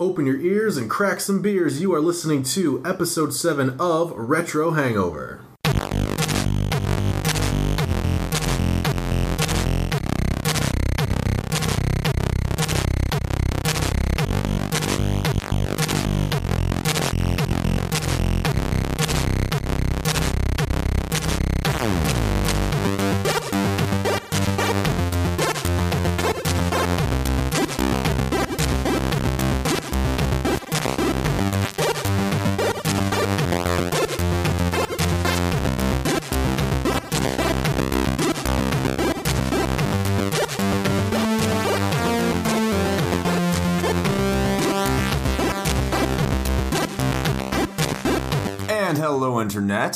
Open your ears and crack some beers. You are listening to episode 7 of Retro Hangover.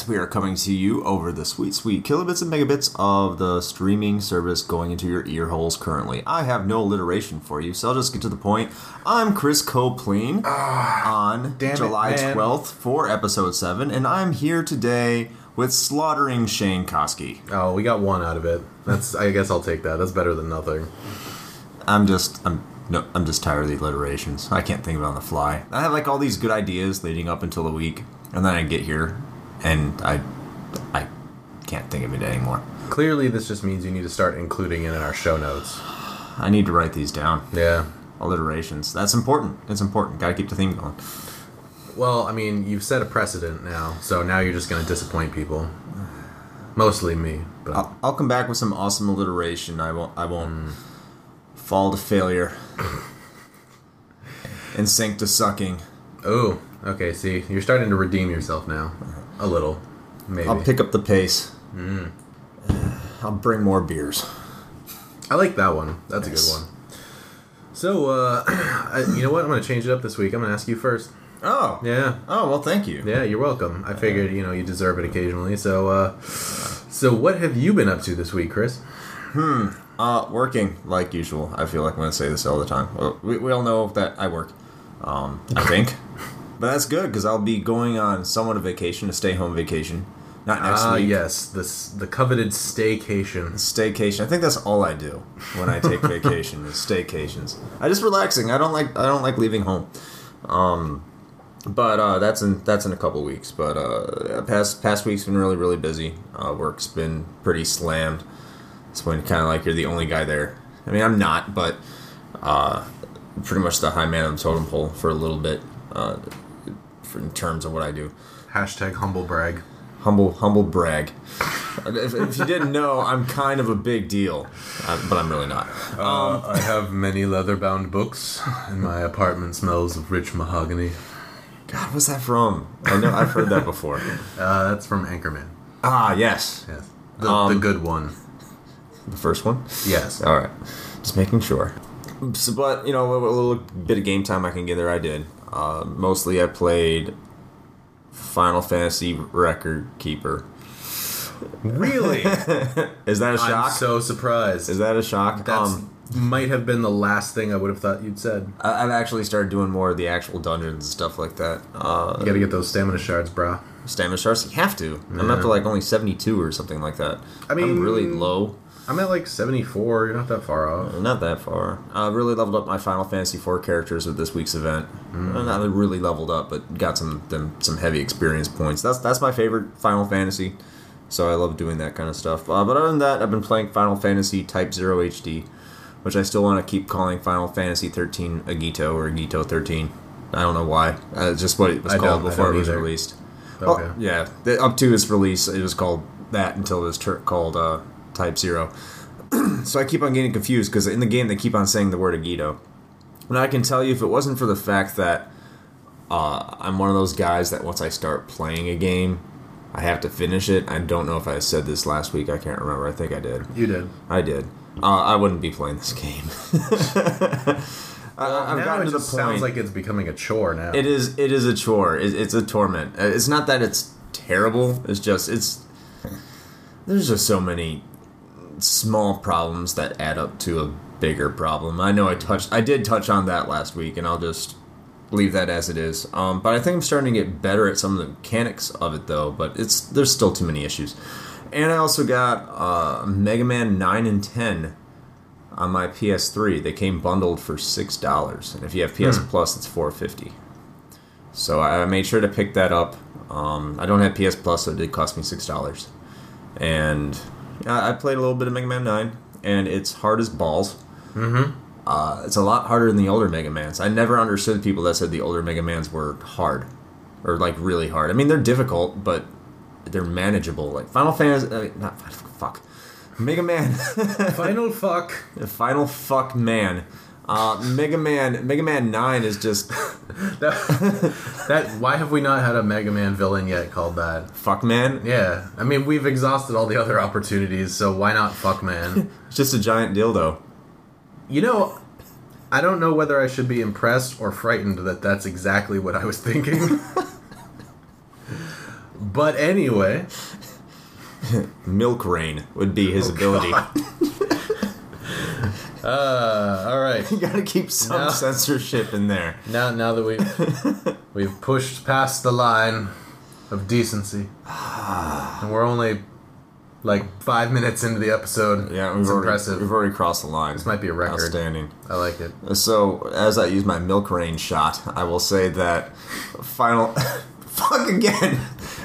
Internet. We are coming to you over the sweet, sweet kilobits and megabits of the streaming service going into your ear holes currently. I have no alliteration for you, so I'll just get to the point. I'm Chris Copleen ah, on damn it, July man. 12th for episode 7, and I'm here today with slaughtering Shane Koski. Oh, we got one out of it. That's I guess I'll take that. That's better than nothing. I'm just, I'm. No, I'm just tired of the alliterations. I can't think of it on the fly. I have like all these good ideas leading up until the week, and then I get here, and I, I can't think of it anymore. Clearly this just means you need to start including it in our show notes. I need to write these down. Yeah. Alliterations. That's important. It's important. Got to keep the theme going. Well, I mean, you've set a precedent now, so now you're just going to disappoint people. Mostly me, but I'll, I'll come back with some awesome alliteration. I won't. I won't mm. fall to failure and sink to sucking. oh, okay. See, you're starting to redeem yourself now, a little, maybe. I'll pick up the pace. I'll bring more beers. I like that one. That's a good one. So, uh, I, you know what? I'm going to change it up this week. I'm going to ask you first. Oh. Yeah. Oh well, thank you. Yeah, you're welcome. I figured, you know, you deserve it occasionally. So, uh, so what have you been up to this week, Chris? Hmm. Uh, working like usual. I feel like I'm gonna say this all the time. Well, we, we all know that I work. Um, I think, but that's good because I'll be going on somewhat of vacation, a stay-home vacation. Not next Ah, week. yes, this the coveted staycation. Staycation. I think that's all I do when I take vacation is staycations. I just relaxing. I don't like I don't like leaving home. Um, but uh, that's in that's in a couple weeks. But uh, past past week's been really really busy. Uh, work's been pretty slammed. It's when kind of like you're the only guy there. I mean I'm not, but uh, pretty much the high man on the totem pole for a little bit. Uh, for, in terms of what I do Hashtag humble brag. humble humble brag. if, if you didn't know, I'm kind of a big deal, uh, but I'm really not. Uh, I have many leather-bound books, and my apartment smells of rich mahogany. God, what's that from? I know I've heard that before. Uh, that's from Anchorman. Ah, yes, Yes, the, the Um, good one. the first one. Yes. All right, just making sure. So, but you know, a little bit of game time I can get there. I did. Uh, mostly, I played Final Fantasy Record Keeper. Really? Is that a I'm shock? so surprised. Is that a shock? That um, might have been the last thing I would have thought you'd said. I- I've actually started doing more of the actual dungeons and stuff like that. Uh, You gotta get those stamina shards, brah. stamina shards. You have to. I'm up to like only 72 or something like that. I mean- I'm really low. I'm at like 74. You're not that far off. Not that far. I really leveled up my Final Fantasy IV characters with this week's event. Uh, Not really leveled up, but got some them, some heavy experience points. That's that's my favorite Final Fantasy. So I love doing that kind of stuff. Uh, but other than that, I've been playing Final Fantasy Type Zero HD, which I still want to keep calling Final Fantasy 13 Agito or Agito 13. I don't know why. Uh, it's just what it was I called before it was either. released. Okay. Well, yeah, the, up to its release, it was called that until it was tur called uh, Type Zero. so I keep on getting confused because in the game they keep on saying the word Agito. And I can tell you, if it wasn't for the fact that uh, I'm one of those guys that once I start playing a game, I have to finish it. I don't know if I said this last week. I can't remember. I think I did. You did. I did. Uh, I wouldn't be playing this game. I, I've now gotten it to the point. sounds like it's becoming a chore now. It is. It is a chore. It, it's a torment. Uh, It's not that it's terrible. It's just it's. There's just so many small problems that add up to a bigger problem. I know I touched. I did touch on that last week, and I'll just leave that as it is. Um, but I think I'm starting to get better at some of the mechanics of it, though. But it's there's still too many issues. And I also got uh, Mega Man nine and ten on my PS3. They came bundled for six dollars, and if you have PS Hmm. Plus, it's four fifty. So I made sure to pick that up. Um, I don't have PS Plus, so it did cost me six dollars. And I I played a little bit of Mega Man Nine, and it's hard as balls. Mm-hmm. Uh, it's a lot harder than the older Mega Mans. I never understood people that said the older Mega Mans were hard, or like really hard. I mean, they're difficult, but they're manageable. Like Final Fantasy, not fuck, Mega Man, Final fuck. Final Fuck Man. Uh, Mega Man, Mega Man Nine is just That, that why have we not had a Mega Man villain yet called that? Fuck Man. Yeah, I mean we've exhausted all the other opportunities, so why not fuck man? It's just a giant dildo. you know, I don't know whether I should be impressed or frightened that that's exactly what I was thinking. but anyway, Milk Rain would be his ability. Uh, all right. you gotta keep some No. censorship in there. Now, now that we've we've pushed past the line of decency, and we're only like five minutes into the episode. Yeah, we've it's already, impressive. We've already crossed the line. This might be a record. Outstanding. I like it. So, as I use my milk rain shot, I will say that final. fuck again!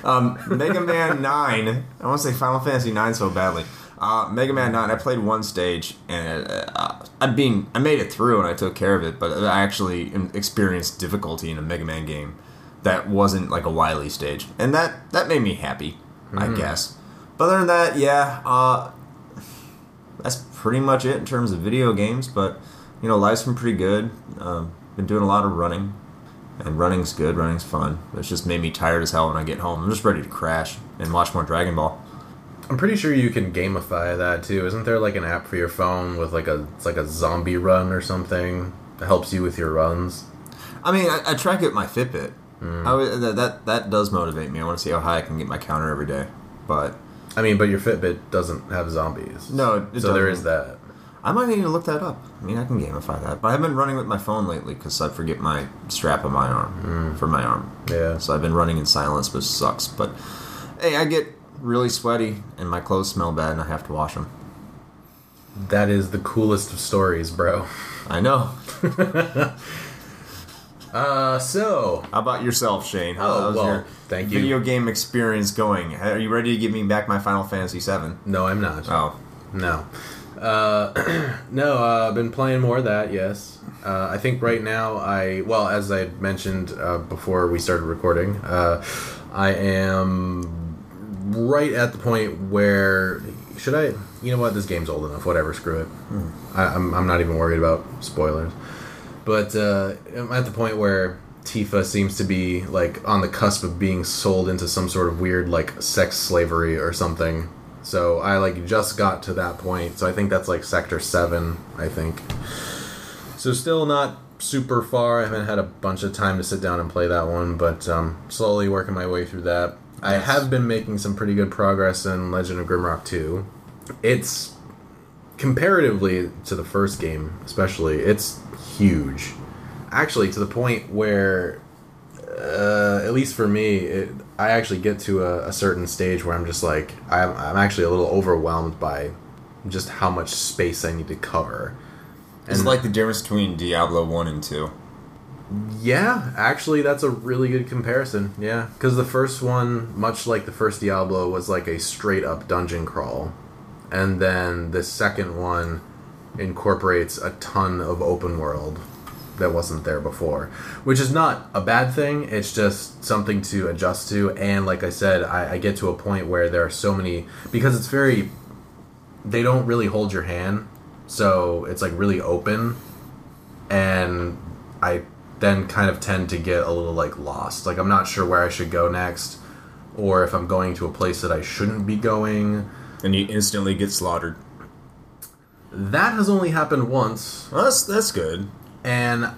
Um, Mega Man 9. I want to say Final Fantasy 9 so badly. Uh, Mega Man 9, I played one stage and uh, I being I made it through and I took care of it, but I actually experienced difficulty in a Mega Man game that wasn't like a Wily stage, and that that made me happy, I guess. But other than that, yeah, uh, that's pretty much it in terms of video games. But you know, life's been pretty good. Um, been doing a lot of running, and running's good. Running's fun. It's just made me tired as hell when I get home. I'm just ready to crash and watch more Dragon Ball. I'm pretty sure you can gamify that too. Isn't there like an app for your phone with like a it's like a zombie run or something that helps you with your runs? I mean, I, I track it my Fitbit. Mm. I that, that that does motivate me. I want to see how high I can get my counter every day. But I mean, but your Fitbit doesn't have zombies. No, it so there doesn't. is that. I might need to look that up. I mean, I can gamify that. But I've been running with my phone lately because I forget my strap on my arm mm. for my arm. Yeah. So I've been running in silence, which sucks. But hey, I get really sweaty and my clothes smell bad and I have to wash them. That is the coolest of stories, bro. I know. Uh, so How about yourself, Shane? How, Oh, how's well, your thank you. video game experience going? Are you ready to give me back my Final Fantasy VII? no, I'm not. Oh, No. Uh, no, uh, I've been playing more of that, yes. Uh, I think right now I, well, as I mentioned uh, before we started recording, uh, I am right at the point where, should I, you know what, this game's old enough, whatever, screw it. I, I'm, I'm not even worried about spoilers. But uh, I'm at the point where Tifa seems to be like on the cusp of being sold into some sort of weird like sex slavery or something. So I like just got to that point. So I think that's like sector seven. I think. So still not super far. I haven't had a bunch of time to sit down and play that one, but um, slowly working my way through that. I have been making some pretty good progress in Legend of Grimrock 2. It's comparatively to the first game, especially, it's huge. Actually, to the point where, uh, at least for me, it, I actually get to a, a certain stage where I'm just like, I'm, I'm actually a little overwhelmed by just how much space I need to cover. it's like the difference between Diablo One and Two. Yeah, actually, that's a really good comparison. Yeah, because the first one, much like the first Diablo, was like a straight up dungeon crawl, and then the second one incorporates a ton of open world that wasn't there before, which is not a bad thing. It's just something to adjust to, and like I said, I, I get to a point where there are so many because it's very. They don't really hold your hand, so it's like really open, and I then kind of tend to get a little like lost. Like I'm not sure where I should go next, or if I'm going to a place that I shouldn't be going. And you instantly get slaughtered. That has only happened once, Well, that's that's good. and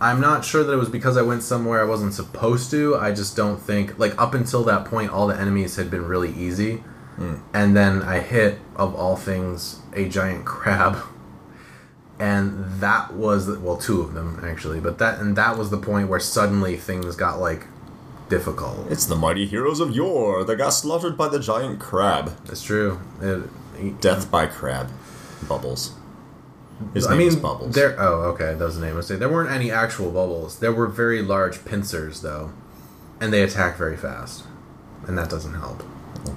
I'm not sure that it was because I went somewhere I wasn't supposed to. I just don't think like up until that point all the enemies had been really easy. Hmm. And then I hit of all things a giant crab. And that was well two of them actually, but that and that was the point where suddenly things got like difficult. It's the mighty heroes of yore that got slaughtered by the giant crab. It's true. It, Death by crab. Bubbles. His I name mean, is Bubbles. there. Oh, okay, that was the name. I say there weren't any actual bubbles. There were very large pincers, though, and they attack very fast, and that doesn't help.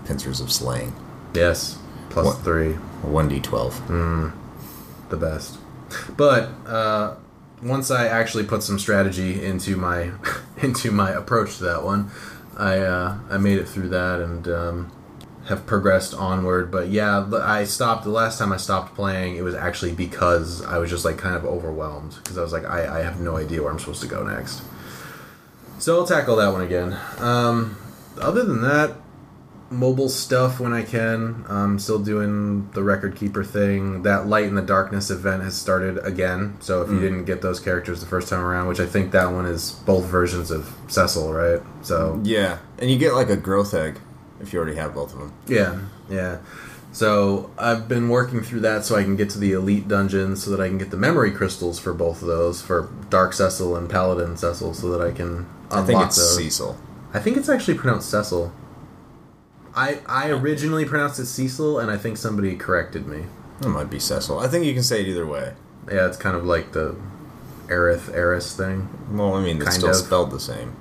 Pincers of slaying. Yes, plus What? three, One d twelve. Mm. the best. But uh, once I actually put some strategy into my into my approach to that one, I uh, I made it through that and um, have progressed onward. But yeah, I stopped the last time I stopped playing. It was actually because I was just like kind of overwhelmed because I was like I, I have no idea where I'm supposed to go next. So I'll tackle that one again. Um, other than that, mobile stuff when I can. I'm still doing the record keeper thing. That Light in the Darkness event has started again. So if you mm. didn't get those characters the first time around, which I think that one is both versions of Cecil, right? So Yeah, and you get like a growth egg if you already have both of them. yeah, yeah. So I've been working through that so I can get to the elite dungeon so that I can get the memory crystals for both of those for Dark Cecil and Paladin Cecil so that I can unlock I think it's those. Cecil. I think it's actually pronounced Cecil. I I originally pronounced it Cecil, and I think somebody corrected me. It might be Cecil. I think you can say it either way. Yeah, it's kind of like the Aerith Eris thing. Well, I mean, it's Kind still of. spelled the same.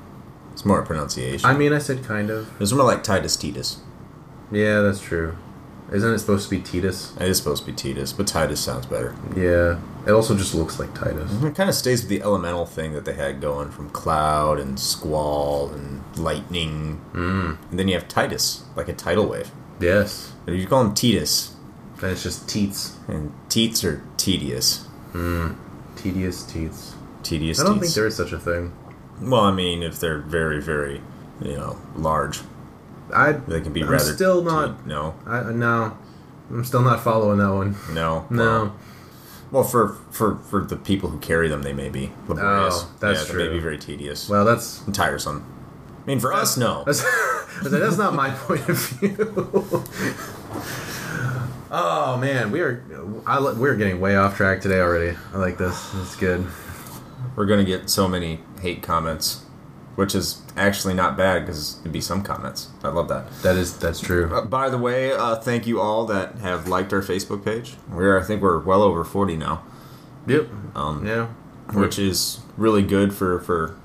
It's more pronunciation. I mean, I said kind of. It's more like Titus Titus. Yeah, that's true. Isn't it supposed to be Titus? It is supposed to be Titus, but Titus sounds better. Yeah. It also just looks like Titus. It kind of stays with the elemental thing that they had going from cloud and squall and lightning. Mm. And then you have Titus, like a tidal wave. Yes. And you call him Titus, And it's just teats. and teats are tedious. Tedious teats. Tedious I don't think teats. there is such a thing. Well, I mean, if they're very, very, you know, large, I. they can be I'm rather. still not- te- no, I uh, no. I'm still not following that one. no, No. Well, for for for the people who carry them, they may be laborious. Oh, that's yeah, They may be very tedious Well, that's and tiresome. I mean, for us, no. That's, that's not my point of view. oh man, we are I, we're getting way off track today already. I like this. It's good. We're gonna get so many hate comments, which is actually not bad because it'd be some comments. I love that. That is that's true. Uh, by the way, uh, thank you all that have liked our Facebook page. We're I think we're well over forty now, Yep. um, Yeah. which is really good for for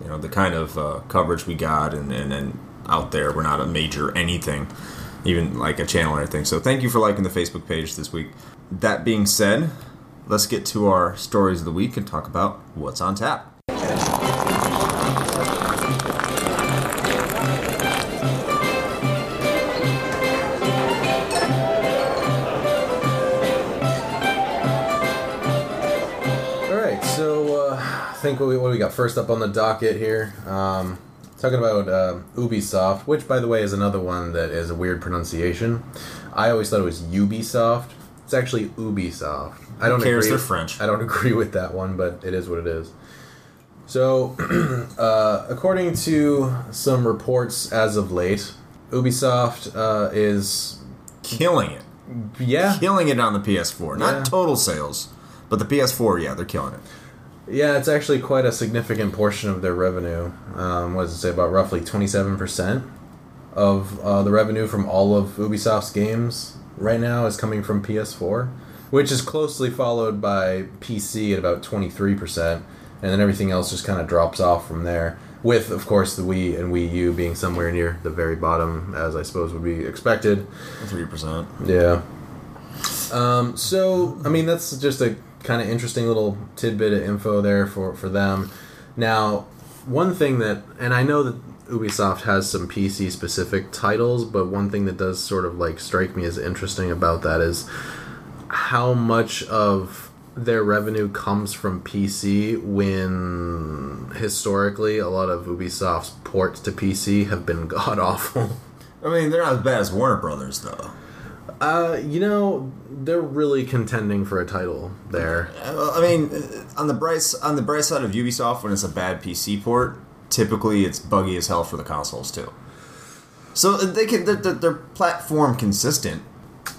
you know the kind of uh, coverage we got and, and and out there. We're not a major anything, even like a channel or anything. So thank you for liking the Facebook page this week. That being said, let's get to our stories of the week and talk about what's on tap. Think what we, what we got first up on the docket here. Um, talking about um Ubisoft, which by the way is another one that is a weird pronunciation. I always thought it was Ubisoft. It's actually Ubisoft. I don't cares? agree. They're French. I don't agree with that one, but it is what it is. So, uh, according to some reports as of late, Ubisoft uh, is Killing it. yeah killing it on the PS4. Not Yeah. total sales, but the PS4, yeah, they're killing it. Yeah, it's actually quite a significant portion of their revenue. Um, what does it say? About roughly 27% of uh, the revenue from all of Ubisoft's games right now is coming from PS4, which is closely followed by PC at about 23%, and then everything else just kind of drops off from there. With, of course, the Wii and Wii U being somewhere near the very bottom, as I suppose would be expected. Three percent. Yeah. Um, so, I mean, that's just a kind of interesting little tidbit of info there for, for them. Now, one thing that, and I know that Ubisoft has some PC specific titles, but one thing that does sort of like strike me as interesting about that is how much of their revenue comes from PC when historically a lot of Ubisoft's ports to PC have been god awful. I mean, they're not as bad as Warner Brothers, though. Uh, you know, they're really contending for a title there. I mean, uh, on the bright on the bright side of Ubisoft, when it's a bad PC port, typically it's buggy as hell for the consoles too. So uh, they can they're, they're, platform consistent.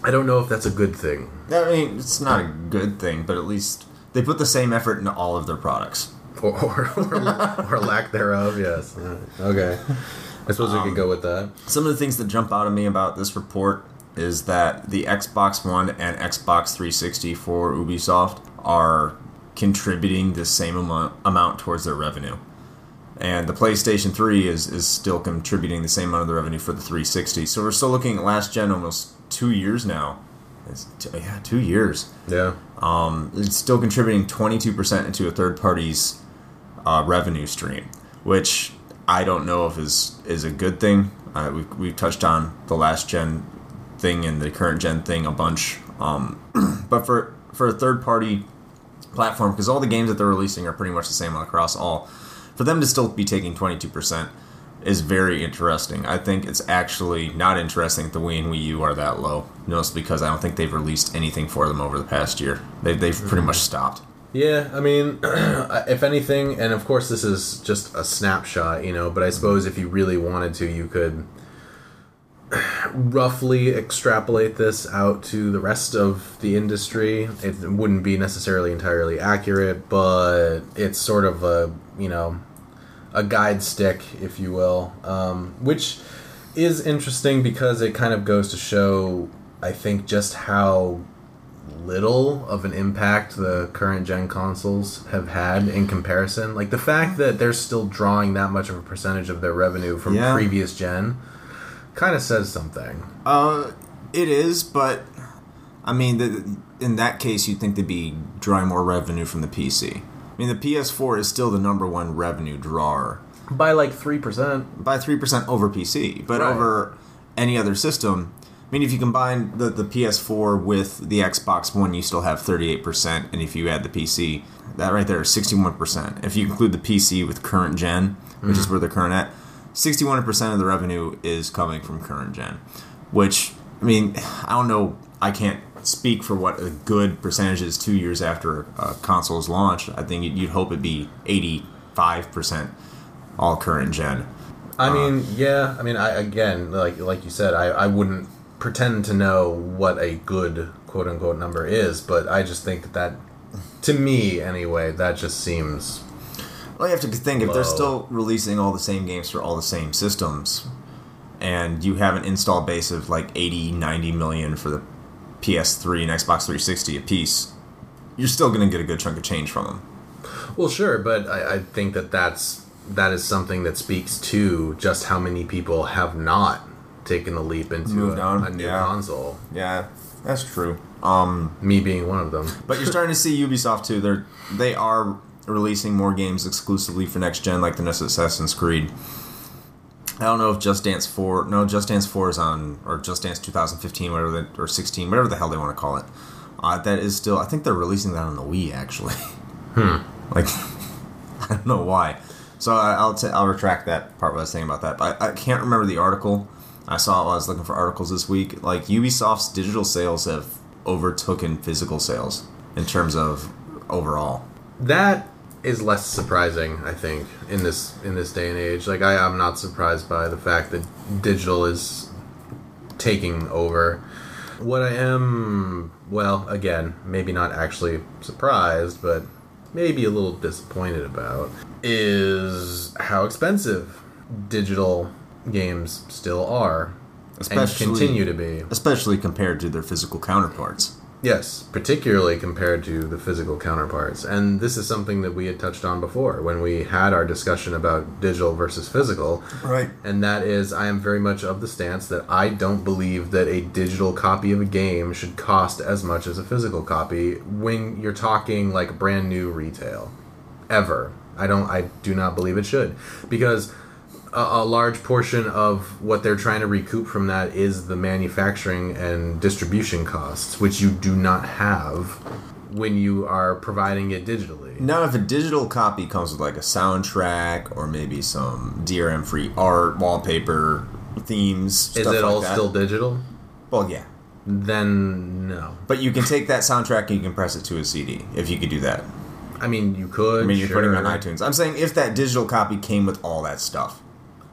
I don't know if that's a good thing. I mean, it's not a good thing, but at least they put the same effort into all of their products. Or, or, or, or lack thereof, yes. Okay. I suppose we could go with that. Some of the things that jump out of me about this report is that the Xbox One and Xbox 360 for Ubisoft are contributing the same amount, amount towards their revenue. And the PlayStation 3 is, is still contributing the same amount of the revenue for the 360. So we're still looking at last gen almost two years now. It's t- yeah, two years. Yeah. Um, it's still contributing 22% into a third party's uh, revenue stream, which I don't know if is is a good thing. Uh, we've, we've touched on the last gen thing and the current gen thing a bunch. Um, but for for a third party platform, because all the games that they're releasing are pretty much the same across all, for them to still be taking 22% is very interesting. I think it's actually not interesting that the Wii and Wii U are that low, mostly because I don't think they've released anything for them over the past year. They, they've pretty much stopped. Yeah, I mean, if anything, and of course this is just a snapshot, you know, but I suppose if you really wanted to, you could roughly extrapolate this out to the rest of the industry. It wouldn't be necessarily entirely accurate, but it's sort of a, you know, a guide stick, if you will, um, which is interesting because it kind of goes to show, I think, just how little of an impact the current gen consoles have had in comparison. Like the fact that they're still drawing that much of a percentage of their revenue from Yeah. previous gen kind of says something. Uh, it is, but I mean, the, in that case, you'd think they'd be drawing more revenue from the PC. I mean, the PS4 is still the number one revenue drawer By like 3%. by three percent over PC, but Right. over any other system. I mean, if you combine the, the PS4 with the Xbox One, you still have 38%, and if you add the PC, that right there is 61%. If you include the PC with current gen, which is where they're current at, 61% of the revenue is coming from current gen. Which, I mean, I don't know, I can't speak for what a good percentage is two years after a console is launched. I think you'd hope it'd be 85% all current gen. I uh, mean, yeah. I mean, I again, like like you said, I, I wouldn't pretend to know what a good quote unquote number is, but I just think that that, to me anyway, that just seems Well, you have to think if they're still releasing all the same games for all the same systems, and you have an install base of like 80, 90 million for the PS3 and Xbox 360 a piece, you're still going to get a good chunk of change from them. well, sure, but I, I think that that's that is something that speaks to just how many people have not taken the leap into a, a new yeah. console. Yeah, that's true. Um, Me being one of them. but you're starting to see Ubisoft too. They're they are releasing more games exclusively for next gen, like the next Assassin's Creed. I don't know if Just Dance 4, no, Just Dance 4 is on, or Just Dance 2015, whatever, the, or 16, whatever the hell they want to call it. Uh, that is still, I think they're releasing that on the Wii actually. Hmm. Like, I don't know why. So I, I'll t- I'll retract that part what I was saying about that. But I, I can't remember the article. I saw it while I was looking for articles this week. Like Ubisoft's digital sales have overtaken physical sales in terms of overall. That is less surprising, I think, in this in this day and age. Like I am not surprised by the fact that digital is taking over. What I am, well, again, maybe not actually surprised, but maybe a little disappointed about is how expensive digital games still are Especially- and continue to be. Especially compared to their physical counterparts. Yes, particularly compared to the physical counterparts. And this is something that we had touched on before when we had our discussion about digital versus physical. Right. And that is, I am very much of the stance that I don't believe that a digital copy of a game should cost as much as a physical copy when you're talking like brand new retail. Ever. I don't, I do not believe it should. Because a, a large portion of what they're trying to recoup from that is the manufacturing and distribution costs, which you do not have when you are providing it digitally. Now, if a digital copy comes with like a soundtrack or maybe some DRM free art, wallpaper, themes, Is it like all that. still digital? Well, yeah. Then no. But you can take that soundtrack and you can press it to a CD if you could do that. I mean, you could. I mean, you're putting it on iTunes. I'm saying if that digital copy came with all that stuff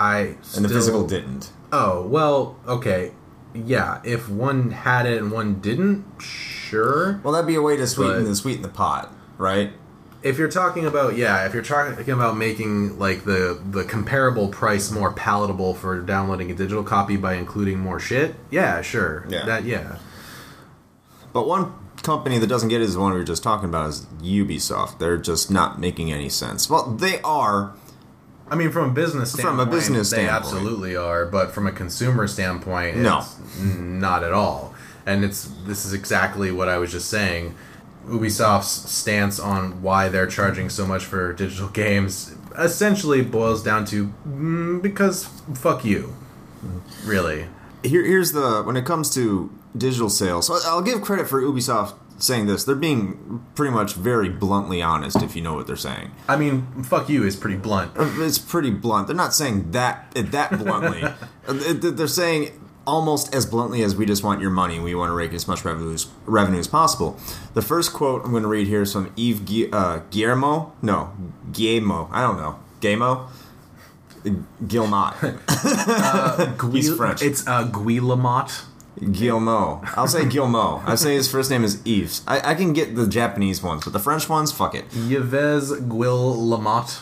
I and the physical didn't. Oh well, okay, yeah. If one had it and one didn't, sure. Well, that'd be a way to sweeten the sweeten the pot, right? if you're talking about yeah, if you're talking about making like the the comparable price more palatable for downloading a digital copy by including more shit, yeah, sure, Yeah. that yeah, But one company that doesn't get it is the one we were just talking about is Ubisoft. They're just not making any sense. Well, they are. I mean, from a business From standpoint, a business they standpoint. absolutely are, but from a consumer standpoint, No. it's not at all. And it's this is exactly what I was just saying. Ubisoft's stance on why they're charging so much for digital games essentially boils down to mm, because fuck you, really. Here, here's the when it comes to digital sales. So I'll give credit for Ubisoft saying this. They're being pretty much very bluntly honest, if you know what they're saying. I mean, fuck you is pretty blunt. It's pretty blunt. They're not saying that that bluntly. Uh, They're saying almost as bluntly as we just want your money. We want to rake as much revenue as, revenue as possible. The first quote I'm going to read here is from Eve Gu- uh, Guillermo. No, Guillermo. I don't know. Guillermo. Guillemot. He's French. It's uh, Guillemot. Guillermo. I'll say Guillermo. I say his first name is Yves. I, I can get the Japanese ones, but the French ones, fuck it. Yves Guillemot.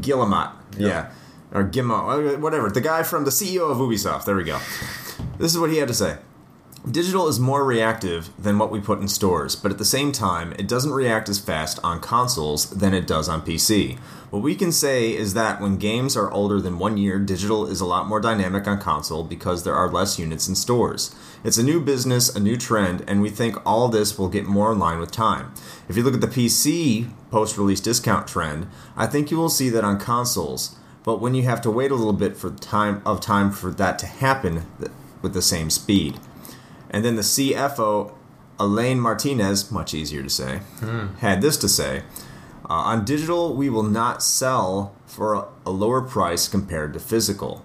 Guillemot. Yeah. Or Gimmo. Whatever. The guy from the CEO of Ubisoft. There we go. This is what he had to say. Digital is more reactive than what we put in stores, but at the same time, it doesn't react as fast on consoles than it does on PC. What we can say is that when games are older than one year, digital is a lot more dynamic on console because there are less units in stores. It's a new business, a new trend, and we think all this will get more in line with time. If you look at the PC post release discount trend, I think you will see that on consoles, but when you have to wait a little bit for time of time for that to happen with the same speed. And then the CFO, Alain Martinez, much easier to say, had this to say uh, On digital, we will not sell for a, a lower price compared to physical.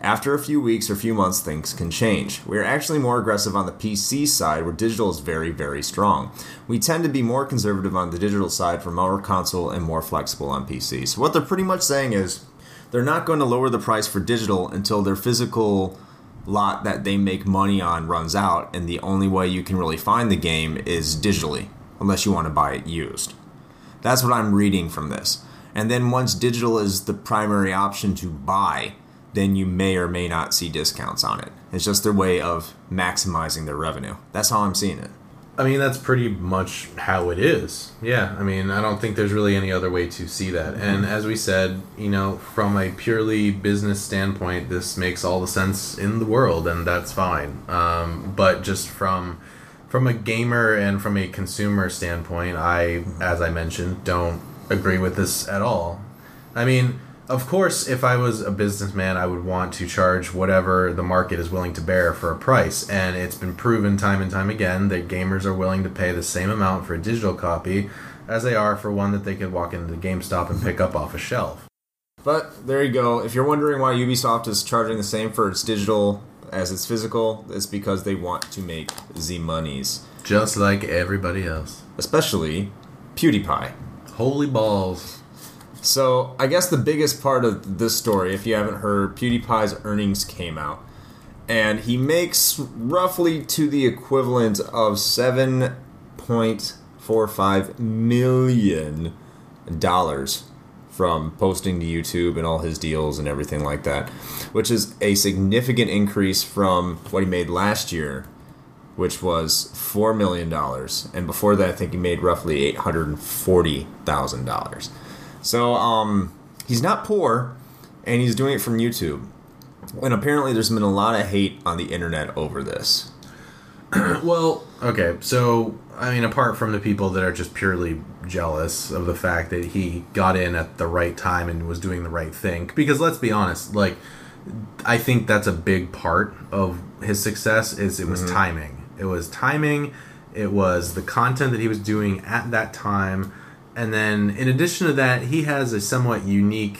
After a few weeks or few months, things can change. We are actually more aggressive on the PC side, where digital is very, very strong. We tend to be more conservative on the digital side for more console and more flexible on PC. So, what they're pretty much saying is they're not going to lower the price for digital until their physical lot that they make money on runs out, and the only way you can really find the game is digitally, unless you want to buy it used. That's what I'm reading from this. And then once digital is the primary option to buy, then you may or may not see discounts on it. It's just their way of maximizing their revenue. That's how I'm seeing it. I mean, that's pretty much how it is. Yeah, I mean, I don't think there's really any other way to see that. And as we said, you know, from a purely business standpoint, this makes all the sense in the world, and that's fine. Um, but just from from a gamer and from a consumer standpoint, I, as I mentioned, don't agree with this at all. I mean, of course, if I was a businessman, I would want to charge whatever the market is willing to bear for a price. And it's been proven time and time again that gamers are willing to pay the same amount for a digital copy as they are for one that they could walk into GameStop and pick up off a shelf. But there you go. If you're wondering why Ubisoft is charging the same for its digital as its physical, it's because they want to make Z monies. Just like everybody else. Especially PewDiePie. Holy balls. So I guess the biggest part of this story, if you haven't heard, PewDiePie's earnings came out, and he makes roughly to the equivalent of seven point four five million dollars from posting to YouTube and all his deals and everything like that, which is a significant increase from what he made last year, which was four million dollars, and before that, I think he made roughly eight hundred and forty thousand dollars. So, um, he's not poor, and he's doing it from YouTube. And apparently, there's been a lot of hate on the internet over this. Well, okay, so I mean, apart from the people that are just purely jealous of the fact that he got in at the right time and was doing the right thing, because let's be honest, like I think that's a big part of his success is it was timing. It was timing. It was the content that he was doing at that time, and then in addition to that, he has a somewhat unique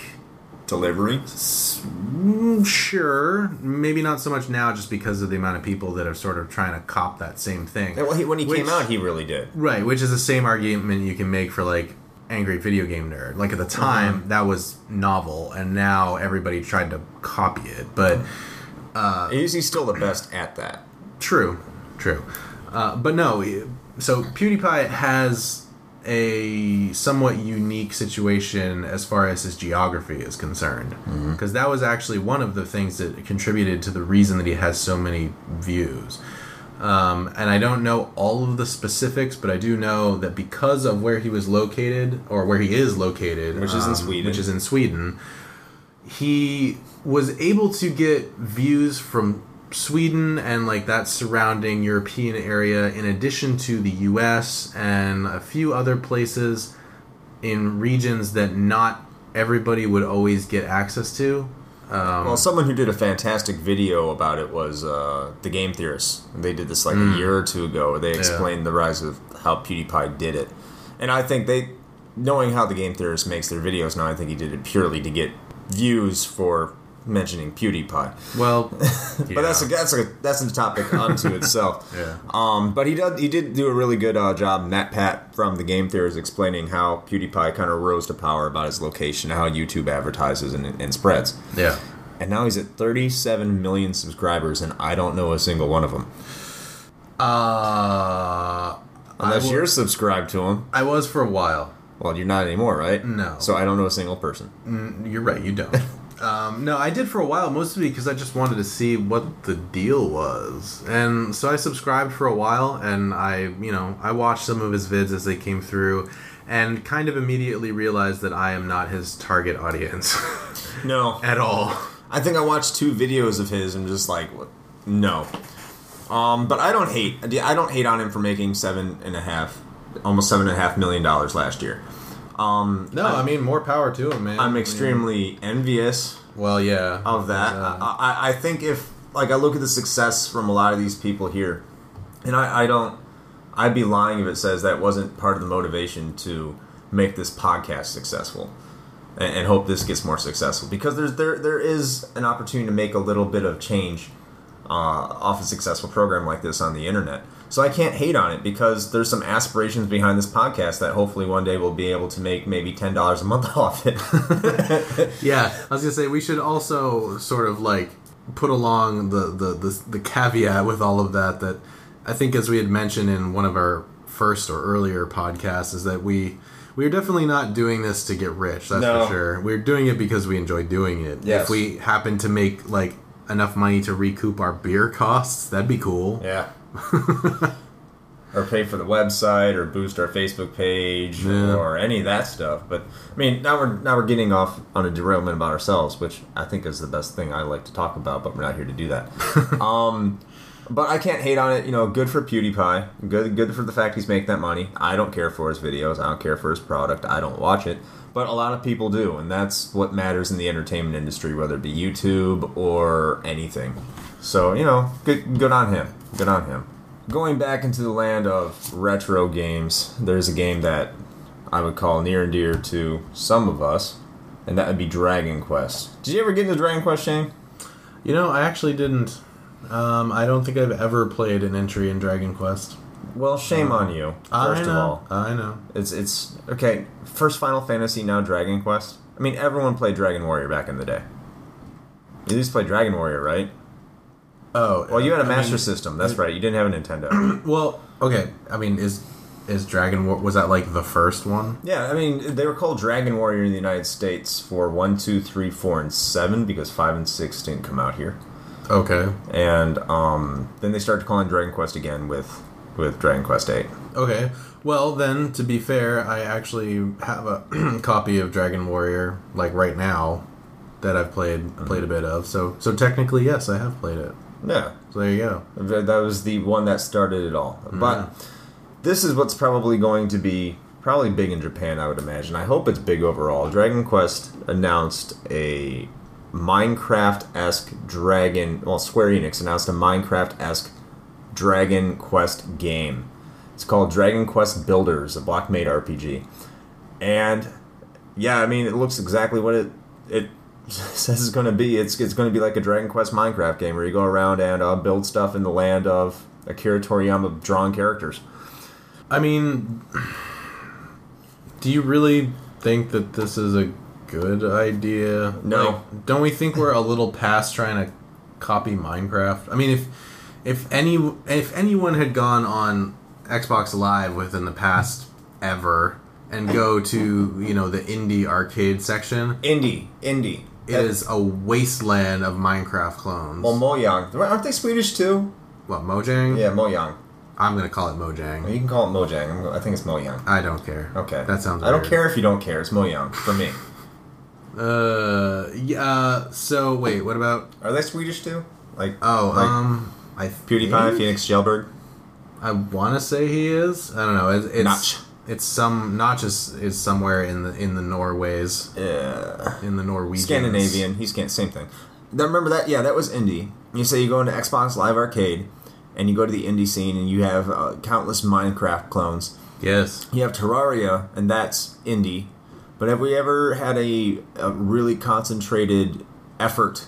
Delivery? Mm, Sure, maybe not so much now, just because of the amount of people that are sort of trying to cop that same thing. Well, he, when he came out, he really did. Right, which is the same argument you can make for like angry video game nerd. Like at the time, that was novel, and now everybody tried to copy it. But is he still the best at that. True, true. Uh, but no, so PewDiePie has a somewhat unique situation as far as his geography is concerned. Because that was actually one of the things that contributed to the reason that he has so many views. Um, and I don't know all of the specifics, but I do know that because of where he was located, or where he is located, Which is in um, Sweden. which is in Sweden, he was able to get views from Sweden and like that surrounding European area, in addition to the U.S. and a few other places in regions that not everybody would always get access to. Um, Well, someone who did a fantastic video about it was uh, the Game Theorists. They did this like a year or two ago. Where they explained the rise of how PewDiePie did it, and I think they, knowing how the Game Theorist makes their videos now, I think he did it purely to get views for mentioning PewDiePie. well, But that's a that's a that's a topic unto itself. Yeah. Um, but he did he did do a really good uh, job. Matt Pat from the Game Theorists explaining how PewDiePie kind of rose to power about his location, how YouTube advertises and, and spreads. yeah. And now he's at 37 million subscribers, and I don't know a single one of them. Uh, Unless I wa- you're subscribed to him. I was for a while. Well, you're not anymore, right? No. So I don't know a single person. You're right, you don't. um, no, I did for a while, mostly because I just wanted to see what the deal was. And so I subscribed for a while, and I, you know, I watched some of his vids as they came through, and kind of immediately realized that I am not his target audience No. at all. I think I watched two videos of his and just like, what? no. Um, but I don't hate. I don't hate on him for making seven and a half, almost seven and a half million dollars last year. Um, No, I mean, more power to him, man. I'm extremely envious Well, yeah. of that. I, I, I think if like I look at the success from a lot of these people here, and I, I don't, I'd be lying if it says that wasn't part of the motivation to make this podcast successful, and, and hope this gets more successful because there's there there is an opportunity to make a little bit of change uh, off a successful program like this on the internet. So I can't hate on it because there's some aspirations behind this podcast that hopefully one day we'll be able to make maybe ten dollars a month off it. Yeah, I was gonna say we should also sort of like put along the the the, the caveat with all of that that I think as we had mentioned in one of our first or earlier podcasts is that we we're definitely not doing this to get rich. That's No. for sure. We're doing it because we enjoy doing it. Yes. If we happen to make like enough money to recoup our beer costs, that'd be cool. Yeah. or pay for the website or boost our Facebook page Yeah. or any of that stuff. But I mean, now we're now we're getting off on a derailment about ourselves, which I think is the best thing I like to talk about, but we're not here to do that. um but I can't hate on it, you know, good for PewDiePie. Good good for the fact he's making that money. I don't care for his videos, I don't care for his product, I don't watch it. But a lot of people do, and that's what matters in the entertainment industry, whether it be YouTube or anything. So, you know, good good on him. Good on him. Going back into the land of retro games, there's a game that I would call near and dear to some of us, and that would be Dragon Quest. Did you ever get into Dragon Quest, Shane? You know, I actually didn't. Um, I don't think I've ever played an entry in Dragon Quest. Well, shame on you. First of all, I know. it's it's okay. First Final Fantasy, now Dragon Quest. I mean, everyone played Dragon Warrior back in the day. You used to play Dragon Warrior, right? Oh, Well, you had a I Master mean, System. That's right. You didn't have a Nintendo. Well, okay. I mean, is is Dragon War was that like the first one? yeah, I mean, they were called Dragon Warrior in the United States for one, two, three, four, and seven because five and six didn't come out here. Okay. And um, then they started calling Dragon Quest again with with Dragon Quest Eight. Okay. Well, then to be fair, I actually have a copy of Dragon Warrior like right now that I've played played a bit of. So so technically, yes, I have played it. Yeah, So there you go. Th- That was the one that started it all. Mm-hmm. But this is what's probably going to be probably big in Japan, I would imagine. I hope it's big overall. Dragon Quest announced a Minecraft esque dragon. Well, Square Enix announced a Minecraft esque Dragon Quest game. It's called Dragon Quest Builders, a block made RPG. And yeah, I mean, it looks exactly what it it says it's going to be. It's it's going to be like a Dragon Quest Minecraft game where you go around and uh, build stuff in the land of Akira Toriyama drawn characters. I mean, do you really think that this is a good idea? No. Like, don't we think we're a little past trying to copy Minecraft? I mean, if if any if anyone had gone on Xbox Live within the past ever and go to you know the indie arcade section, Indie, indie. It is a wasteland of Minecraft clones. Well, Mojang. Aren't they Swedish too? what Mojang? Yeah, Mojang. I'm gonna call it Mojang. You can call it Mojang. I'm, I think it's Mojang. I don't care. Okay. that sounds. I don't care if you don't care. It's Mojang for me. Uh, yeah. So wait, what about? Are they Swedish too? Like Oh, like um, I PewDiePie, think- Phoenix Jailbird. I want to say he is. I don't know. It's, it's Notch. It's some Notch is, is somewhere in the in the Norways Yeah. in the Norwegian Scandinavian. He's can same thing. Now, remember that? Yeah, that was indie. You say you go into Xbox Live Arcade, and you go to the indie scene, and you have uh, countless Minecraft clones. Yes. You have Terraria, and that's indie. But have we ever had a, a really concentrated effort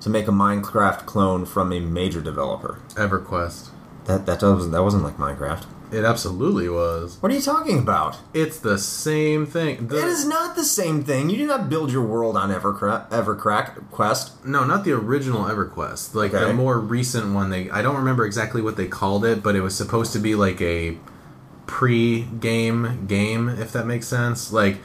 to make a Minecraft clone from a major developer? EverQuest. That that wasn't that wasn't like Minecraft. It absolutely was. What are you talking about? It's the same thing. The, It is not the same thing. You do not build your world on Evercra- Evercrack Quest. No, not the original EverQuest. Like Okay. the more recent one. They I don't remember exactly what they called it, but it was supposed to be like a pre-game game, if that makes sense. Like,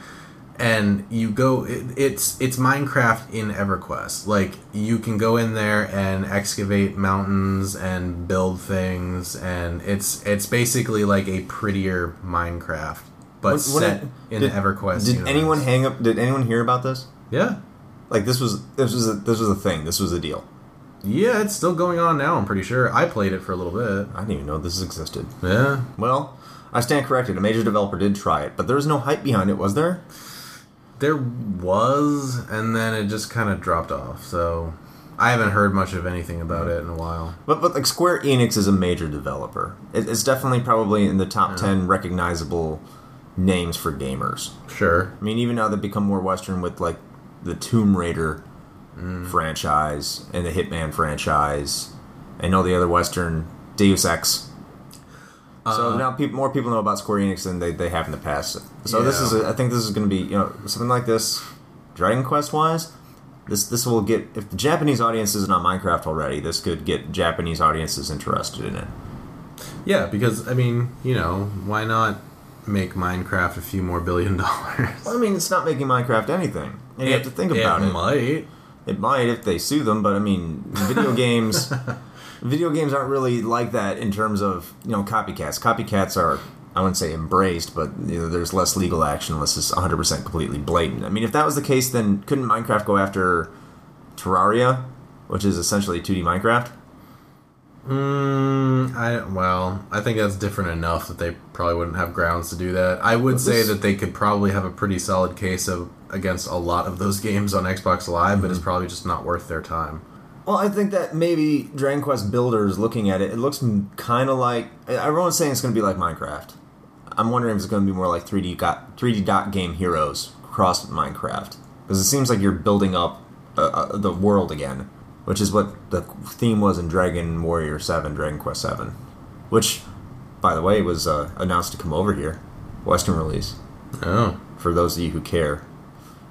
and you go. It, it's it's Minecraft in EverQuest. Like you can go in there and excavate mountains and build things, and it's it's basically like a prettier Minecraft, but When- when set in did- EverQuest. Did universe. anyone hang up? Did anyone hear about this? Yeah. Like this was this was a, this was a thing. This was a deal. Yeah, it's still going on now. I'm pretty sure. I played it for a little bit. I didn't even know this existed. Yeah, Well, I stand corrected. A major developer did try it, but there was no hype behind it, was there? There was, and then it just kind of dropped off. So I haven't heard much of anything about it in a while. But but like Square Enix is a major developer. It, it's definitely probably in the top ten recognizable names for gamers. Sure. I mean, even now they've become more Western with like the Tomb Raider mm. franchise and the Hitman franchise, and all the other Western Deus Ex. So Uh, now people, more people know about Square Enix than they, they have in the past. So this is, a, I think this is going to be, you know, something like this, Dragon Quest wise. This this will get if the Japanese audience isn't on Minecraft already. This could get Japanese audiences interested in it. Yeah, because I mean, you know, why not make Minecraft a few more billion dollars? Well, I mean, it's not making Minecraft anything. And you have to think about it. it. Might. It might if they sue them, but I mean, video games, video games aren't really like that in terms of you know copycats. Copycats are I wouldn't say embraced, but you know, there's less legal action unless it's 100 percent completely blatant. I mean, if that was the case, then couldn't Minecraft go after Terraria, which is essentially 2D Minecraft? Mm, I well, I think that's different enough that they probably wouldn't have grounds to do that. I would say that they could probably have a pretty solid case of against a lot of those games on Xbox Live, but it's probably just not worth their time. Well, I think that maybe Dragon Quest builders looking at it, it looks kind of like everyone's saying it's going to be like Minecraft. I'm wondering if it's going to be more like 3D got 3D dot game heroes cross Minecraft. Because it seems like you're building up uh, uh, the world again, which is what the theme was in Dragon Warrior Seven, Dragon Quest Seven, which, by the way, was uh, announced to come over here, Western release. Oh, for those of you who care,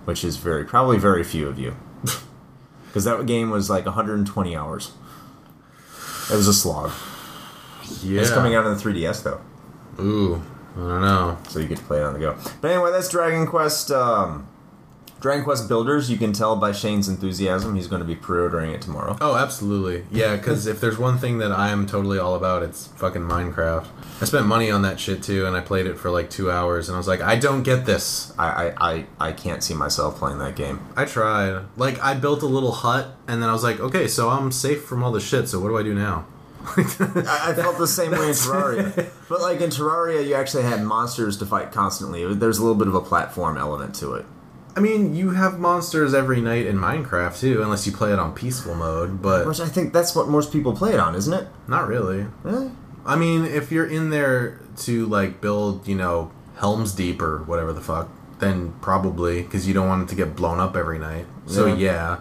which is very probably very few of you, because that game was like 120 hours. It was a slog. yeah. It's coming out on the 3DS though, Ooh, I don't know. so you get to play it on the go. But anyway, that's Dragon Quest. Um, Dragon Quest Builders. You can tell by Shane's enthusiasm. He's going to be pre-ordering it tomorrow. Oh, absolutely. Yeah, because if there's one thing that I am totally all about, it's fucking Minecraft. I spent money on that shit too, and I played it for like two hours, and I was like, I don't get this. I, I, I, I can't see myself playing that game. I tried. Like, I built a little hut, and then I was like, okay, so I'm safe from all the shit, so what do I do now? I, I felt the same way in Terraria. But like in Terraria, you actually had monsters to fight constantly. There's a little bit of a platform element to it. I mean, you have monsters every night in Minecraft too, unless you play it on peaceful mode, but Which I think that's what most people play it on, isn't it? not really. Really? I mean, if you're in there to like build, you know, Helm's Deep or whatever the fuck, then probably because you don't want it to get blown up every night. So Yeah. yeah.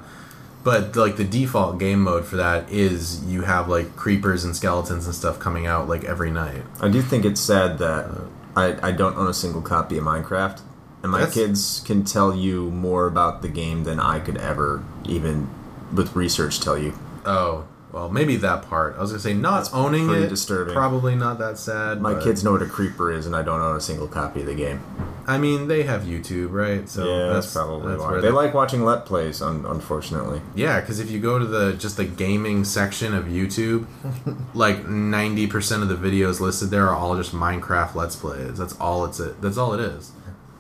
But like the default game mode for that is you have like creepers and skeletons and stuff coming out like every night. I do think it's sad that I, I don't own a single copy of Minecraft, and my That's- kids can tell you more about the game than I could ever, even with research, tell you. Oh, Well, maybe that part. I was gonna say not That's owning pretty it. disturbing. Probably not that sad. My but- kids know what a creeper is, and I don't own a single copy of the game. I mean, they have YouTube, right? So yeah, that's, probably that's why. where They like watching let plays, un- unfortunately. Yeah, because if you go to the just the gaming section of YouTube, like ninety percent of the videos listed there are all just Minecraft Let's Plays. That's all it's it. That's all it is.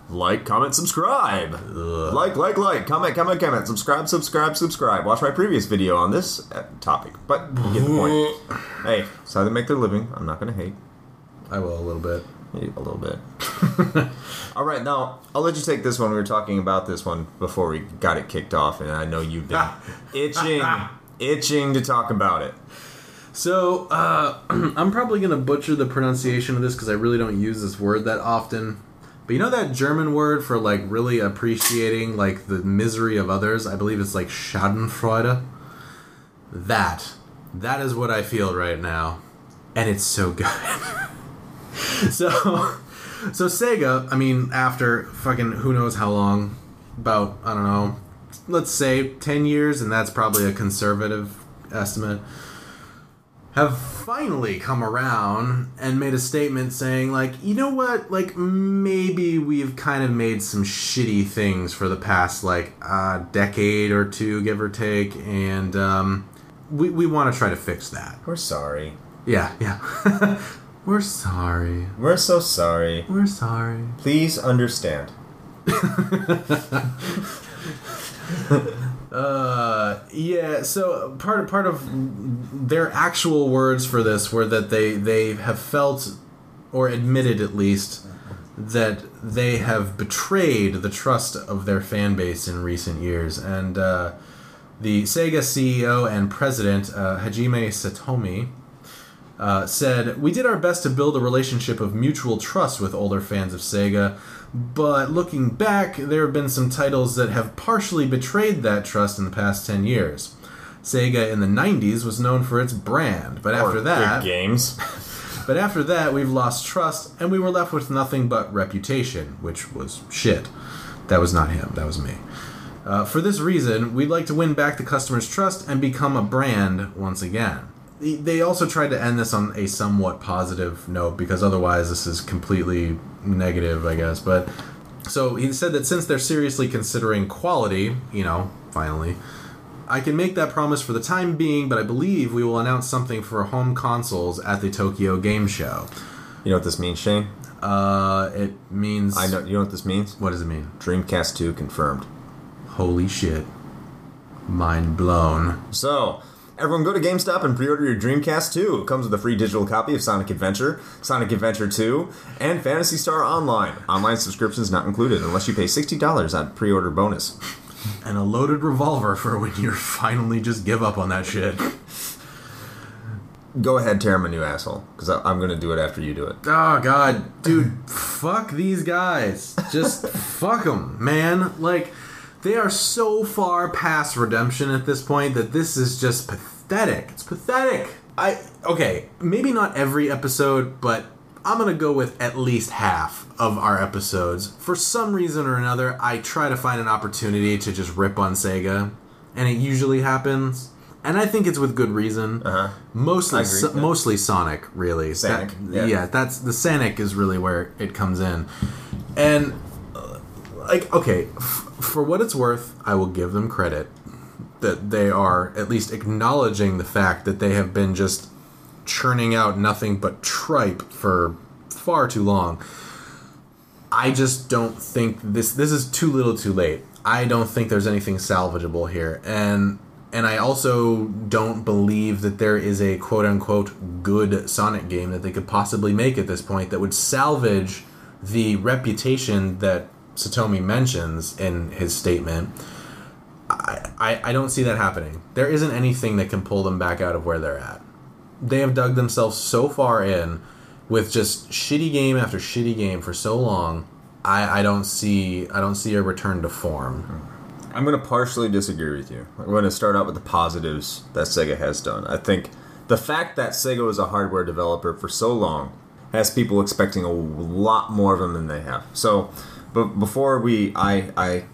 Like, comment, subscribe. Ugh. Like, like, like, comment, comment, comment, subscribe, subscribe, subscribe. Watch my previous video on this uh, topic, but you get the point. hey, it's how they make their living. I'm not gonna hate. I will a little bit. Maybe a little bit. All right, now I'll let you take this one. We were talking about this one before we got it kicked off, and I know you've been itching, itching to talk about it. So uh, I'm probably gonna butcher the pronunciation of this because I really don't use this word that often. But you know that German word for like really appreciating like the misery of others? I believe it's like Schadenfreude. That, that is what I feel right now, and it's so good. so, so Sega. I mean, after fucking who knows how long, about I don't know, let's say ten years, and that's probably a conservative estimate have finally come around and made a statement saying like you know what like maybe we've kind of made some shitty things for the past like uh, decade or two give or take and um, we, we want to try to fix that We're sorry. yeah yeah we're sorry We're so sorry. we're sorry Please understand. Uh, yeah. So part part of their actual words for this were that they they have felt, or admitted at least, that they have betrayed the trust of their fan base in recent years, and uh, the Sega CEO and president uh, Hajime Satomi. Uh, said, We did our best to build a relationship of mutual trust with older fans of Sega, but looking back, there have been some titles that have partially betrayed that trust in the past 10 years. Sega in the 90s was known for its brand, but after Or that, games. but after that, we've lost trust and we were left with nothing but reputation, which was shit. That was not him, that was me. Uh, for this reason, we'd like to win back the customer's trust and become a brand once again. They- also tried to end this on a somewhat positive note because otherwise, this is completely negative, I guess. But so he said that since they're seriously considering quality, you know, finally, I can make that promise for the time being, but I believe we will announce something for home consoles at the Tokyo Game Show. You know what this means, Shane? Uh, it means. I know. You know what this means? What does it mean? Dreamcast 2 confirmed. Holy shit. Mind blown. So, everyone go to GameStop and pre-order your Dreamcast 2. It comes with a free digital copy of Sonic Adventure, Sonic Adventure 2, and Phantasy Star Online. Online subscriptions not included unless you pay $60 on pre-order bonus. And a loaded revolver for when you finally just give up on that shit. Go ahead, tear him a new asshole, because I'm going to do it after you do it. Oh god, dude, fuck these guys. Just fuck them, man. Like they are so far past redemption at this point that this is just pathetic. It's pathetic. I okay, maybe not every episode, but I'm going to go with at least half of our episodes. For some reason or another, I try to find an opportunity to just rip on Sega, and it usually happens. And I think it's with good reason. Uh-huh. Mostly, so- yeah. mostly Sonic, really. Sonic, That- yeah. that's the Sonic is really where it comes in, and uh, like okay, f- for what it's worth, I will give them credit that they are at least acknowledging the fact that they have been just churning out nothing but tripe for far too long. I just don't think this this is too little too late. I don't think there's anything salvageable here. And and I also don't believe that there is a quote unquote good Sonic game that they could possibly make at this point that would salvage the reputation that Satomi mentions in his statement. I, I, I don't see that happening. There isn't anything that can pull them back out of where they're at. They have dug themselves so far in with just shitty game after shitty game for so long. I, I don't see I don't see a return to form. I'm going to partially disagree with you. I'm going to start out with the positives that Sega has done. I think the fact that Sega was a hardware developer for so long has people expecting a lot more of them than they have. So, but before we, I, I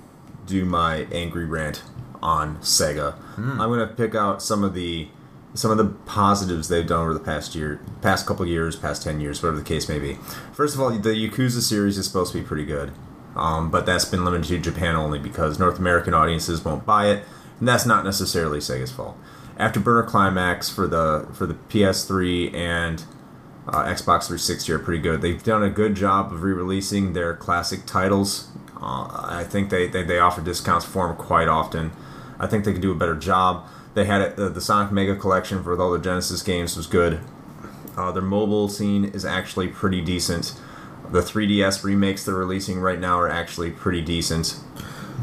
do my angry rant on Sega, I'm going to pick out some of the some of the positives they've done over the past year, past couple years, past ten years, whatever the case may be. First of all, the Yakuza series is supposed to be pretty good, um, but that's been limited to Japan only because North American audiences won't buy it, and that's not necessarily Sega's fault. Afterburner Climax for the for the PS3 and uh, Xbox 360 are pretty good. They've done a good job of re-releasing their classic titles. Uh, I think they, they, they offer discounts for them quite often. I think they could do a better job. They had it, the, Sonic Mega Collection for all the Genesis games was good. Uh, their mobile scene is actually pretty decent. The 3DS remakes they're releasing right now are actually pretty decent.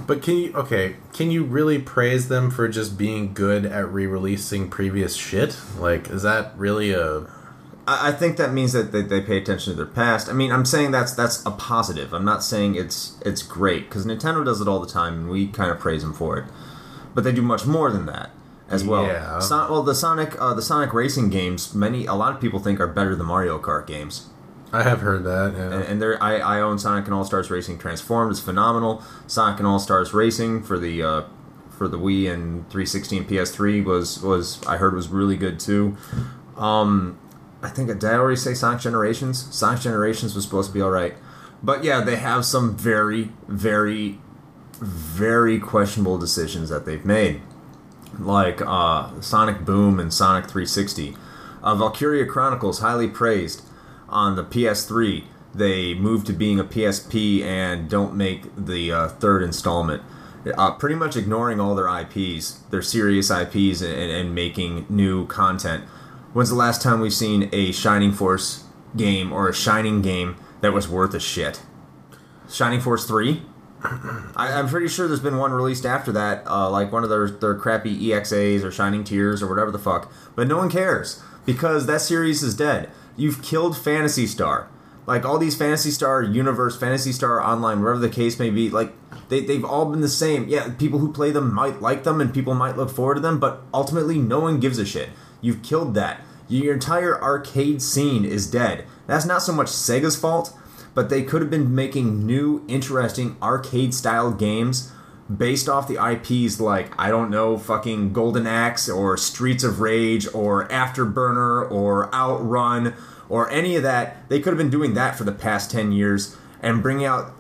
But can you okay? Can you really praise them for just being good at re-releasing previous shit? Like, is that really a? I think that means that they, they pay attention to their past. I mean, I'm saying that's that's a positive. I'm not saying it's it's great because Nintendo does it all the time, and we kind of praise them for it. But they do much more than that as well. Yeah. Son- well, the Sonic uh, the Sonic racing games, many a lot of people think are better than Mario Kart games. I have heard that. Yeah. And, and there, I, I own Sonic and All Stars Racing Transformed. It's phenomenal. Sonic and All Stars Racing for the uh, for the Wii and 360 and PS3 was was I heard was really good too. Um, I think did I already say Sonic Generations? Sonic Generations was supposed to be all right, but yeah, they have some very very very questionable decisions that they've made, like uh, Sonic Boom and Sonic 360. Uh, Valkyria Chronicles highly praised on the PS3. They moved to being a PSP and don't make the uh, third installment. Uh, pretty much ignoring all their IPs, their serious IPs, and, and making new content. When's the last time we've seen a Shining Force game or a Shining game that was worth a shit? Shining Force 3? I, I'm pretty sure there's been one released after that, uh, like one of their, their crappy EXAs or Shining Tears or whatever the fuck. But no one cares because that series is dead. You've killed Phantasy Star. Like all these Phantasy Star universe, Phantasy Star online, whatever the case may be, like they, they've all been the same. Yeah, people who play them might like them and people might look forward to them, but ultimately no one gives a shit. You've killed that. Your entire arcade scene is dead. That's not so much Sega's fault, but they could have been making new, interesting arcade style games based off the IPs like, I don't know, fucking Golden Axe or Streets of Rage or Afterburner or Outrun or any of that. They could have been doing that for the past 10 years and bringing out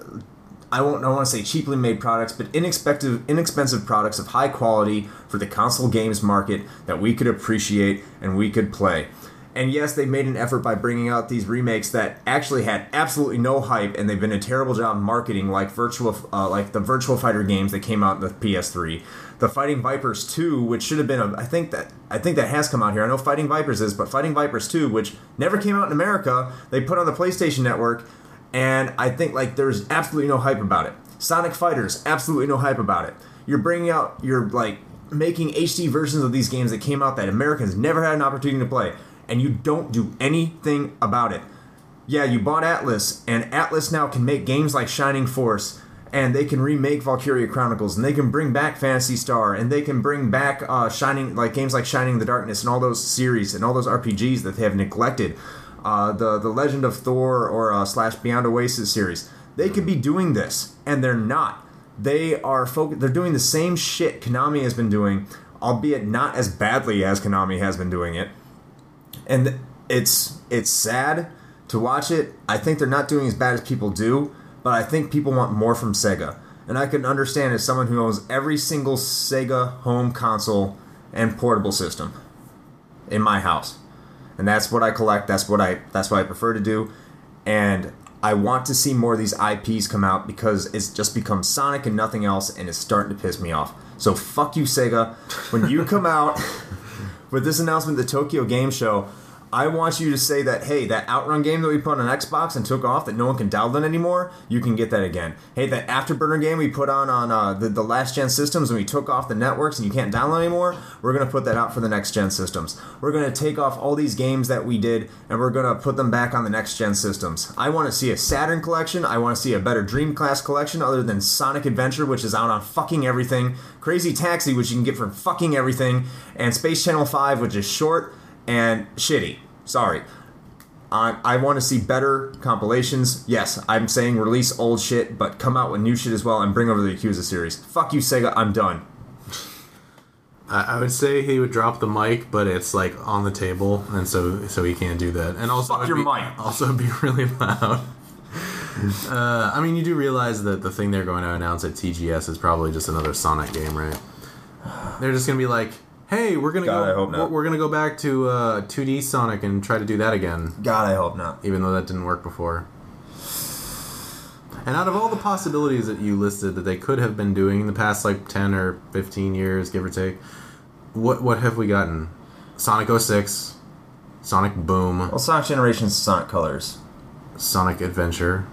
I won't I want to say cheaply made products, but inexpensive inexpensive products of high quality for the console games market that we could appreciate and we could play. And yes, they made an effort by bringing out these remakes that actually had absolutely no hype, and they've been a terrible job marketing, like virtual, uh, like the Virtual Fighter games that came out in the PS3, the Fighting Vipers 2, which should have been a, I think that I think that has come out here. I know Fighting Vipers is, but Fighting Vipers 2, which never came out in America, they put on the PlayStation Network, and I think like there's absolutely no hype about it. Sonic Fighters, absolutely no hype about it. You're bringing out, you're like making HD versions of these games that came out that Americans never had an opportunity to play, and you don't do anything about it. Yeah, you bought Atlus, and Atlus now can make games like Shining Force, and they can remake Valkyria Chronicles, and they can bring back Phantasy Star, and they can bring back uh, Shining, like games like Shining in the Darkness, and all those series and all those RPGs that they have neglected. Uh, the the Legend of Thor or uh, slash Beyond Oasis series, they could be doing this, and they're not. They are focus. They're doing the same shit Konami has been doing, albeit not as badly as Konami has been doing it and it's it's sad to watch it. I think they're not doing as bad as people do, but I think people want more from Sega. And I can understand as someone who owns every single Sega home console and portable system in my house. And that's what I collect, that's what I that's what I prefer to do. And I want to see more of these IPs come out because it's just become Sonic and nothing else and it's starting to piss me off. So fuck you Sega. When you come out with this announcement at the Tokyo Game Show, I want you to say that, hey, that Outrun game that we put on Xbox and took off that no one can download anymore, you can get that again. Hey, that Afterburner game we put on on uh, the, the last gen systems and we took off the networks and you can't download anymore, we're going to put that out for the next gen systems. We're going to take off all these games that we did and we're going to put them back on the next gen systems. I want to see a Saturn collection. I want to see a better Dreamcast collection other than Sonic Adventure, which is out on fucking everything, Crazy Taxi, which you can get for fucking everything, and Space Channel 5, which is short and shitty. Sorry. I, I want to see better compilations. Yes, I'm saying release old shit, but come out with new shit as well and bring over the Yakuza series. Fuck you, Sega. I'm done. I, I would say he would drop the mic, but it's like on the table, and so so he can't do that. And also, Fuck your be, mic. Also, be really loud. Uh, I mean, you do realize that the thing they're going to announce at TGS is probably just another Sonic game, right? They're just gonna be like, "Hey, we're gonna God, go. I hope not. We're, gonna go back to uh, 2D Sonic and try to do that again." God, I hope not. even though that didn't work before. And out of all the possibilities that you listed that they could have been doing in the past like 10 or 15 years, give or take, what what have we gotten? Sonic 06, Sonic Boom, Well, Sonic Generations, Sonic Colors. Sonic Adventure,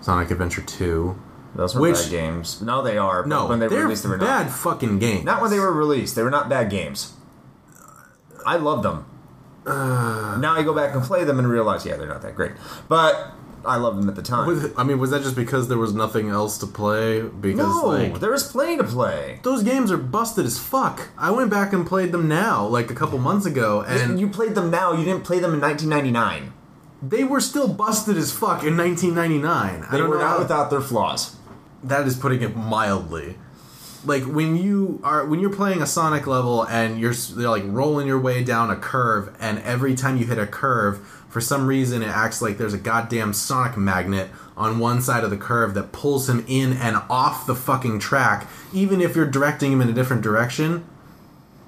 Sonic Adventure 2. Those were Which- bad games. No, they are. but No, when they were they're released, they were bad not. fucking games. Not when they were released. They were not bad games. I love them. Uh. now I go back and play them and realize, yeah, they're not that great. But I loved them at the time. Was I mean, was that just because there was nothing else to play? Because no, like there was plenty to play. those games are busted as fuck. I went back and played them now, like a couple months ago, and you played them now. You didn't play them in 1999. They were still busted as fuck in 1999. I They were not without their flaws. That is putting it mildly. Like when you are when you're playing a Sonic level and you're they're like rolling your way down a curve, and every time you hit a curve, for some reason it acts like there's a goddamn Sonic magnet on one side of the curve that pulls him in and off the fucking track, even if you're directing him in a different direction.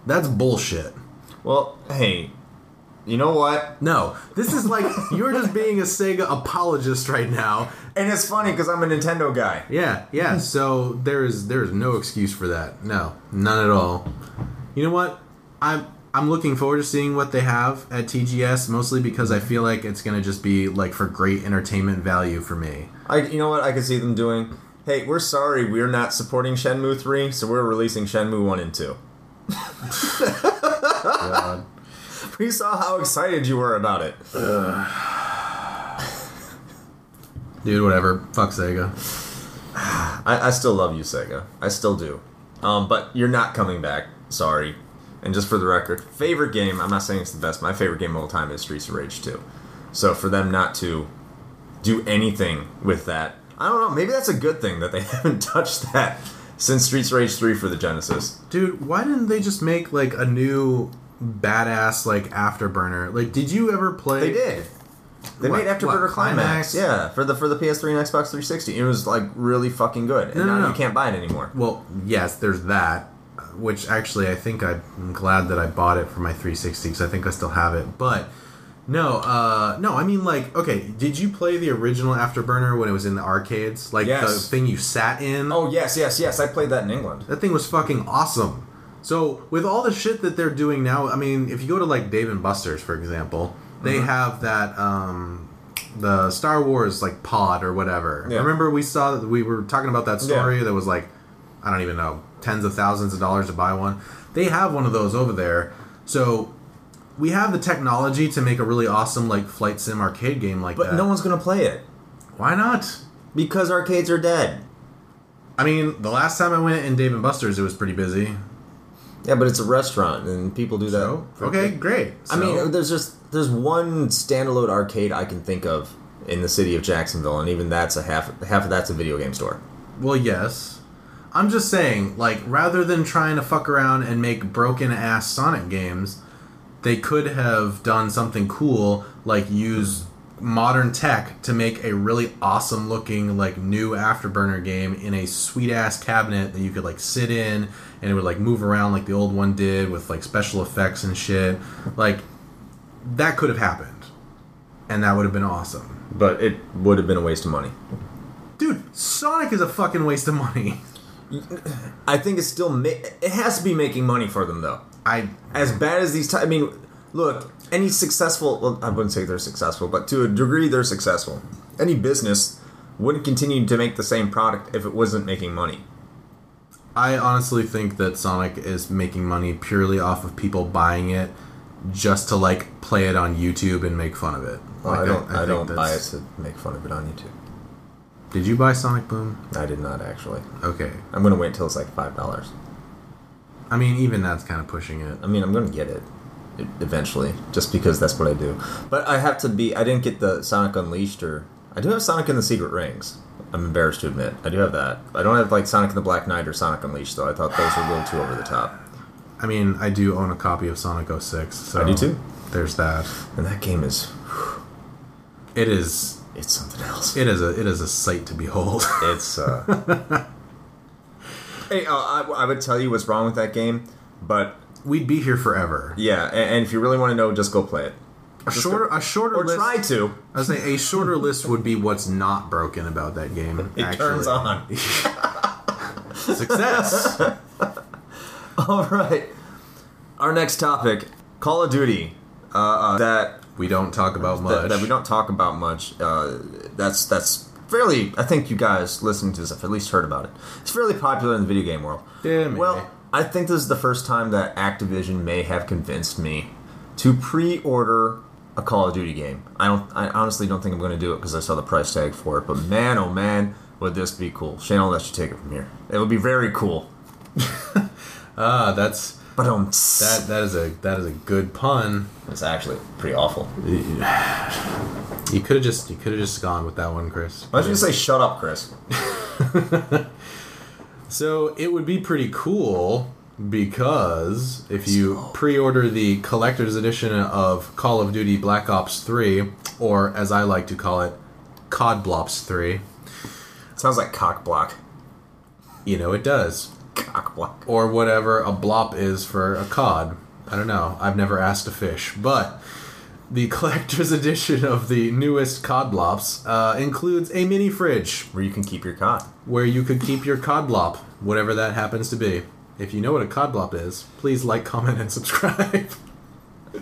That's bullshit. Well, hey, you know what? No, this is like you're just being a Sega apologist right now, And it's funny because I'm a Nintendo guy. Yeah, yeah. Hmm. So there is there is no excuse for that. No, none at all. You know what? I'm I'm looking forward to seeing what they have at TGS, mostly because I feel like it's gonna just be like for great entertainment value for me. I, you know what? I could see them doing. Hey, we're sorry, we're not supporting Shenmue 3, so we're releasing Shenmue 1 and 2. God. We saw how excited you were about it. Dude, whatever. Fuck Sega. I, I still love you, Sega. I still do. Um, but you're not coming back. Sorry. And just for the record, favorite game, I'm not saying it's the best, my favorite game of all time is Streets of Rage 2. So for them not to do anything with that, I don't know, maybe that's a good thing that they haven't touched that since Streets of Rage 3 for the Genesis. Dude, why didn't they just make like a new badass like afterburner? Like, did you ever play? They did. They What- made Afterburner Climax. Climax? Yeah, for the for the PS3 and Xbox 360. It was like really fucking good. And No, no, now no. you can't buy it anymore. Well, yes, there's that. Which actually, I think I'm glad that I bought it for my 360 because I think I still have it. But no, uh, no, I mean like, okay, did you play the original Afterburner when it was in the arcades? Like the thing you sat in. Oh yes, yes, yes. I played that in England. That thing was fucking awesome. So with all the shit that they're doing now, I mean, if you go to like Dave and Buster's, for example, they Mm-hmm. have that um, the Star Wars like pod or whatever. Yeah. Remember we saw that we were talking about that story Yeah. that was like I don't even know tens of thousands of dollars to buy one. They have one of those over there. So we have the technology to make a really awesome like flight sim arcade game like But that. But no one's gonna play it Why not? because arcades are dead. I mean, the last time I went in Dave and Buster's, it was pretty busy. Yeah, but it's a restaurant and people do that. So okay, great. I mean, there's just there's one standalone arcade I can think of in the city of Jacksonville, and even that's a half half of that's a video game store. Well, yes. I'm just saying, like, rather than trying to fuck around and make broken ass Sonic games, they could have done something cool, like use modern tech to make a really awesome looking, like, new Afterburner game in a sweet ass cabinet that you could, like, sit in and it would, like, move around like the old one did with, like, special effects and shit. Like, that could have happened. And that would have been awesome. But it would have been a waste of money. Dude, Sonic is a fucking waste of money. I think it's still ma- it has to be making money for them though. I As bad as these, ti I mean, look, any successful well, I wouldn't say they're successful, but to a degree they're successful. Any business wouldn't continue to make the same product if it wasn't making money. I honestly think that Sonic is making money purely off of people buying it just to like play it on YouTube and make fun of it. Like, I don't. I, think don't buy it to make fun of it on YouTube. Did you buy Sonic Boom? I did not actually. Okay. I'm gonna wait until it's like five dollars. I mean, even that's kind of pushing it. I mean, I'm gonna get it eventually, just because that's what I do. But I have to be. I didn't get the Sonic Unleashed, or I do have Sonic in the Secret Rings. I'm embarrassed to admit, I do have that. I don't have like Sonic in the Black Knight or Sonic Unleashed, though. I thought those were a little too over the top. I mean, I do own a copy of Sonic 06. So I do too. There's that. And that game is It is. it's something else. It is a. It is a sight to behold. It's uh Hey, uh, I, I would tell you what's wrong with that game, but We'd be here forever. yeah, and, and if you really want to know, just go play it. A shorter. A shorter Or list. try to. I was saying a shorter list would be what's not broken about that game. It actually. turns on. Success. All right. Our next topic Call of Duty. Uh, uh, that we don't talk about much. that, that we don't talk about much. Uh, that's that's fairly. I think you guys listening to this have at least heard about it. It's fairly popular in the video game world. Yeah, maybe. Well, I think this is the first time that Activision may have convinced me to pre-order a Call of Duty game. I don't. I honestly don't think I'm going to do it because I saw the price tag for it. But man, oh man, would this be cool? Shane, I'll let you take it from here. It would be very cool. Ah, that's But um, that. That is a that is a good pun. it's actually pretty awful. You could have just you could have just gone with that one, Chris. Why don't you say shut up, Chris? So it would be pretty cool because if you pre-order the collector's edition of Call of Duty Black Ops 3, or as I like to call it, COD Blops 3, sounds like cock block. you know it does. Cock block. Or whatever a blop is for a cod. I don't know. I've never asked a fish. But the collector's edition of the newest cod blops uh, includes a mini fridge Where you can keep your cod. where you could keep your cod blop, whatever that happens to be. If you know what a cod blop is, please like, comment, and subscribe. I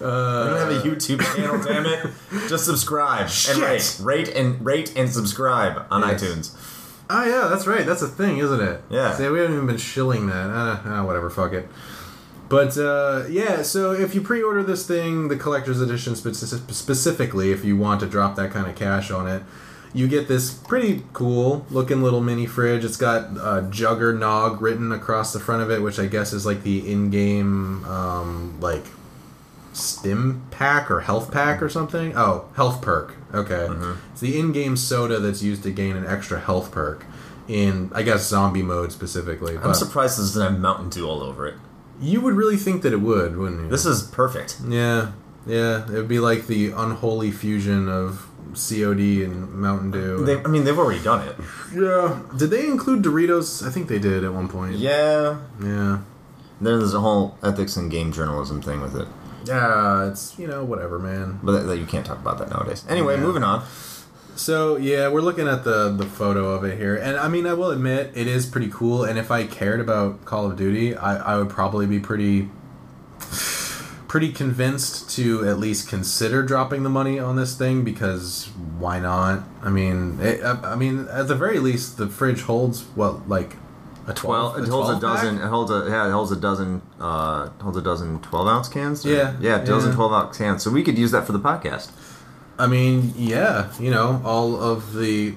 don't have a YouTube channel, damn it. Just subscribe and Shit. rate, rate and rate and subscribe on Yes. iTunes. Oh yeah, that's right. That's a thing, isn't it? Yeah. See, we haven't even been shilling that. Uh, uh, whatever, fuck it. But uh, yeah, so if you pre-order this thing, the collector's edition speci- specifically, if you want to drop that kind of cash on it, you get this pretty cool looking little mini fridge. It's got uh, Juggernog written across the front of it, which I guess is like the in-game um, like stim pack or health pack or something. Oh, health perk. Okay, mm-hmm. it's the in-game soda that's used to gain an extra health perk in, I guess, zombie mode specifically. I'm surprised this doesn't have Mountain Dew all over it. you would really think that it would, wouldn't you? This is perfect. yeah, yeah. It would be like the unholy fusion of COD and Mountain Dew. They, I mean, they've already done it. yeah. Did they include Doritos? I think they did at one point. Yeah. Yeah. Then there's a whole ethics and game journalism thing with it. Yeah, it's you know whatever, man. But that, that you can't talk about that nowadays. Anyway, Yeah. moving on. So yeah, we're looking at the the photo of it here, and I mean, I will admit it is pretty cool. And if I cared about Call of Duty, I, I would probably be pretty pretty convinced to at least consider dropping the money on this thing because why not? I mean, it, I, I mean, at the very least, the fridge holds what like a twelve. Well, it holds a dozen. pack? It holds a yeah. It holds a dozen. Uh, holds a dozen twelve ounce cans. or- Yeah, yeah, a dozen yeah. twelve ounce cans. So we could use that for the podcast. I mean, yeah, you know, all of the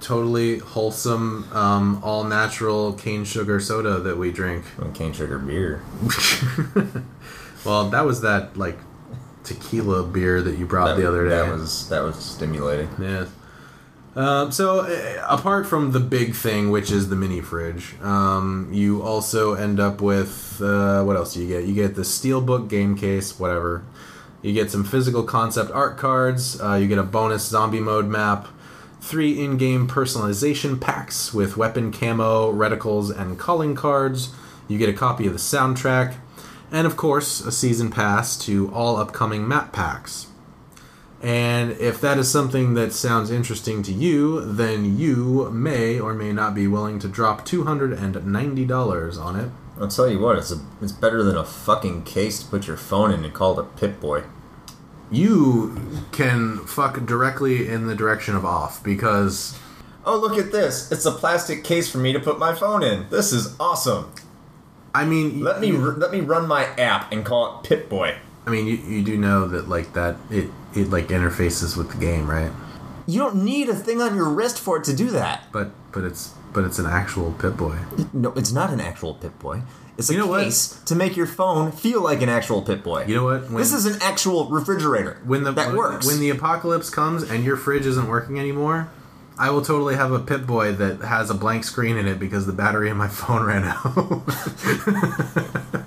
totally wholesome, um, all natural cane sugar soda that we drink. And cane sugar beer. Well, that was that like tequila beer that you brought That, the other day. that was that was stimulating. yeah. Um, so, uh, apart from the big thing, which is the mini fridge, um, you also end up with uh, what else do you get? You get the steelbook game case, whatever. You get some physical concept art cards. Uh, you get a bonus zombie mode map. Three in-game personalization packs with weapon camo, reticles, and calling cards. You get a copy of the soundtrack, and of course, a season pass to all upcoming map packs. And if that is something that sounds interesting to you, then you may or may not be willing to drop $290 on it. I'll tell you what, it's a, it's better than a fucking case to put your phone in and call it a Pip Boy. You can fuck directly in the direction of off because Oh, look at this! It's a plastic case for me to put my phone in. This is awesome. I mean, Let me you, r- let me run my app and call it Pip Boy. I mean, you, you do know that like that it it like interfaces with the game, right? You don't need a thing on your wrist for it to do that. But but it's but it's an actual Pip Boy. No, it's not an actual Pip Boy. It's a You know what? case to make your phone feel like an actual Pip Boy. You know what? When, this is an actual refrigerator. when the that when, works. when the apocalypse comes and your fridge isn't working anymore. I will totally have a Pip Boy that has a blank screen in it because the battery in my phone ran out.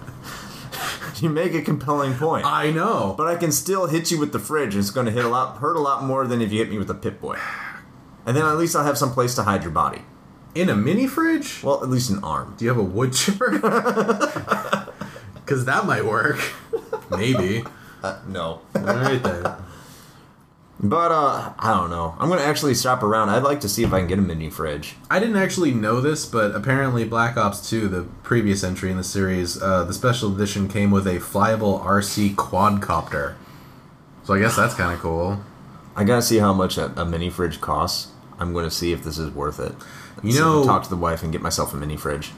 you make a compelling point. I know. but I can still hit you with the fridge. and It's going to hit a lot, hurt a lot more than if you hit me with a Pip Boy. And then at least I'll have some place to hide your body. In a mini fridge? Well, at least an arm. Do you have a wood chipper? Because that might work. Maybe. Uh, no. All right then. But uh, I don't know. I'm gonna actually shop around. I'd like to see if I can get a mini fridge. I didn't actually know this, but apparently Black Ops 2, the previous entry in the series, uh, the special edition came with a flyable RC quadcopter. So I guess that's kind of cool. I gotta see how much a, a mini fridge costs. I'm gonna see if this is worth it. You know- talk to the wife and get myself a mini fridge.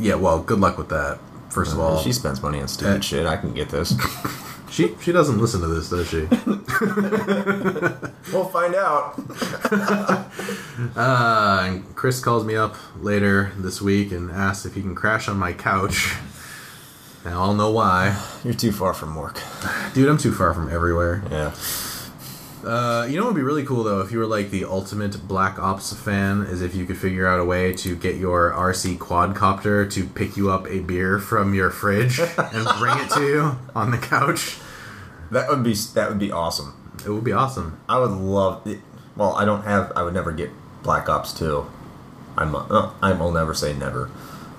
Yeah, well, good luck with that. First of all, she spends money on stupid uh, shit. I can get this. she she doesn't listen to this, does she? we'll find out. Uh, and Chris calls me up later this week and asks if he can crash on my couch. Now I'll know why, You're too far from work. dude. I'm too far from everywhere. Yeah. Uh, you know what would be really cool though if you were like the ultimate Black Ops fan is if you could figure out a way to get your RC quadcopter to pick you up a beer from your fridge and bring it to you on the couch. That would be that would be awesome. It would be awesome. I would love. It. Well, I don't have. I would never get Black Ops two. I'm. Uh, I will never say never,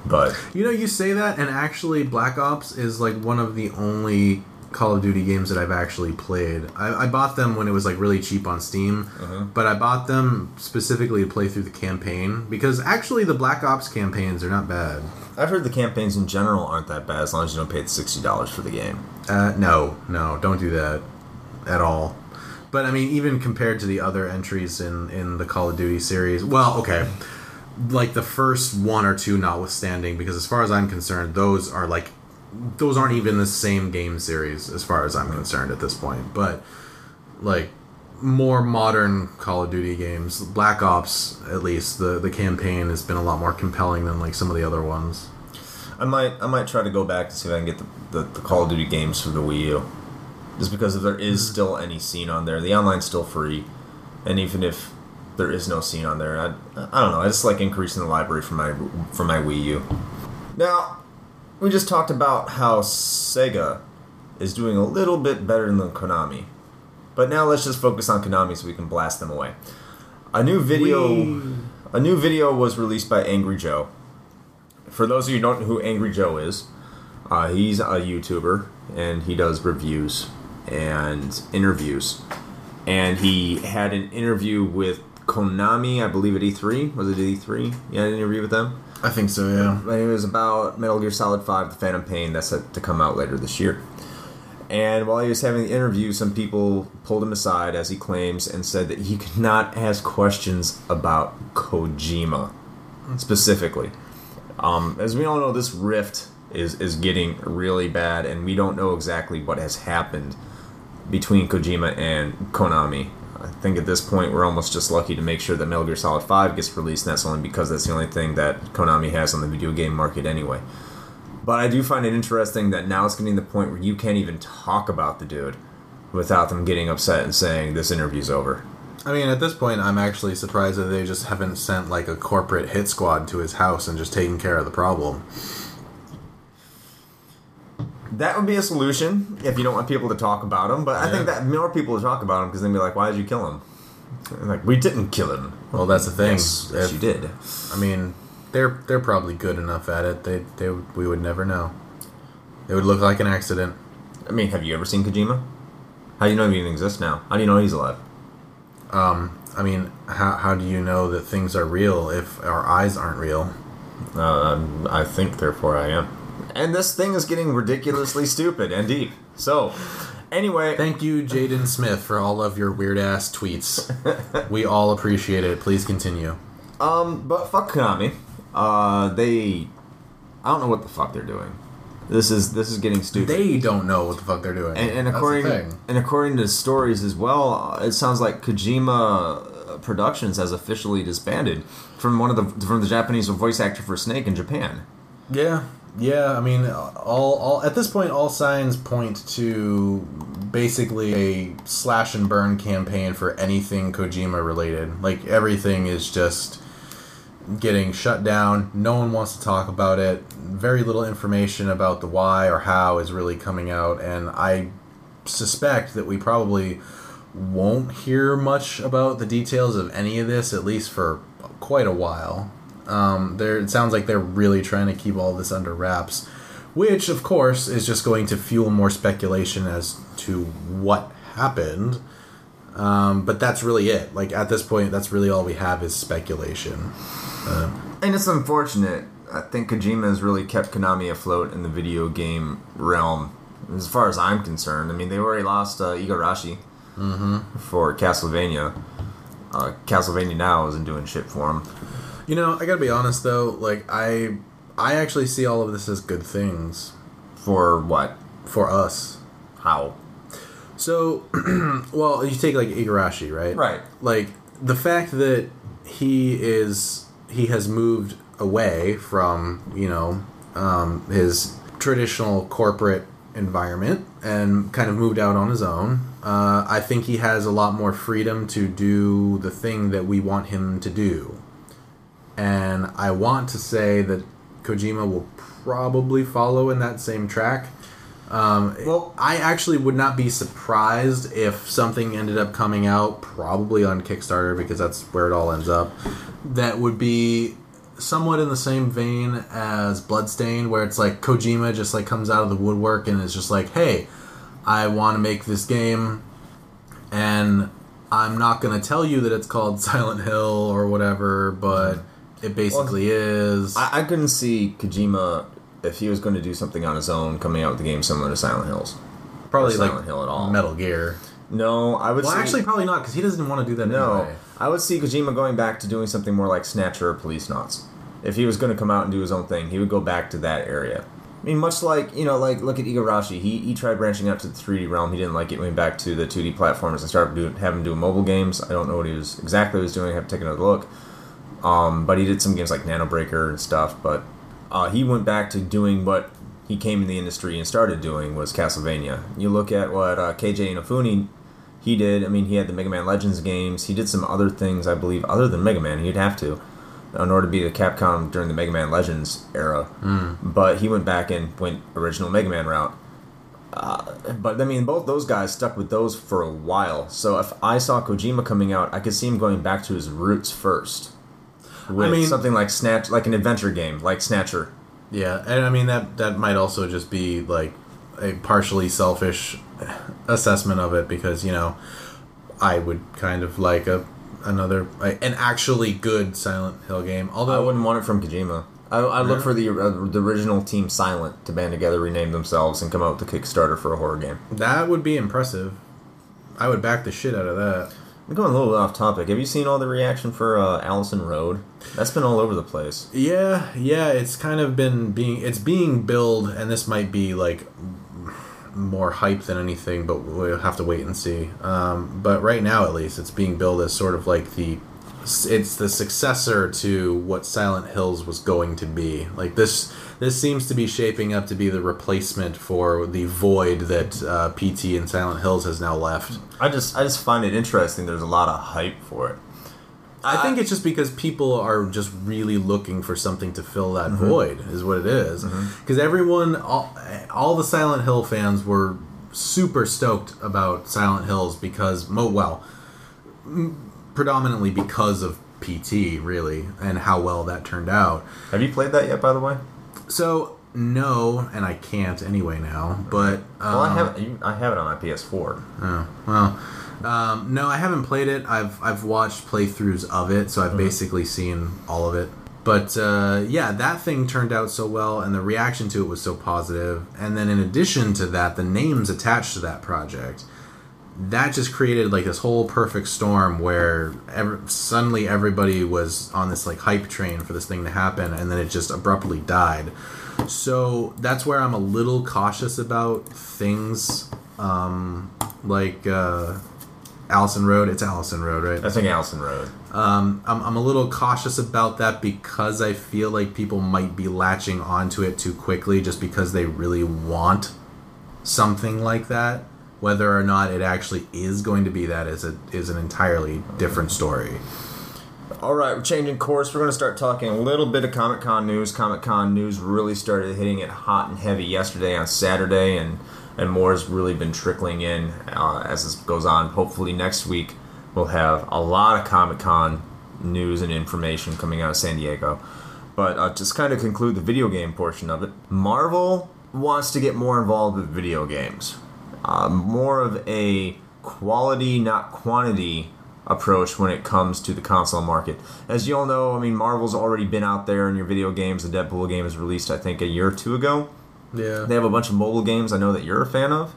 but You know, you say that, and actually, Black Ops is like one of the only Call of Duty games that I've actually played. I, I bought them when it was like really cheap on Steam, but I bought them specifically to play through the campaign because actually the Black Ops campaigns are not bad. I've heard the campaigns in general aren't that bad as long as you don't pay the sixty dollars for the game. Uh, no, no, don't do that at all. But I mean, even compared to the other entries in in the Call of Duty series, well, okay, like the first one or two, notwithstanding, because as far as I'm concerned, those are like those aren't even the same game series as far as I'm concerned at this point. But like more modern Call of Duty games, Black Ops at least the the campaign has been a lot more compelling than like some of the other ones. I might. I might try to go back to see if I can get the, the, the Call of Duty games for the Wii U, just because if there is hmm. still any scene on there, the online's still free, and even if there is no scene on there, I, I don't know. I just like increasing the library for my for my Wii U. Now, we just talked about how Sega is doing a little bit better than Konami, but now let's just focus on Konami so we can blast them away. A new video, Whee! a new video was released by Angry Joe. For those of you who don't know who Angry Joe is, uh, he's a YouTuber and he does reviews and interviews. And he had an interview with Konami, I believe at E3. Was it E3? You had an interview with them? I think so, yeah. And it was about Metal Gear Solid 5 The Phantom Pain that's set to come out later this year. And while he was having the interview, some people pulled him aside, as he claims, and said that he could not ask questions about Kojima specifically. Um, as we all know, this rift is, is getting really bad, and we don't know exactly what has happened between Kojima and Konami. I think at this point we're almost just lucky to make sure that Metal Gear Solid 5 gets released, and that's only because that's the only thing that Konami has on the video game market anyway. But I do find it interesting that now it's getting to the point where you can't even talk about the dude without them getting upset and saying this interview's over. I mean, at this point, I'm actually surprised that they just haven't sent like a corporate hit squad to his house and just taken care of the problem. That would be a solution if you don't want people to talk about him. But I think that more people will talk about him because they'll be like, "Why did you kill him?" And like, we didn't kill him. Well, that's the thing. Yes, yes, If- you did. I mean, they're they're probably good enough at it. They they we would never know. It would look like an accident. I mean, have you ever seen Kojima? How do you know he even exists now? How do you know he's alive? Um, I mean, how how do you know that things are real if our eyes aren't real? Uh, I think, therefore, I am. And this thing is getting ridiculously stupid and deep. So, anyway, Thank you, Jaden Smith, for all of your weird ass tweets. we all appreciate it. Please continue. um, but fuck Konami. Uh, they, I don't know what the fuck they're doing. This is this is getting stupid. They don't know what the fuck they're doing. and, and according and according to stories as well, it sounds like Kojima Productions has officially disbanded from one of the from the Japanese voice actor for Snake in Japan. Yeah, yeah. I mean, all, all at this point, all signs point to basically a slash and burn campaign for anything Kojima related. Like everything is just getting shut down. No one wants to talk about it. Very little information about the why or how is really coming out, and I suspect that we probably won't hear much about the details of any of this, at least for quite a while. Um, there, it sounds like they're really trying to keep all this under wraps, which, of course, is just going to fuel more speculation as to what happened. Um, but that's really it. Like at this point, that's really all we have is speculation. Uh, And it's unfortunate. I think Kojima has really kept Konami afloat in the video game realm, as far as I'm concerned. I mean, they already lost uh, Igarashi for Castlevania. Uh, Castlevania now isn't doing shit for him. You know, I gotta be honest though. Like I, I actually see all of this as good things For what? for us. How? So, well, you take like Igarashi, right? Right. Like the fact that he is he has moved away from you know um, his traditional corporate environment and kind of moved out on his own. Uh, I think he has a lot more freedom to do the thing that we want him to do, and I want to say that Kojima will probably follow in that same track. Um, Well- I actually would not be surprised if something ended up coming out, probably on Kickstarter, because that's where it all ends up. That would be somewhat in the same vein as Bloodstain, where it's like Kojima just like comes out of the woodwork and is just like, "Hey, I want to make this game, and I'm not going to tell you that it's called Silent Hill or whatever, but it basically is." I, I couldn't see Kojima if he was going to do something on his own coming out with a game similar to Silent Hills. probably or like Silent Hill at all. Metal Gear. No, I would Well, see, actually, probably not because he doesn't want to do that No, anyway. I would see Kojima going back to doing something more like Snatcher or Policenauts. If he was going to come out and do his own thing, he would go back to that area. I mean, much like you know, like look at Igarashi. He he tried branching out to the 3D realm. He didn't like it. Went back to the 2D platforms and started doing having do mobile games. I don't know what he was exactly was doing. I have to take another look. Um, but he did some games like Nanobreaker and stuff. But uh, he went back to doing what he came in the industry and started doing was Castlevania. You look at what uh, Keiji Inafune he did. I mean, he had the Mega Man Legends games. He did some other things, I believe, other than Mega Man. He'd have to in order to be the Capcom during the Mega Man Legends era. But he went back and went original Mega Man route. Uh, but I mean, both those guys stuck with those for a while. So if I saw Kojima coming out, I could see him going back to his roots first. With mean- something like Snatch, like an adventure game, like Snatcher. Yeah, and I mean that that might also just be like a partially selfish assessment of it because you know I would kind of like a another like, an actually good Silent Hill game. Although I wouldn't want it from Kojima. I, I look for the uh, the original team Silent to band together, rename themselves, and come out with a Kickstarter for a horror game. that would be impressive. I would back the shit out of that. I'm going a little off topic. Have you seen all the reaction for uh, Allison Road? That's been all over the place. Yeah, yeah, it's kind of been being it's being billed, and this might be like more hype than anything, but we'll have to wait and see. Um, but right now, at least, it's being billed as sort of like the it's the successor to what Silent Hills was going to be. Like this, this seems to be shaping up to be the replacement for the void that uh, PT and Silent Hills has now left. I just I just find it interesting. There's a lot of hype for it. I think it's just because people are just really looking for something to fill that Mm-hmm. void, is what it is. Because everyone, all, all the Silent Hill fans were super stoked about Silent Hills because, mo well, predominantly because of PT, really, and how well that turned out. Have you played that yet? By the way, So, no, and I can't anyway now, but. Um, well, I have you- I have it on my PS4. Oh, well, um, no, I haven't played it. I've I've watched playthroughs of it, so I've basically seen all of it. But uh, yeah, that thing turned out so well, and the reaction to it was so positive. And then in addition to that, the names attached to that project, that just created like this whole perfect storm where ever, suddenly everybody was on this like hype train for this thing to happen, and then it just abruptly died. So that's where I'm a little cautious about things um, like uh, Allison Road. It's Allison Road, right? I think Allison Road. Um, I'm, I'm a little cautious about that because I feel like people might be latching onto it too quickly just because they really want something like that. Whether or not it actually is going to be that is a is an entirely different story. All right, we're changing course. We're going to start talking a little bit of Comic Con news. Comic Con news really started hitting it hot and heavy yesterday on Saturday, and and more has really been trickling in uh, as this goes on. Hopefully, next week we'll have a lot of Comic Con news and information coming out of San Diego. But uh, just kind of conclude the video game portion of it. Marvel wants to get more involved with video games, uh, more of a quality, not quantity approach when it comes to the console market. As you all know, I mean, Marvel's already been out there in your video games. The Deadpool game was released, I think, a year or two ago. Yeah. They have a bunch of mobile games I know that you're a fan of.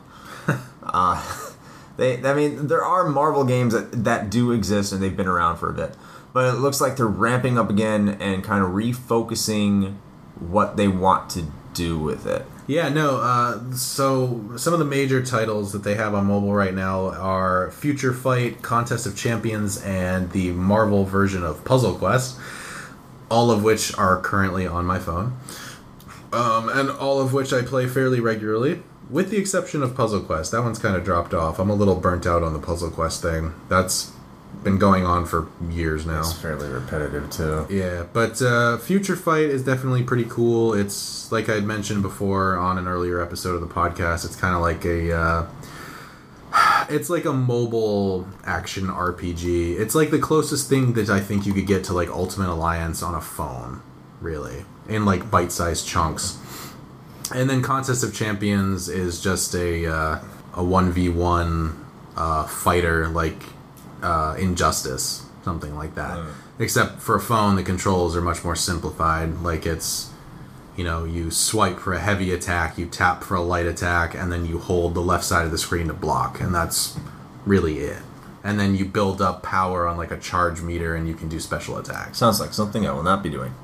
uh, they, I mean, there are Marvel games that, that do exist and they've been around for a bit. But it looks like they're ramping up again and kind of refocusing what they want to do with it. Yeah, no. Uh, so some of the major titles that they have on mobile right now are Future Fight, Contest of Champions, and the Marvel version of Puzzle Quest. All of which are currently on my phone, um, and all of which I play fairly regularly, with the exception of Puzzle Quest. That one's kind of dropped off. I'm a little burnt out on the Puzzle Quest thing. That's been going on for years now. It's fairly repetitive too. Yeah, but uh, Future Fight is definitely pretty cool. It's like I had mentioned before on an earlier episode of the podcast. It's kind of like a, uh, it's like a mobile action RPG. It's like the closest thing that I think you could get to like Ultimate Alliance on a phone, really, in like bite-sized chunks. And then Contest of Champions is just a uh, a one v one uh, fighter like uh, Injustice, something like that. Except for a phone, the controls are much more simplified. Like it's, you know, you swipe for a heavy attack, you tap for a light attack, and then you hold the left side of the screen to block, and that's really it. And then you build up power on like a charge meter, and you can do special attacks. Sounds like something I will not be doing.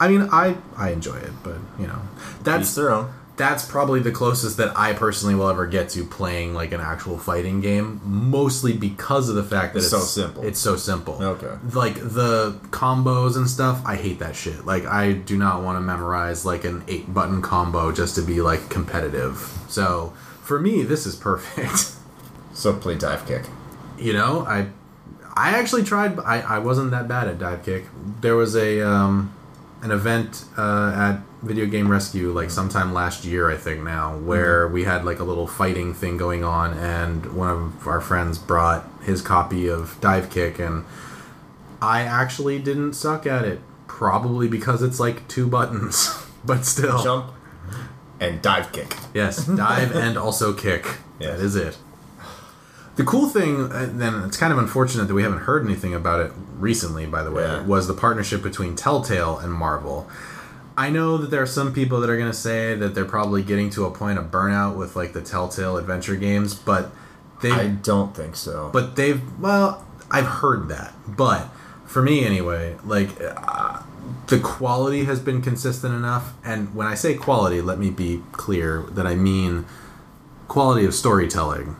I mean, I I enjoy it, but you know, Each that's their own. That's probably the closest that I personally will ever get to playing like an actual fighting game, mostly because of the fact that It's it's, so simple. It's so simple. Okay. Like the combos and stuff, I hate that shit. Like I do not want to memorize like an eight button combo just to be like competitive. So for me, this is perfect. So play Divekick. you know, I I actually tried. I I wasn't that bad at Divekick. There was a um an event uh, at Video Game Rescue like sometime last year, I think now, where we had like a little fighting thing going on, and one of our friends brought his copy of Divekick, and I actually didn't suck at it. Probably because it's like two buttons, but still. Jump and dive kick. Yes, dive and also kick. Yes. That is it. The cool thing, and then it's kind of unfortunate that we haven't heard anything about it recently, by the way, Yeah. was the partnership between Telltale and Marvel. I know that there are some people that are going to say that they're probably getting to a point of burnout with like the Telltale adventure games, but they I don't think so. but they've well i've heard that but for me anyway like uh, the quality has been consistent enough and when i say quality let me be clear that i mean quality of storytelling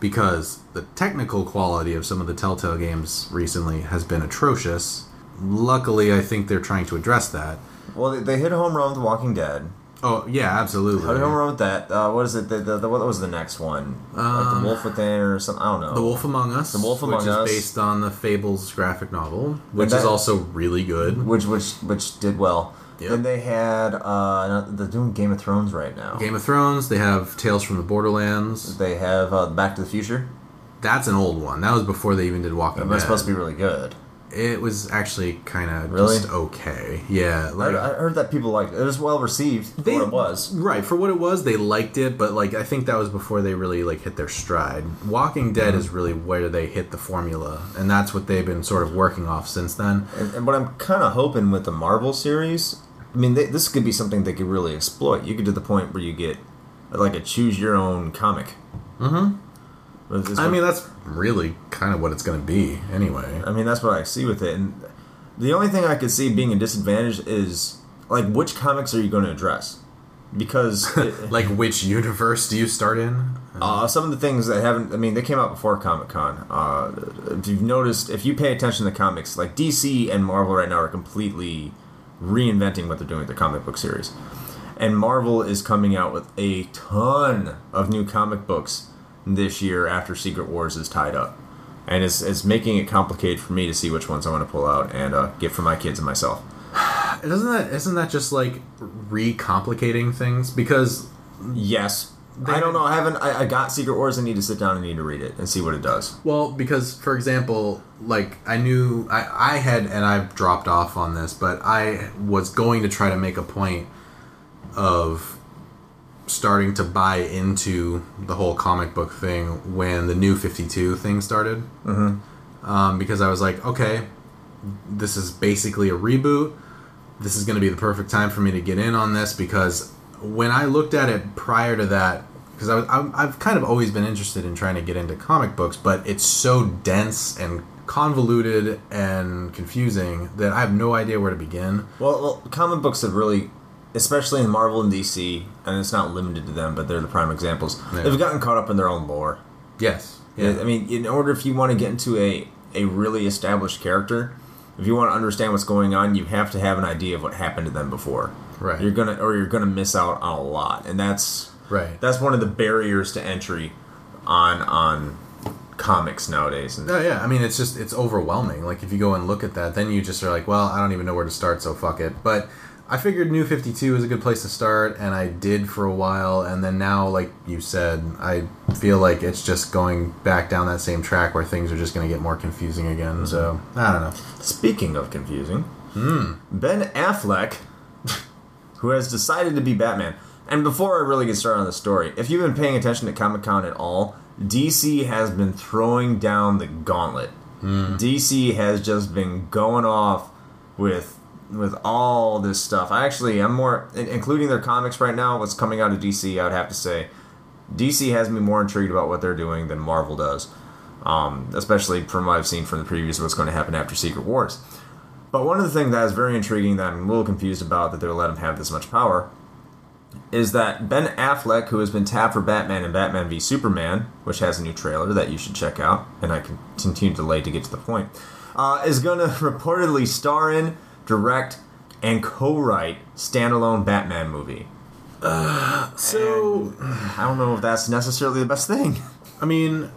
because the technical quality of some of the telltale games recently has been atrocious luckily i think they're trying to address that well, they, they hit a home run with Walking Dead. oh yeah absolutely Hit a home run with that. Uh, what is it? The, the, the, what was the next one? like the Wolf Within or something? I don't know. Um, The Wolf Among Us, The Wolf Among which Us. is based on the Fables graphic novel, which that- is also really good. which which which did well. Yep. Then they had uh, they're doing Game of Thrones right now. Game of Thrones. They have Tales from the Borderlands. They have uh, Back to the Future. That's an old one. That was before they even did Walking That's Dead. supposed to be really good. It was actually kind of Really? just okay. Yeah, I, like I heard that people liked it. It was well received for They- what it was. right for what it was. They liked it, but like I think that was before they really like hit their stride. Walking Mm-hmm. Dead is really where they hit the formula, and that's what they've been sort of working off since then. And, and what I'm kind of hoping with the Marvel series, I mean, they, this could be something they could really exploit. You could do the point where you get like a choose your own comic. Mm-hmm. I mean, that's really kind of what it's going to be, anyway. I mean, that's what I see with it. And the only thing I could see being a disadvantage is like which comics are you going to address? Because it, Like, which universe do you start in? uh, some of the things that haven't, I mean, they came out before Comic Con. Uh, if you've noticed, if you pay attention to comics, like DC and Marvel right now are completely reinventing what they're doing with their comic book series. And Marvel is coming out with a ton of new comic books this year after Secret Wars is tied up. and it's it's making it complicated for me to see which ones I want to pull out and uh, get for my kids and myself. Doesn't that isn't that just like re-complicating things? Because Yes. I don't know. I haven't. I, I got Secret Wars. I need to sit down and need to read it and see what it does. well, because for example, like I knew I I had and I've dropped off on this, but I was going to try to make a point of starting to buy into the whole comic book thing when the new 52 thing started. Mm-hmm. Um, because I was like, okay, this is basically a reboot. This is going to be the perfect time for me to get in on this because when I looked at it prior to that, because I was, I'm, I've kind of always been interested in trying to get into comic books, but it's so dense and convoluted and confusing that I have no idea where to begin. Well, well, comic books have really, especially in Marvel and DC, and it's not limited to them, but they're the prime examples. Yeah. They've gotten caught up in their own lore. Yes. Yeah. I mean, in order if you want to get into a a really established character, if you want to understand what's going on, you have to have an idea of what happened to them before. Right. You're gonna or you're gonna miss out on a lot, and that's Right. that's one of the barriers to entry on on comics nowadays. And No, yeah. I mean, it's just it's overwhelming. Like if you go and look at that, then you just are like, well, I don't even know where to start, so fuck it. But I figured New Fifty Two is a good place to start, and I did for a while, and then now, like you said, I feel like it's just going back down that same track where things are just going to get more confusing again. Mm-hmm. So I don't know. Speaking of confusing, hmm. Ben Affleck, who has decided to be Batman. And before I really get started on the story, if you've been paying attention to Comic Con at all, DC has been throwing down the gauntlet. DC has just been going off with with all this stuff. I actually, I'm more, including their comics right now. What's coming out of DC, I would have to say, DC has me more intrigued about what they're doing than Marvel does. Um, especially from what I've seen from the previews, what's going to happen after Secret Wars. But one of the things that is very intriguing that I'm a little confused about that they'll let him have this much power is that Ben Affleck, who has been tapped for Batman and Batman v Superman, which has a new trailer that you should check out, and I can continue to delay to get to the point, uh, is going to reportedly star in, direct, and co-write standalone Batman movie. So I don't know if that's necessarily the best thing. I mean,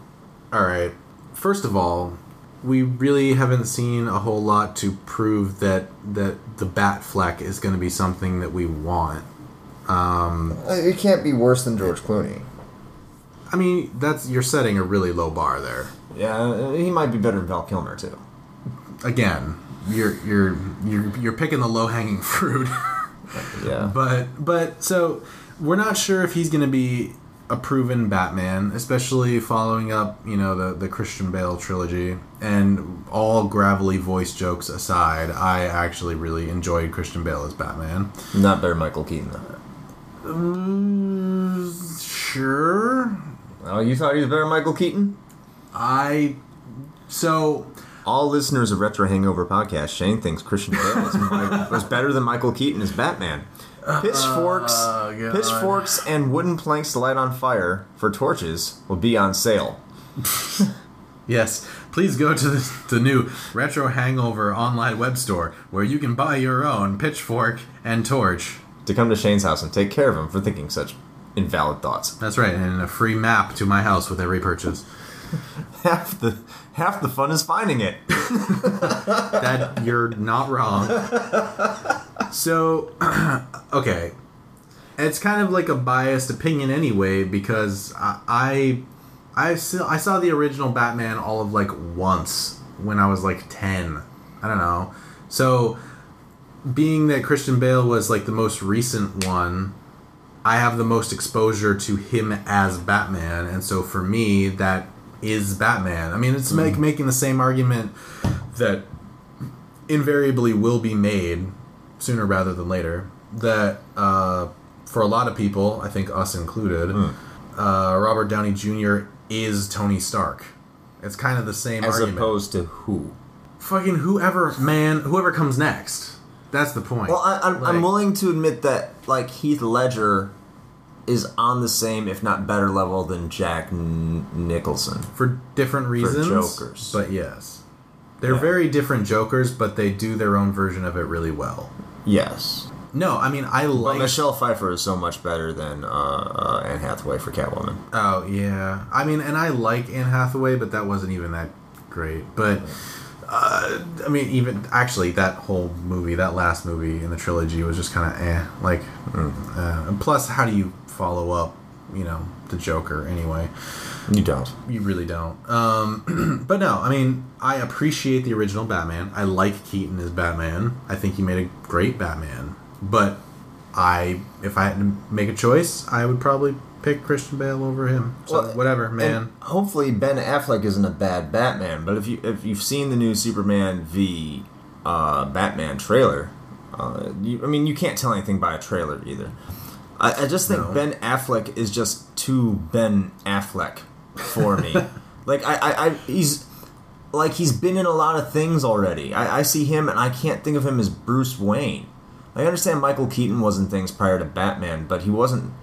all right. First of all, we really haven't seen a whole lot to prove that that the Batfleck is going to be something that we want. Uh, It can't be worse than George Clooney. I mean, that's you're setting a really low bar there. Yeah, he might be better than Val Kilmer too. Again, you're you're you're you're picking the low hanging fruit. Yeah, but but so we're not sure if he's going to be a proven Batman, especially following up, you know, the the Christian Bale trilogy. And all gravelly voice jokes aside, I actually really enjoyed Christian Bale as Batman. not better Michael Keaton though. Mm, sure. Oh, you thought he was better than Michael Keaton? I so All listeners of Retro Hangover podcast, Shane thinks Christian Bale was, was better than Michael Keaton as Batman. Pitchforks, Oh, God. pitchforks, and wooden planks to light on fire for torches will be on sale. yes, please go to the, the new Retro Hangover online web store where you can buy your own pitchfork and torch. To come to Shane's house and take care of him for thinking such invalid thoughts. That's right, and a free map to my house with every purchase. Half the half the fun is finding it. that you're not wrong. So, okay, it's kind of like a biased opinion anyway because I I I still I saw the original Batman all of like once when I was like ten. I don't know. So, being that Christian Bale was like the most recent one, I have the most exposure to him as Batman, and so for me, that is Batman. I mean, it's like making the same argument that invariably will be made sooner rather than later. That uh, for a lot of people, I think us included, uh, Robert Downey Jr. is Tony Stark. It's kind of the same As argument. opposed to who? Fucking whoever, man, whoever comes next. That's the point. Well, I, I'm, I'm Like- willing to admit that like Heath Ledger is on the same, if not better, level than Jack N- Nicholson. for different reasons. Jokers. But yes. They're Yeah. very different Jokers, but they do their own version of it really well. Yes, No, I mean I but like. Michelle Pfeiffer is so much better than uh, uh, Anne Hathaway for Catwoman. oh yeah, I mean, and I like Anne Hathaway, but that wasn't even that great. But uh, I mean, even actually, that whole movie, that last movie in the trilogy, was just kind of eh. Like, uh, and plus, how do you follow up? You know, the Joker anyway. You don't. You really don't. Um, but no, I mean, I appreciate the original Batman. I like Keaton as Batman. I think he made a great Batman. But I, if I had to make a choice, I would probably pick Christian Bale over him. So Well, whatever, man. Hopefully Ben Affleck isn't a bad Batman, But if you if you've seen the new Superman v uh, Batman trailer, uh, you, I mean you can't tell anything by a trailer either. I, I just think No. Ben Affleck is just too Ben Affleck for me. like I, I, I he's like he's been in a lot of things already. I, I see him and I can't think of him as Bruce Wayne. I understand Michael Keaton was in things prior to Batman, but he wasn't.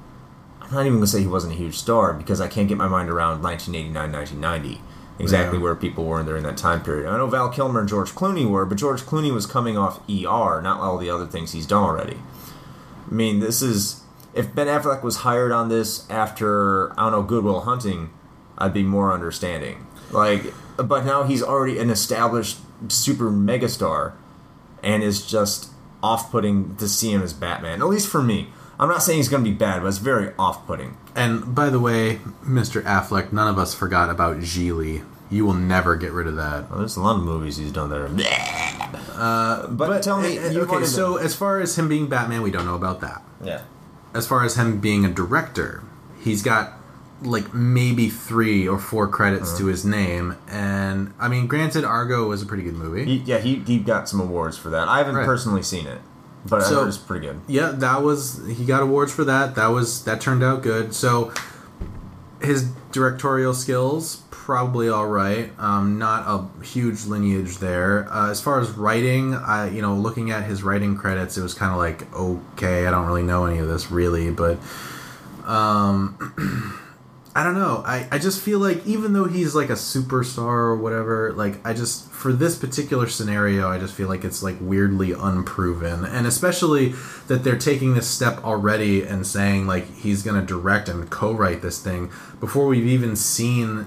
I'm not even gonna say he wasn't a huge star because I can't get my mind around 1989, 1990, exactly Yeah. where people were during that time period. I know Val Kilmer and George Clooney were, but George Clooney was coming off ER, not all the other things he's done already. I mean, this is if Ben Affleck was hired on this after I don't know Goodwill Hunting, I'd be more understanding. Like, but now he's already an established super megastar, and is just off-putting to see him as Batman. At least for me. I'm not saying he's going to be bad, but it's very off-putting. And by the way, Mr. Affleck, none of us forgot about Gigli. You will never get rid of that. Well, there's a lot of movies he's done that are. but, tell me, uh, you okay, wanted to- so as far as him being Batman, we don't know about that. yeah. As far as him being a director, he's got like maybe three or four credits Uh-huh. to his name, and I mean, granted, Argo was a pretty good movie. He, yeah, he, he got some awards for that. I haven't Right. personally seen it, but So- it's pretty good. yeah, that was he got awards for that. That was that turned out good. So his directorial skills probably all right. Um, not a huge lineage there. Uh, as far as writing, I you know looking at his writing credits, it was kind of like okay, I don't really know any of this really, but um. I don't know. I, I just feel like even though he's like a superstar or whatever, like I just for this particular scenario, I just feel like it's like weirdly unproven, and especially that they're taking this step already and saying like he's gonna direct and co-write this thing before we've even seen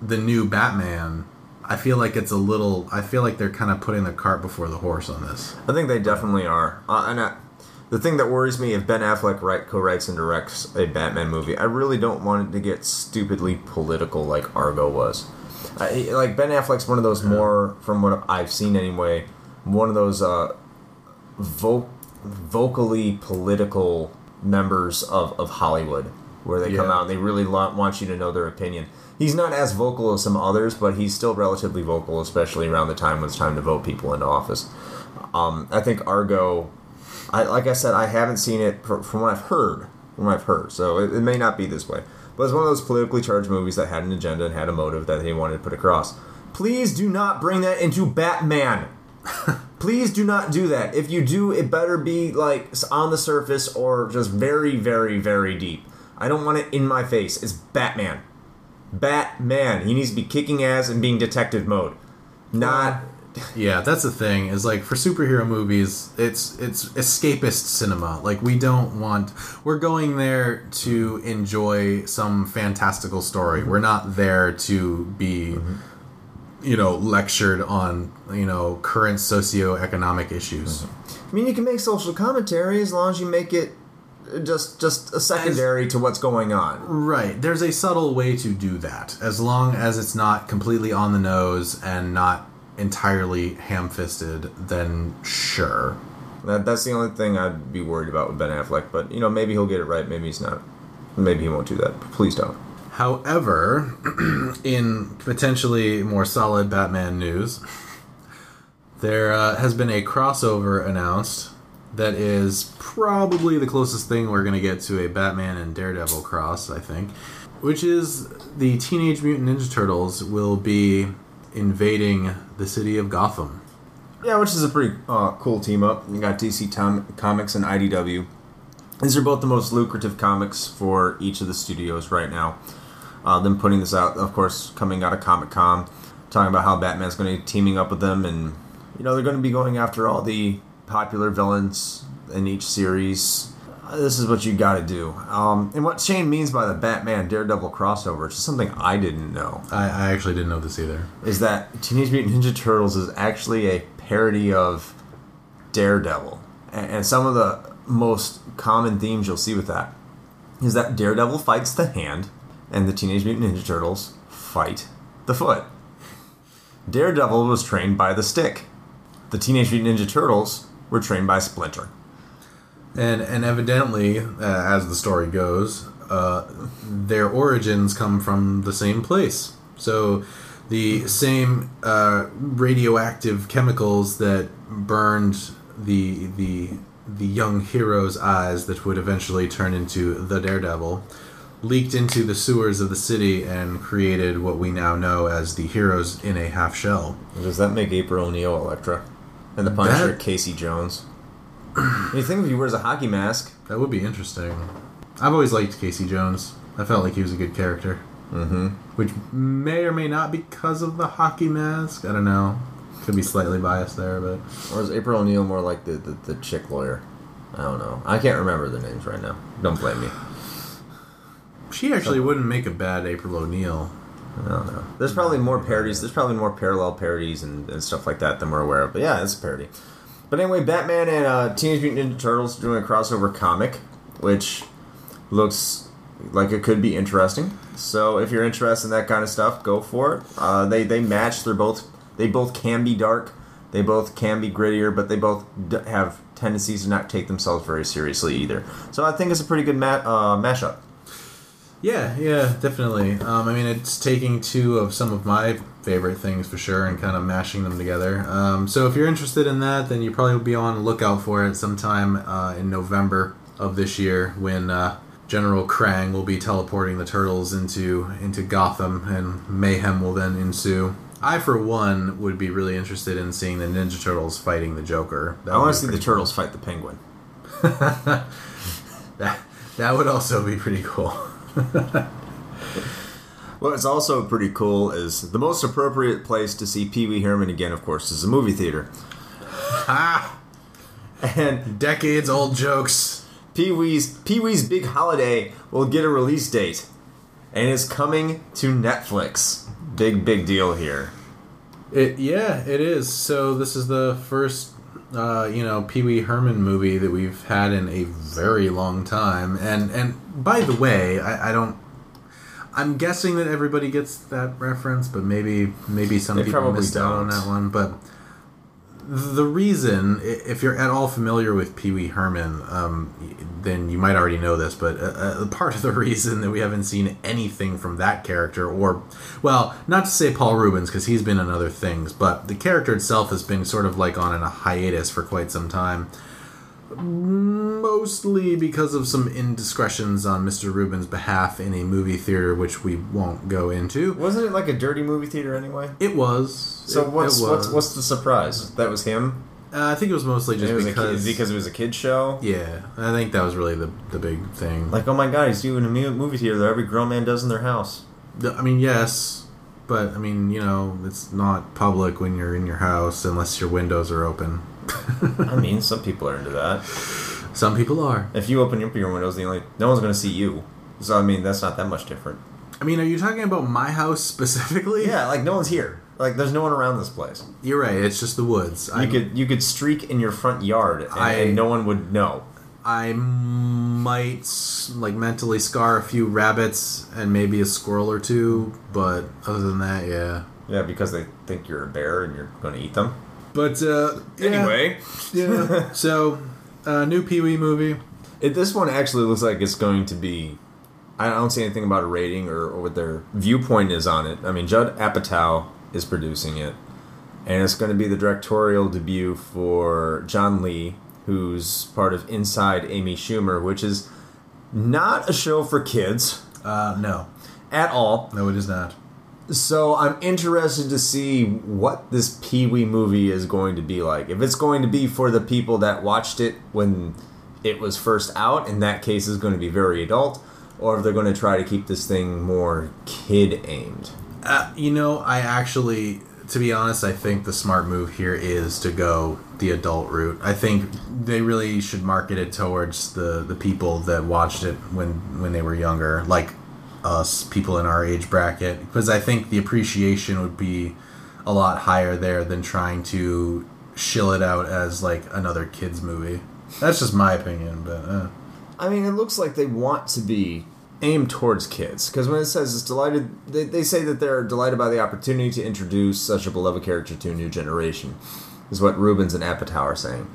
the new Batman. I feel like it's a little. I feel like they're kind of putting the cart before the horse on this. I think they definitely are. Uh, and the thing that worries me if Ben Affleck write, co-writes and directs a Batman movie, I really don't want it to get stupidly political like Argo was. I, like Ben Affleck's one of those more, from what I've seen anyway, one of those uh, vo- vocally political members of, of Hollywood, where they come out and they really want you to know their opinion. He's not as vocal as some others, but he's still relatively vocal, especially around the time when it's time to vote people into office. Um, I think Argo, I like I said, I haven't seen it fr- from what I've heard. From what I've heard, so it, it may not be this way. But it's one of those politically charged movies that had an agenda and had a motive that they wanted to put across. Please do not bring that into Batman. Please do not do that. If you do, it better be like on the surface or just very, very, very deep. I don't want it in my face. It's Batman. Batman. He needs to be kicking ass and being detective mode. Not. Yeah, that's the thing. Is like for superhero movies, it's it's escapist cinema. Like we don't want. We're going there to enjoy some fantastical story. Mm-hmm. We're not there to be, mm-hmm. you know, lectured on you know current socioeconomic issues. Mm-hmm. I mean, you can make social commentary as long as you make it just just a secondary to what's going on. Right. There's a subtle way to do that, as long as it's not completely on the nose and not entirely ham-fisted. Then sure. That, that's the only thing I'd be worried about with Ben Affleck. But you know, maybe he'll get it right. Maybe he's not. Maybe he won't do that. Please don't. However, in potentially more solid Batman news, there uh, has been a crossover announced that is probably the closest thing we're going to get to a Batman and Daredevil cross, I think, which is the Teenage Mutant Ninja Turtles will be invading the city of Gotham. Yeah, which is a pretty uh, cool team up. You got DC Tom- Comics and IDW. These are both the most lucrative comics for each of the studios right now. Uh, them putting this out, of course, coming out of Comic Con, talking about how Batman's going to be teaming up with them, and you know they're going to be going after all the popular villains in each series. This is what you got to do. Um, and what Shane means by the Batman Daredevil crossover, which is something I didn't know, I, I actually didn't know this either. is that Teenage Mutant Ninja Turtles is actually a parody of Daredevil. And, and some of the most common themes you'll see with that is that Daredevil fights the hand, and the Teenage Mutant Ninja Turtles fight the foot. Daredevil was trained by the stick. The Teenage Mutant Ninja Turtles were trained by Splinter. And and evidently, uh, as the story goes, uh, their origins come from the same place. So, the same uh, radioactive chemicals that burned the the the young hero's eyes that would eventually turn into the Daredevil leaked into the sewers of the city and created what we now know as the heroes in a half shell. Does that make April O'Neil Elektra? And the Punisher That- Casey Jones? You think if he wears a hockey mask? That would be interesting. I've always liked Casey Jones. I felt like he was a good character. Mm-hmm. Which may or may not be because of the hockey mask. I don't know. Could be slightly biased there, but Or is April O'Neil more like the, the, the chick lawyer? I don't know. I can't remember the names right now. Don't blame me. she actually wouldn't make a bad April O'Neil. I don't know. There's probably more parodies. There's probably more parallel parodies and, and stuff like that than we're aware of. But yeah, it's a parody. But anyway, Batman and uh, Teenage Mutant Ninja Turtles doing a crossover comic, which looks like it could be interesting. So if you're interested in that kind of stuff, go for it. Uh, they they match. They're both they both can be dark. They both can be grittier, but they both d- have tendencies to not take themselves very seriously either. So I think it's a pretty good ma- uh, mashup. Yeah, yeah, definitely. Um, I mean, it's taking two of some of my favorite things for sure and kind of mashing them together. Um, so if you're interested in that, then you probably will be on the lookout for it sometime uh, in November of this year when uh, General Krang will be teleporting the turtles into into Gotham and mayhem will then ensue. I, for one, would be really interested in seeing the Ninja Turtles fighting the Joker. That I want to see the pretty turtles fight the penguin. That, that would also be pretty cool. What's also pretty cool is the most appropriate place to see Pee Wee Herman again, of course, is a movie theater. ah, And decades old jokes. Pee Wee's Pee Wee's Big Holiday will get a release date, and is coming to Netflix. Big big deal here. It yeah, it is. So this is the first uh, you know Pee Wee Herman movie that we've had in a very long time. And and by the way, I, I don't. I'm guessing that everybody gets that reference, but maybe maybe some They people missed out on that one. But the reason, if you're at all familiar with Pee Wee Herman, um, then you might already know this. But uh, uh, part of the reason that we haven't seen anything from that character, or well, not to say Paul Reubens because he's been in other things, but the character itself has been sort of like on a hiatus for quite some time. Mostly because of some indiscretions on Mr. Reubens' behalf in a movie theater, which we won't go into. Wasn't it like a dirty movie theater anyway? It was. So It- what's it what's was. what's the surprise? That was him. Uh, I think it was mostly just was because kid, because it was a kid show. yeah, I think that was really the the big thing. Like oh my god, he's doing a movie theater that every grown man does in their house. I mean, yes, but I mean, you know, it's not public when you're in your house unless your windows are open. I mean, some people are into that. Some people are. If you open up your windows, the only no one's going to see you. So I mean, that's not that much different. I mean, are you talking about my house specifically? Yeah, like no one's here. Like there's no one around this place. You're right. It's just the woods. You I could you could streak in your front yard and, I- and no one would know. I might like mentally scar a few rabbits and maybe a squirrel or two, but other than that, yeah. Yeah, because they think you're a bear and you're going to eat them. But uh, yeah. Anyway, yeah. so, uh, new Pee Wee movie. it, this one actually looks like it's going to be. I don't see anything about a rating or, or what their viewpoint is on it. I mean, Judd Apatow is producing it, and it's going to be the directorial debut for John Lee, who's part of Inside Amy Schumer, which is not a show for kids Uh, no, at all. no, it is not. So I'm interested to see what this Pee Wee movie is going to be like. If it's going to be for the people that watched it when it was first out, in that case, is going to be very adult, or if they're going to try to keep this thing more kid aimed. Uh, you know, I actually to be honest, I think the smart move here is to go the adult route. I think they really should market it towards the the people that watched it when when they were younger, like us, people in our age bracket, because I think the appreciation would be a lot higher there than trying to shill it out as like another kids movie. That's just my opinion, but uh. I mean, it looks like they want to be aimed towards kids because when it says it's delighted, they, they say that they're delighted by the opportunity to introduce such a beloved character to a new generation, is what Reubens and Apatow are saying.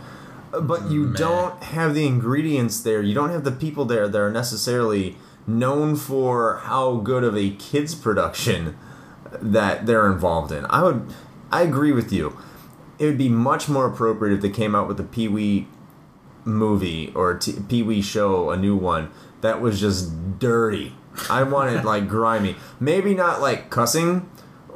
But you don't have the ingredients there. You don't have the people there that are necessarily known for how good of a kids production that they're involved in. I would, I agree with you. It would be much more appropriate if they came out with a Pee Wee movie or a t- Pee Wee show, a new one that was just dirty. I wanted like grimy, maybe not like cussing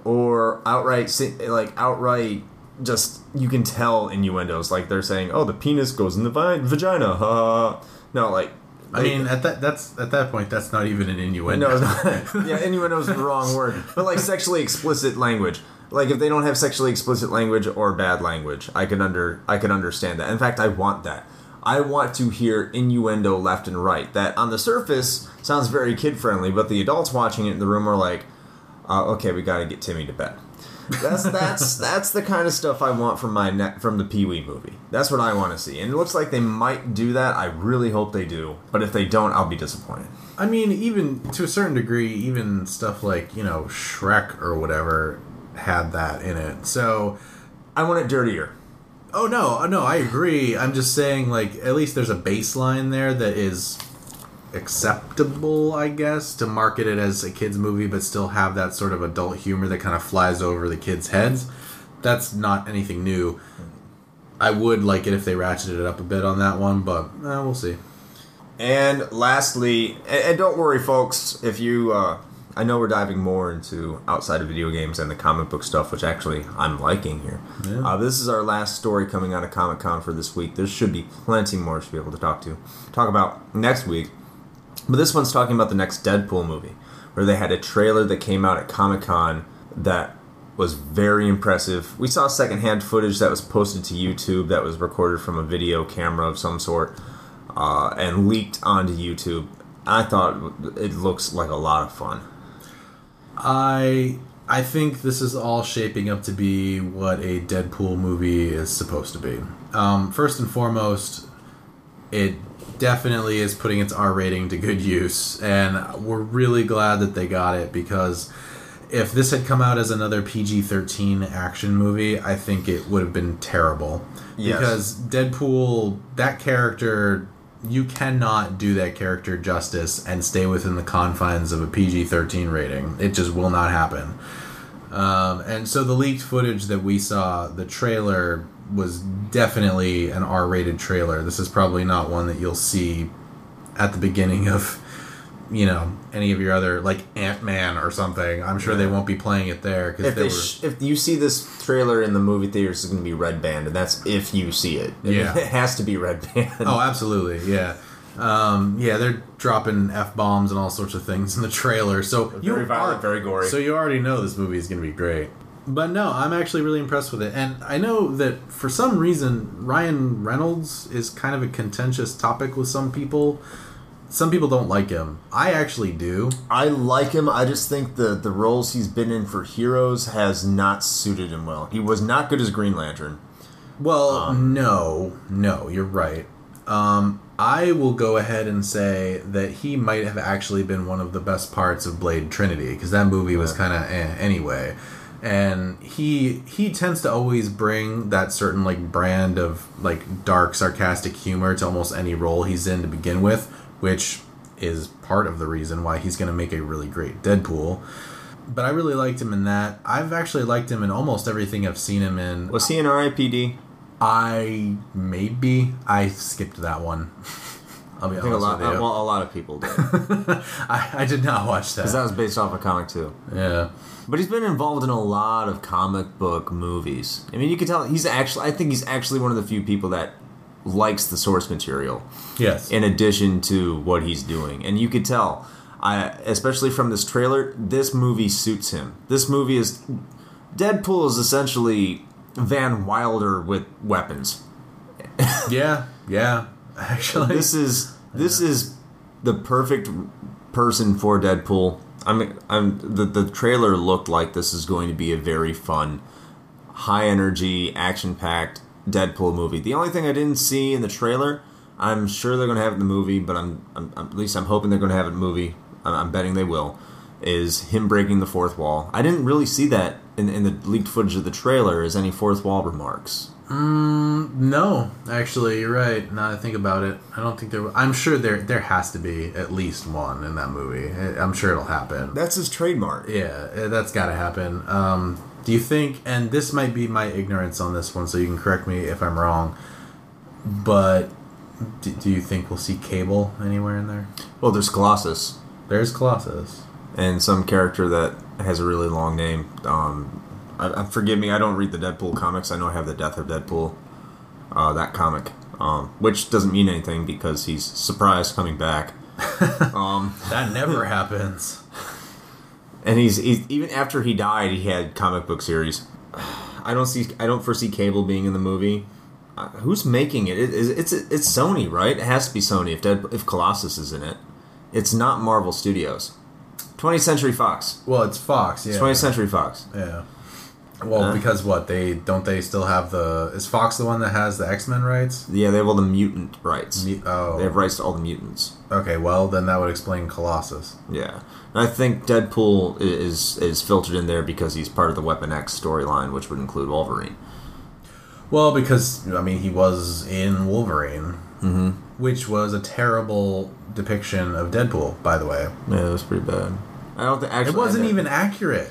or outright like outright just you can tell innuendos like they're saying, "Oh, the penis goes in the vi- vagina." Ha. No, like I mean, at that that's at that point, that's not even an innuendo. no, it's not. yeah, innuendo is the wrong word. But like sexually explicit language. Like if they don't have sexually explicit language or bad language, I can under I can understand that. In fact, I want that. I want to hear innuendo left and right. That on the surface sounds very kid friendly, but the adults watching it in the room are like, uh, "Okay, we got to get Timmy to bed." That's that's that's the kind of stuff I want from my ne- from the Pee Wee movie. That's what I want to see, and it looks like they might do that. I really hope they do, but if they don't, I'll be disappointed. I mean, even to a certain degree, even stuff like you know Shrek or whatever had that in it. So, I want it dirtier. oh no, oh, no, I agree. I'm just saying, like, at least there's a baseline there that is acceptable, I guess, to market it as a kids movie, but still have that sort of adult humor that kind of flies over the kids' heads. That's not anything new. I would like it if they ratcheted it up a bit on that one, but eh, we'll see. And lastly, and, don't worry, folks, if you, uh, I know we're diving more into outside of video games and the comic book stuff, which actually I'm liking here. Yeah. Uh, this is our last story coming out of Comic Con for this week. There should be plenty more to be able to talk to, talk about next week. But this one's talking about the next Deadpool movie, where they had a trailer that came out at Comic Con that was very impressive. We saw secondhand footage that was posted to YouTube that was recorded from a video camera of some sort uh, and leaked onto YouTube. I thought it looks like a lot of fun. I I think this is all shaping up to be what a Deadpool movie is supposed to be. Um, first and foremost, it definitely is putting its R rating to good use, and we're really glad that they got it because if this had come out as another PG 13 action movie, I think it would have been terrible. Yes. Because Deadpool, that character, you cannot do that character justice and stay within the confines of a PG 13 rating. It just will not happen. Um, and so the leaked footage that we saw, the trailer was definitely an R rated trailer. This is probably not one that you'll see at the beginning of you know any of your other like Ant Man or something. I'm sure they won't be playing it there because If they they were. sh- if you see this trailer in the movie theaters, it's going to be red band, and that's if you see it. Yeah. it has to be red band. oh, absolutely, yeah, um, yeah. They're dropping f bombs and all sorts of things in the trailer, so Very violent, are- very gory. So you already know this movie is going to be great. But no, I'm actually really impressed with it, and I know that for some reason Ryan Reynolds is kind of a contentious topic with some people. Some people don't like him. I actually do. I like him. I just think the the roles he's been in for heroes has not suited him well. He was not good as Green Lantern. Well, no, no, you're right. Um, I will go ahead and say that he might have actually been one of the best parts of Blade Trinity because that movie was kind of eh, anyway. And he he tends to always bring that certain like brand of like dark sarcastic humor to almost any role he's in to begin with, which is part of the reason why he's going to make a really great Deadpool. But I really liked him in that. I've actually liked him in almost everything I've seen him in. Was he in R.I.P.D.? I maybe I skipped that one. I'll be I think a lot. with you. well, a lot of people did I, I did not watch that. Because that was based off a comic too. yeah, But he's been involved in a lot of comic book movies. I mean, you can tell he's actually. I think he's actually one of the few people that likes the source material yes, in addition to what he's doing, and you could tell. I, especially from this trailer, this movie suits him. This movie is Deadpool is essentially Van Wilder with weapons. Yeah, yeah. Actually, This is this is the perfect person for Deadpool. I'm I'm the the trailer looked like this is going to be a very fun, high energy, action packed Deadpool movie. The only thing I didn't see in the trailer, I'm sure they're going to have it in the movie, but I'm, I'm, at least I'm hoping they're going to have it in the movie. I'm, I'm betting they will. Is him breaking the fourth wall? I didn't really see that in, in the leaked footage of the trailer as any fourth wall remarks. No. Actually, you're right. Now that I think about it, I don't think there. I'm sure there there has to be at least one in that movie. I- I'm sure it'll happen. That's his trademark. Yeah, eh, that's got to happen. Um, do you think? And this might be my ignorance on this one, so you can correct me if I'm wrong. But do, do you think we'll see Cable anywhere in there? Well, there's Colossus. There's Colossus. and some character that has a really long name. Um, I, I, forgive me, I don't read the Deadpool comics. I know I have the Death of Deadpool, uh, that comic, um, which doesn't mean anything because he's surprised coming back. um, That never happens. and he's, he's even after he died, he had comic book series. I don't see, I don't foresee Cable being in the movie. Uh, who's making it? It- It's, it's it's Sony, right? It has to be Sony if Dead, if Colossus is in it. It's not Marvel Studios. 20th Century Fox. Well, it's Fox. Yeah. 20th Century Fox. Yeah. Well, because what they don't they still have the is Fox the one that has the X Men rights? Yeah, they have all the mutant rights. Mu- oh, They have rights to all the mutants. okay. Well, then that would explain Colossus. Yeah, and I think Deadpool is is filtered in there because he's part of the Weapon X storyline, which would include Wolverine. Well, because I mean, he was in Wolverine, Mm-hmm. which was a terrible depiction of Deadpool. By the way, Yeah, it was pretty bad. I don't think actually it wasn't even accurate.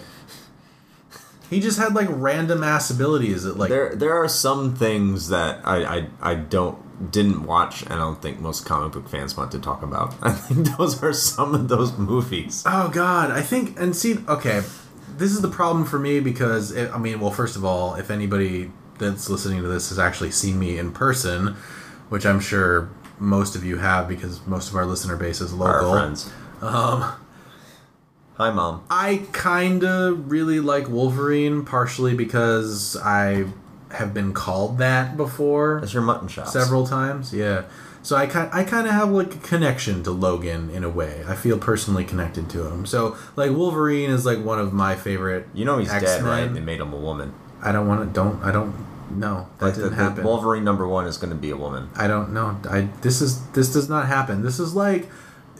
He just had like random ass abilities that like There, there are some things that I, I, I don't didn't watch, and I don't think most comic book fans want to talk about. I think those are some of those movies. Oh God, I think and see. Okay, this is the problem for me because it, I mean, well, first of all, if anybody that's listening to this has actually seen me in person, which I'm sure most of you have because most of our listener base is local. Our friends. Um. Hi, mom. I kind of really like Wolverine, partially because I have been called that before That's your mutton chops. several times. Yeah. So I kind I kind of have like a connection to Logan in a way. I feel personally connected to him. So like Wolverine is like one of my favorite. You know he's dead, X-Men. right? They made him a woman. I don't want to. Don't. I don't. No, that Like the, didn't the happen. Wolverine number one is going to be a woman. I don't know. I this is this does not happen. This is like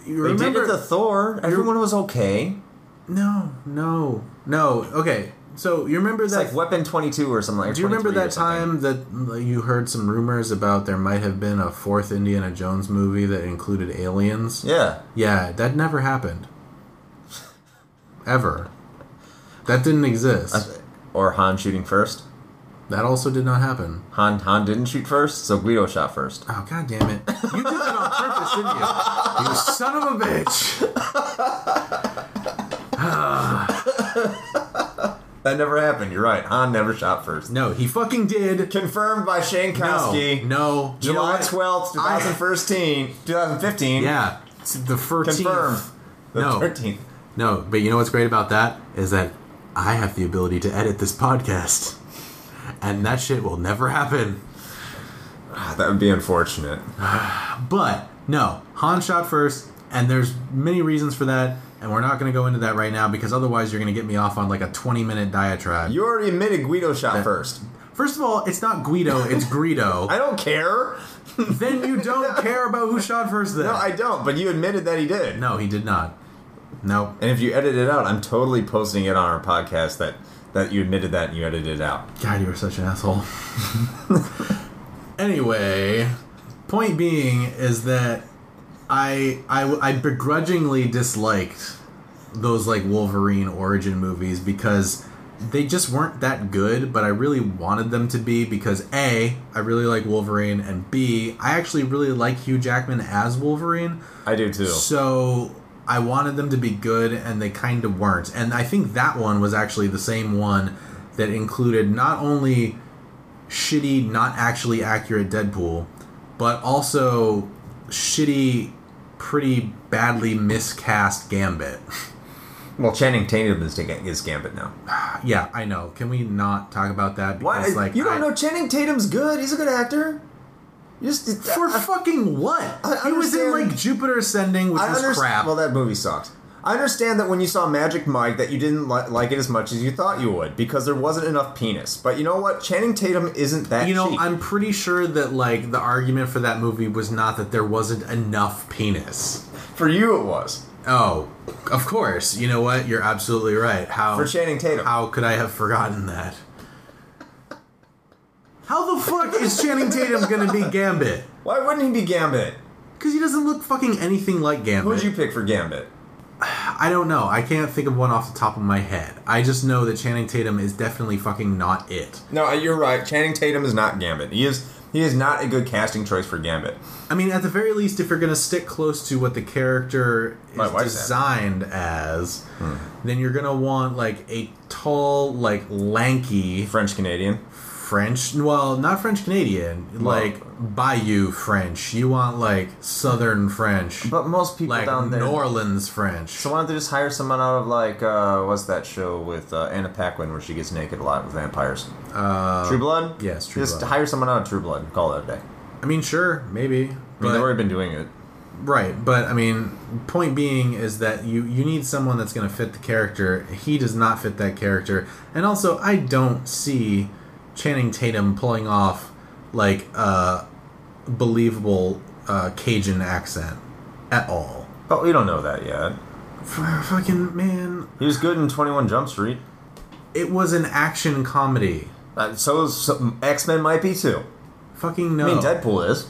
you They remember did it to Thor. Everyone was okay. No no no. Okay, so you remember It's that like Weapon Twenty Two or something like. That. Do you remember 23 or that something. time that you heard some rumors about there might have been a fourth Indiana Jones movie that included aliens? Yeah. Yeah, that never happened. Ever. That didn't exist. Or Han shooting first. That also did not happen. Han Han didn't shoot first, so Guido shot first. Oh god damn it. You did that on purpose, didn't you? You son of a bitch. That never happened. You're right. Han never shot first. No, he fucking did. Confirmed by Shane No, Kowski. no. You know July what? twelfth, I- 2015. 2015. Yeah, it's the 13th. Confirmed. The No. 13th. No, but you know what's great about that is that I have the ability to edit this podcast. And that shit will never happen. Ah, That would be unfortunate. But no, Han shot first, and there's many reasons for that, and we're not going to go into that right now because otherwise you're going to get me off on like a 20 minute diatribe. You already admitted Guido shot first. First of all, it's not Guido, it's Greedo. I don't care. then you don't care about who shot first then. No, I don't. But you admitted that he did. no, he did not. No. And if you edit it out, I'm totally posting it on our podcast that that you admitted that and you edited it out. God, you are such an asshole. anyway, point being is that I, I I begrudgingly disliked those like Wolverine origin movies because they just weren't that good, but I really wanted them to be because A, I really like Wolverine, and B, I actually really like Hugh Jackman as Wolverine. I do too. So I wanted them to be good, and they kind of weren't. And I think that one was actually the same one that included not only shitty, not actually accurate Deadpool, but also shitty, pretty badly miscast Gambit. Well, Channing Tatum is, is Gambit now. Yeah, I know. Can we not talk about that? Why? Because, like, you don't I- know Channing Tatum's good. He's a good actor. Just For I- fucking what? I he was in like Jupiter Ascending, which was crap. Well, that movie sucked. I understand that when you saw Magic Mike, that you didn't li- like it as much as you thought you would because there wasn't enough penis. But you know what? Channing Tatum isn't that. you know, cheap. I'm pretty sure that like the argument for that movie was not that there wasn't enough penis. for you it was Oh, of course. You know what? You're absolutely right. How for Channing Tatum. How could I have forgotten that? How the fuck is Channing Tatum gonna be Gambit? Why wouldn't he be Gambit? Because he doesn't look fucking anything like Gambit. Who'd you pick for Gambit? I don't know. I can't think of one off the top of my head. I just know that Channing Tatum is definitely fucking not it. No, you're right. Channing Tatum is not Gambit. He is. He is not a good casting choice for Gambit. I mean, at the very least, if you're gonna stick close to what the character is designed as, hmm. then you're gonna want like a tall, like lanky French Canadian. French. Well, not French Canadian, like Bayou French. You want like Southern French, But most people like down there. New Orleans French. So why don't they just hire someone out of like uh, what's that show with uh, Anna Paquin where she gets naked a lot with vampires? Uh, True Blood. yes, True just Blood. hire someone out of True Blood. and Call it a day. I mean, sure, maybe. I mean, but- they've already been doing it. Right, but I mean, point being is that you you need someone that's going to fit the character. He does not fit that character, and also I don't see Channing Tatum pulling off like a believable uh, Cajun accent at all. But we don't know that yet. F- fucking man, He was good in Twenty One Jump Street. it was an action comedy. Uh, so, so X Men might be too. Fucking no. I mean, Deadpool is.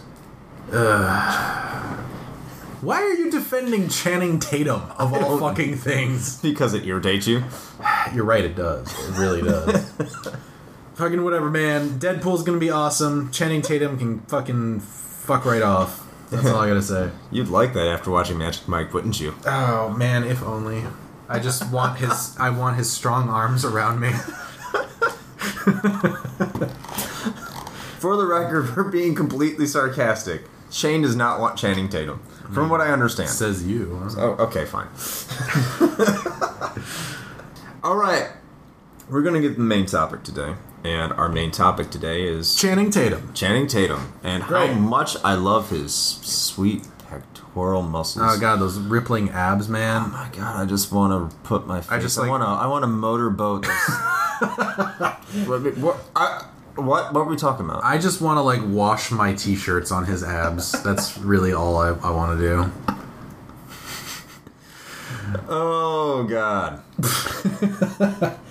Why are you defending Channing Tatum of all fucking things? Because it irritates you. You're right, it does. It really does. fucking whatever, man. Deadpool's gonna be awesome. Channing Tatum can fucking fuck right off. That's all I gotta say. You'd like that after watching Magic Mike, wouldn't you? Oh man, if only. I just want his. I want his strong arms around me. For the record, we're being completely sarcastic. Shane does not want Channing Tatum, from what I understand. Says you. huh? Oh, okay, fine. All right, we're gonna get to the main topic today, and our main topic today is Channing Tatum. Channing Tatum and Great. how much I love his sweet pectoral muscles. Oh god, those rippling abs, man! Oh my god! I just want to put my face. I just I want to. I want to motorboat. This. what, what, I, what? What were we talking about? I just want to like wash my t-shirts on his abs. That's really all I, I want to do. Oh God!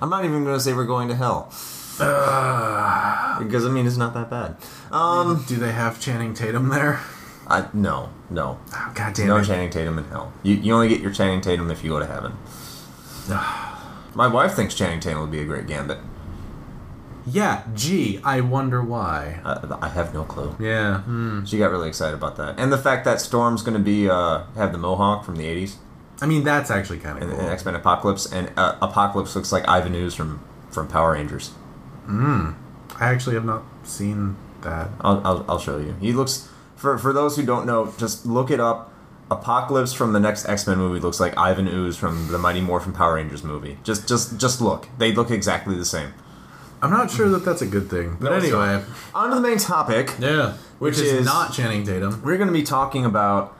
I'm not even going to say we're going to hell because I mean it's not that bad. Um, Do they have Channing Tatum there? I no no Oh, god damn no it. Channing Tatum in hell. You you only get your Channing Tatum if you go to heaven. My wife thinks Channing Tatum would be a great Gambit. Yeah, gee, I wonder why. I, I have no clue. Yeah. hmm. She got really excited about that, and the fact that Storm's going to be uh, have the mohawk from the '80s I mean, that's actually kind of cool. X Men Apocalypse, and uh, Apocalypse looks like Ivan Ooze from from Power Rangers. I actually have not seen that. I'll, I'll, I'll show you. He looks for for those who don't know, just look it up. Apocalypse from the next X Men movie looks like Ivan Ooze from the Mighty Morphin Power Rangers movie. Just just just look. They look exactly the same. I'm not sure that that's a good thing. But No, anyway, On to the main topic. yeah. Which, Which is, is- not Channing Tatum. We're going to be talking about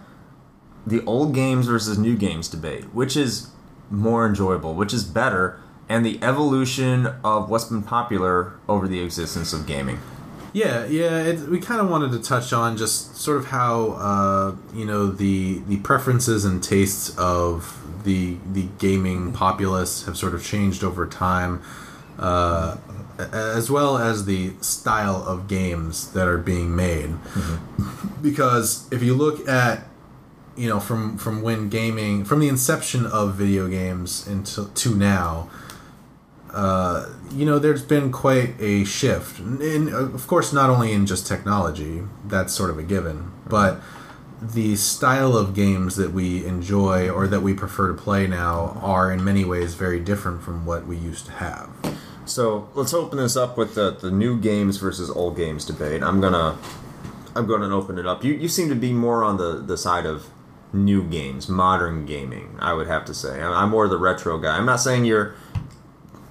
the old games versus new games debate, which is more enjoyable, which is better, and the evolution of what's been popular over the existence of gaming. Yeah, yeah. It, we kind of wanted to touch on just sort of how uh, you know the the preferences and tastes of the the gaming populace have sort of changed over time, uh, as well as the style of games that are being made. Because if you look at you know from from when gaming from the inception of video games until to now uh, you know there's been quite a shift in of course not only in just technology that's sort of a given but the style of games that we enjoy or that we prefer to play now are in many ways very different from what we used to have So let's open this up with the, the new games versus old games debate. I'm gonna I'm gonna open it up. You you seem to be more on the, the side of new games, modern gaming. I would have to say I'm more of the retro guy. I'm not saying you're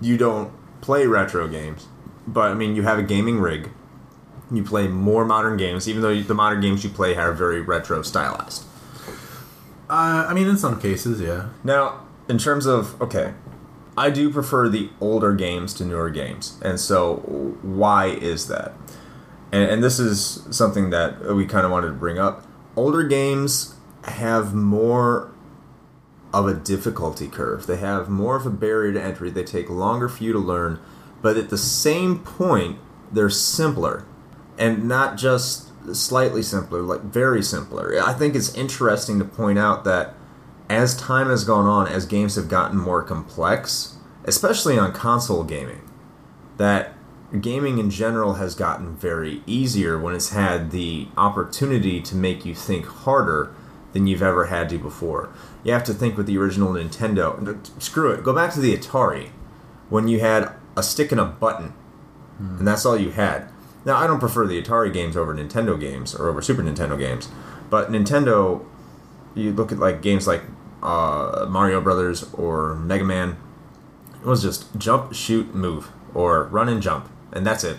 you don't play retro games, but I mean you have a gaming rig. You play more modern games, even though the modern games you play are very retro stylized. Uh, I mean, in some cases, yeah. Now, in terms of okay, I do prefer the older games to newer games, and so why is that? And, and this is something that we kind of wanted to bring up. Older games have more of a difficulty curve. They have more of a barrier to entry. They take longer for you to learn, but at the same point, they're simpler, and not just slightly simpler, like very simpler. I think it's interesting to point out that as time has gone on, as games have gotten more complex, especially on console gaming, that gaming in general has gotten very easier when it's had the opportunity to make you think harder than you've ever had to before. You have to think with the original Nintendo. Screw it. Go back to the Atari when you had a stick and a button, and that's all you had. Now, I don't prefer the Atari games over Nintendo games or over Super Nintendo games, but Nintendo, you look at like games like uh, Mario Brothers or Mega Man, it was just jump, shoot, move, or run and jump, and that's it.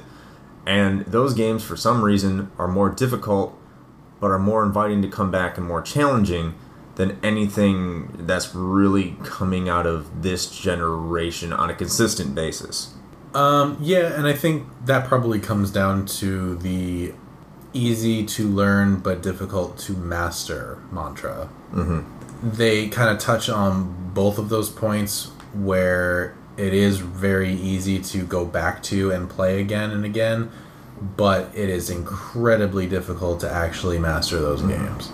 And those games, for some reason, are more difficult, but are more inviting to come back and more challenging than anything that's really coming out of this generation on a consistent basis. Um, yeah, and I think that probably comes down to the easy to learn but difficult to master mantra. Mm-hmm. They kind of touch on both of those points where it is very easy to go back to and play again and again, but it is incredibly difficult to actually master those games.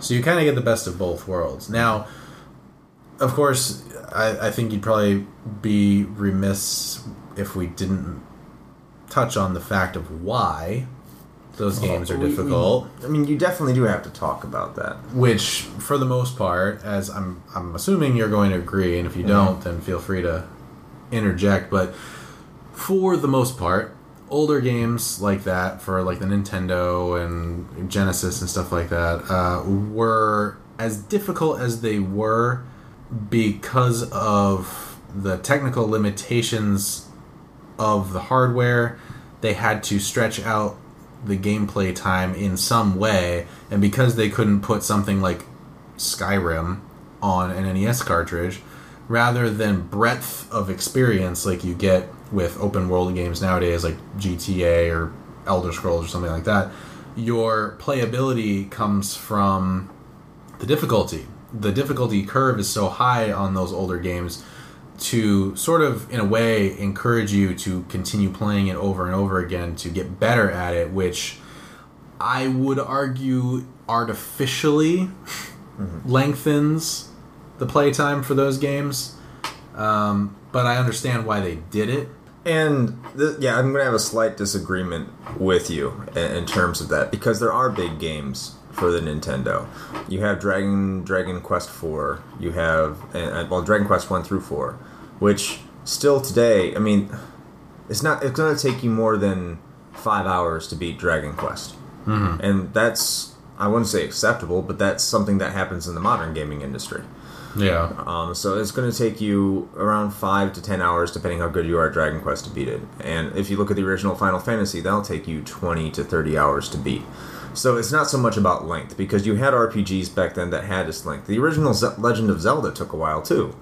So you kind of get the best of both worlds. Now, of course, I, I think you'd probably be remiss if we didn't touch on the fact of why those oh, games are We- we- difficult. I mean, you definitely do have to talk about that. which, for the most part, as I'm, I'm assuming you're going to agree, and if you mm-hmm. don't, then feel free to interject. But for the most part, older games like that, for like the Nintendo and Genesis and stuff like that, uh, were as difficult as they were because of the technical limitations of the hardware. They had to stretch out the gameplay time in some way, and because they couldn't put something like Skyrim on an NES cartridge, rather than breadth of experience like you get with open world games nowadays, like GTA or Elder Scrolls or something like that, your playability comes from the difficulty. The difficulty curve is so high on those older games to sort of, in a way, encourage you to continue playing it over and over again to get better at it, which I would argue artificially lengthens the playtime for those games. Um, but I understand why they did it. And th- yeah, I'm going to have a slight disagreement with you in, in terms of that because there are big games for the Nintendo. You have Dragon Dragon Quest 4, you have uh, well Dragon Quest 1 through 4, which still today, I mean, it's not it's going to take you more than 5 hours to beat Dragon Quest. Mm-hmm. And that's I wouldn't say acceptable, but that's something that happens in the modern gaming industry. Yeah. Um, so it's going to take you around five to ten hours, depending how good you are at Dragon Quest, to beat it. And if you look at the original Final Fantasy, that'll take you twenty to thirty hours to beat. So it's not so much about length because you had RPGs back then that had this length. The original Ze- Legend of Zelda took a while too.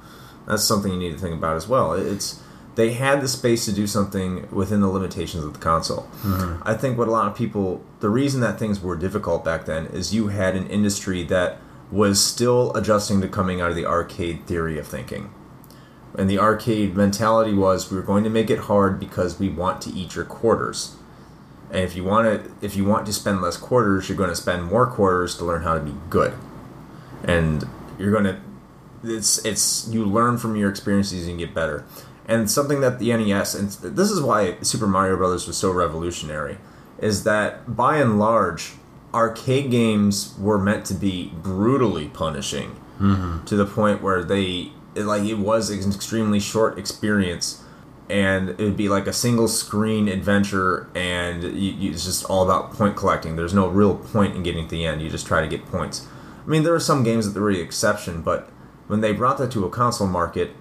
That's something you need to think about as well. It's they had the space to do something within the limitations of the console. I think what a lot of people, the reason that things were difficult back then is you had an industry that was still adjusting to coming out of the arcade theory of thinking. And the arcade mentality was we were going to make it hard because we want to eat your quarters. And if you want to if you want to spend less quarters, you're going to spend more quarters to learn how to be good. And you're going to it's it's you learn from your experiences and get better. And something that the NES and this is why Super Mario Brothers was so revolutionary is that by and large arcade games were meant to be brutally punishing mm-hmm. to the point where they it, like it was an extremely short experience and it would be like a single screen adventure and you, you, it's just all about point collecting. There's no real point in getting to the end. You just try to get points. I mean, there were some games that were the exception, but when they brought that to a console market,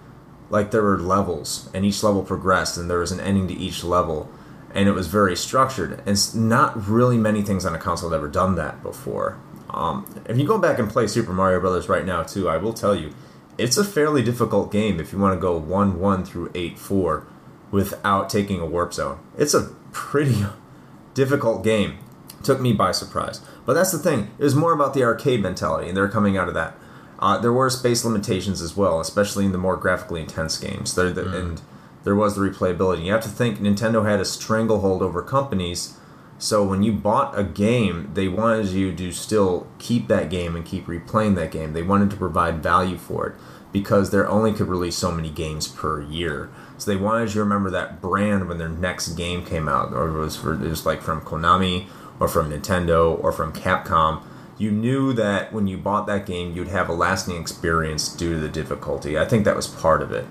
like there were levels, and each level progressed, and there was an ending to each level, and it was very structured. And it's not really many things on a console have ever done that before. Um, if you go back and play Super Mario Brothers right now, too, I will tell you, it's a fairly difficult game if you want to go 1 1 through 8 4 without taking a warp zone. It's a pretty difficult game. Took me by surprise. But that's the thing, it was more about the arcade mentality, and they're coming out of that. Uh, there were space limitations as well, especially in the more graphically intense games. There, the, And there was the replayability. You have to think Nintendo had a stranglehold over companies, so when you bought a game, they wanted you to still keep that game and keep replaying that game. They wanted to provide value for it because they only could release so many games per year. So they wanted you to remember that brand when their next game came out, or it was for was like from Konami or from Nintendo or from Capcom. You knew that when you bought that game, you'd have a lasting experience due to the difficulty. I think that was part of it.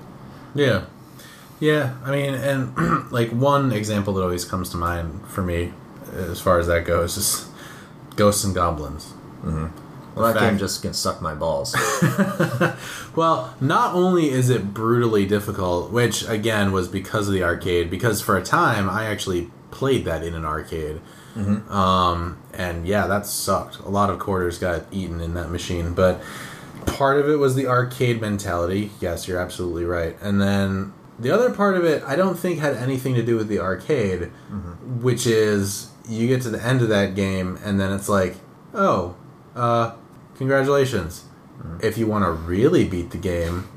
Yeah. Yeah, I mean, and like one example that always comes to mind for me, uh, as far as that goes, is Ghosts and Goblins. Mm-hmm. Well, that fact- game just can suck my balls. Well, not only is it brutally difficult, which again was because of the arcade, because for a time I actually played that in an arcade. Mm-hmm. Um, and yeah, that sucked. A lot of quarters got eaten in that machine, but part of it was the arcade mentality. Yes, you're absolutely right. And then the other part of it, I don't think had anything to do with the arcade, which is you get to the end of that game and then it's like, oh, uh, congratulations. If you want to really beat the game,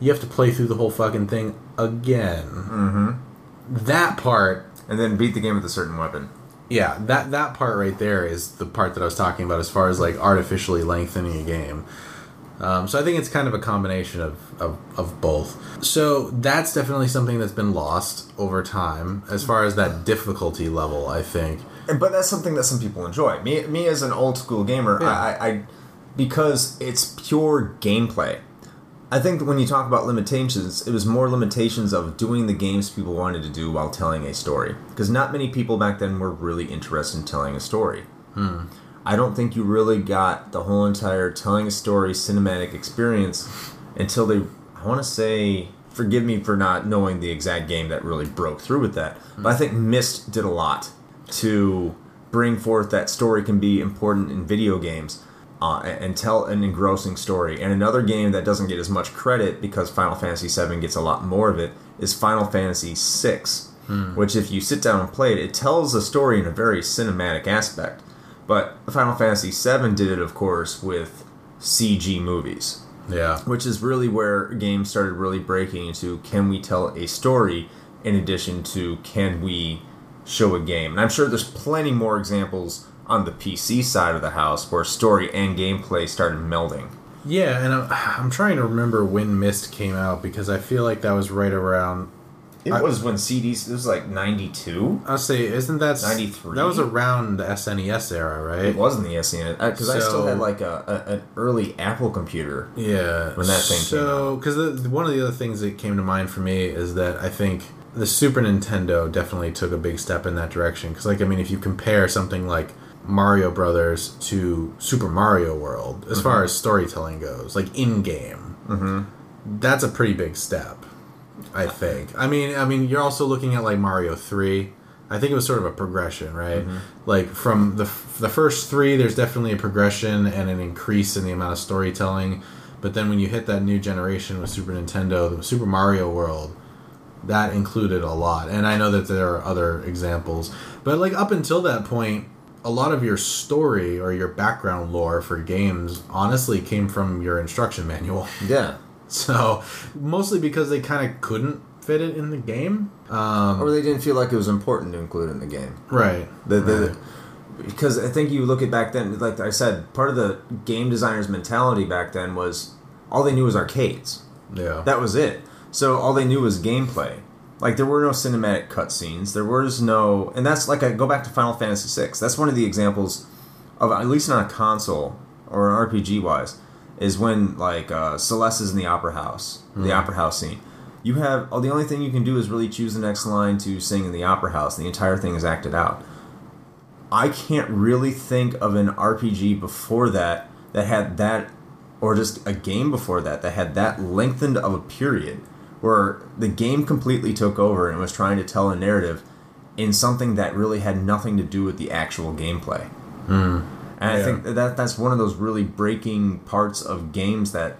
you have to play through the whole fucking thing again. Mm-hmm. That part and then beat the game with a certain weapon. yeah, that that part right there is the part that I was talking about as far as like artificially lengthening a game. Um, so I think it's kind of a combination of, of, of both. So that's definitely something that's been lost over time as far as that difficulty level. I think. And- But that's something that some people enjoy. Me, me as an old school gamer, Yeah. I, I, I, because it's pure gameplay. I think when you talk about limitations, it was more limitations of doing the games people wanted to do while telling a story. Because not many people back then were really interested in telling a story. I don't think you really got the whole entire telling a story cinematic experience until they, I want to say, forgive me for not knowing the exact game that really broke through with that. But I think Myst did a lot to bring forth that story can be important in video games uh, and and tell an engrossing story. And another game that doesn't get as much credit because Final Fantasy VII gets a lot more of it is Final Fantasy VI, which if you sit down and play it, it tells a story in a very cinematic aspect. But Final Fantasy VII did it, of course, with CG movies Yeah. which is really where games started really breaking into can we tell a story in addition to can we show a game and i'm sure there's plenty more examples on the pc side of the house where story and gameplay started melding Yeah, and I'm, I'm trying to remember when Myst came out because I feel like that was right around. It I- was when cds it was like 92 I'll say, isn't that 93? That was around the SNES era, right? it was in the SNES because uh, I still had like a, a an early Apple computer. Yeah, when that thing came so because one of the other things that came to mind for me is that I think the Super Nintendo definitely took a big step in that direction. Because like I mean, if you compare something like Mario Brothers to Super Mario World, as far mm-hmm. as storytelling goes, like in game, mm-hmm. that's a pretty big step. I think. I mean, I mean, you're also looking at like Mario Three. I think it was sort of a progression, right? Mm-hmm. Like from the f- the first three, there's definitely a progression and an increase in the amount of storytelling. But then when you hit that new generation with Super Nintendo, the Super Mario World, that included a lot. And I know that there are other examples, but like up until that point, a lot of your story or your background lore for games honestly came from your instruction manual. Yeah. So mostly because they kind of couldn't fit it in the game. Um, Or they didn't feel like it was important to include in the game. right. The, the, right. because I think you look at back then, like I said, part of the game designer's mentality back then was all they knew was arcades. yeah. That was it. So all they knew was gameplay. Like there were no cinematic cutscenes. There was no, and that's like I go back to Final Fantasy VI. That's one of the examples of at least on a console or an RPG wise, is when like uh, Celes is in the opera house, the opera house scene. You have oh, the only thing you can do is really choose the next line to sing in the opera house. And the entire thing is acted out. I can't really think of an RPG before that that had that, or just a game before that that had that lengthened of a period where the game completely took over and was trying to tell a narrative in something that really had nothing to do with the actual gameplay. And I think that that's one of those really breaking parts of games that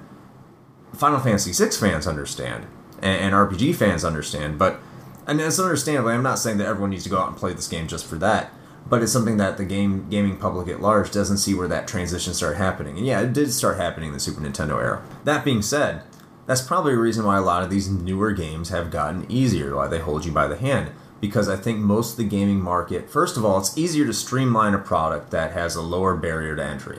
Final Fantasy VI fans understand and, and RPG fans understand. But and it's understandable. I'm not saying that everyone needs to go out and play this game just for that. But it's something that the game gaming public at large doesn't see where that transition started happening. And yeah, it did start happening in the Super Nintendo era. That being said, that's probably a reason why a lot of these newer games have gotten easier, why they hold you by the hand. Because I think most of the gaming market, first of all, it's easier to streamline a product that has a lower barrier to entry.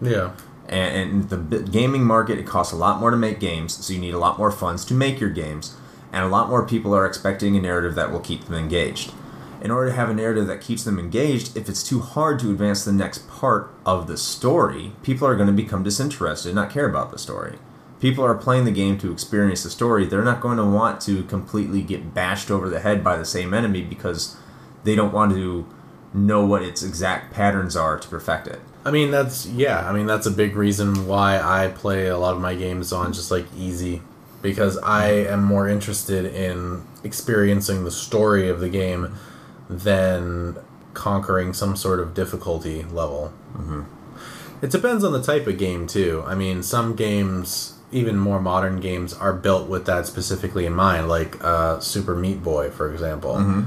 Yeah. and, and the b- gaming market it costs a lot more to make games so you need a lot more funds to make your games and a lot more people are expecting a narrative that will keep them engaged. In order to have a narrative that keeps them engaged if it's too hard to advance the next part of the story people are going to become disinterested and not care about the story people are playing the game to experience the story they're not going to want to completely get bashed over the head by the same enemy because they don't want to know what its exact patterns are to perfect it I mean, that's yeah. I mean, that's a big reason why I play a lot of my games on just like easy, because I am more interested in experiencing the story of the game than conquering some sort of difficulty level. Mm-hmm. It depends on the type of game too. I mean, some games, even more modern games, are built with that specifically in mind, like uh, Super Meat Boy, for example.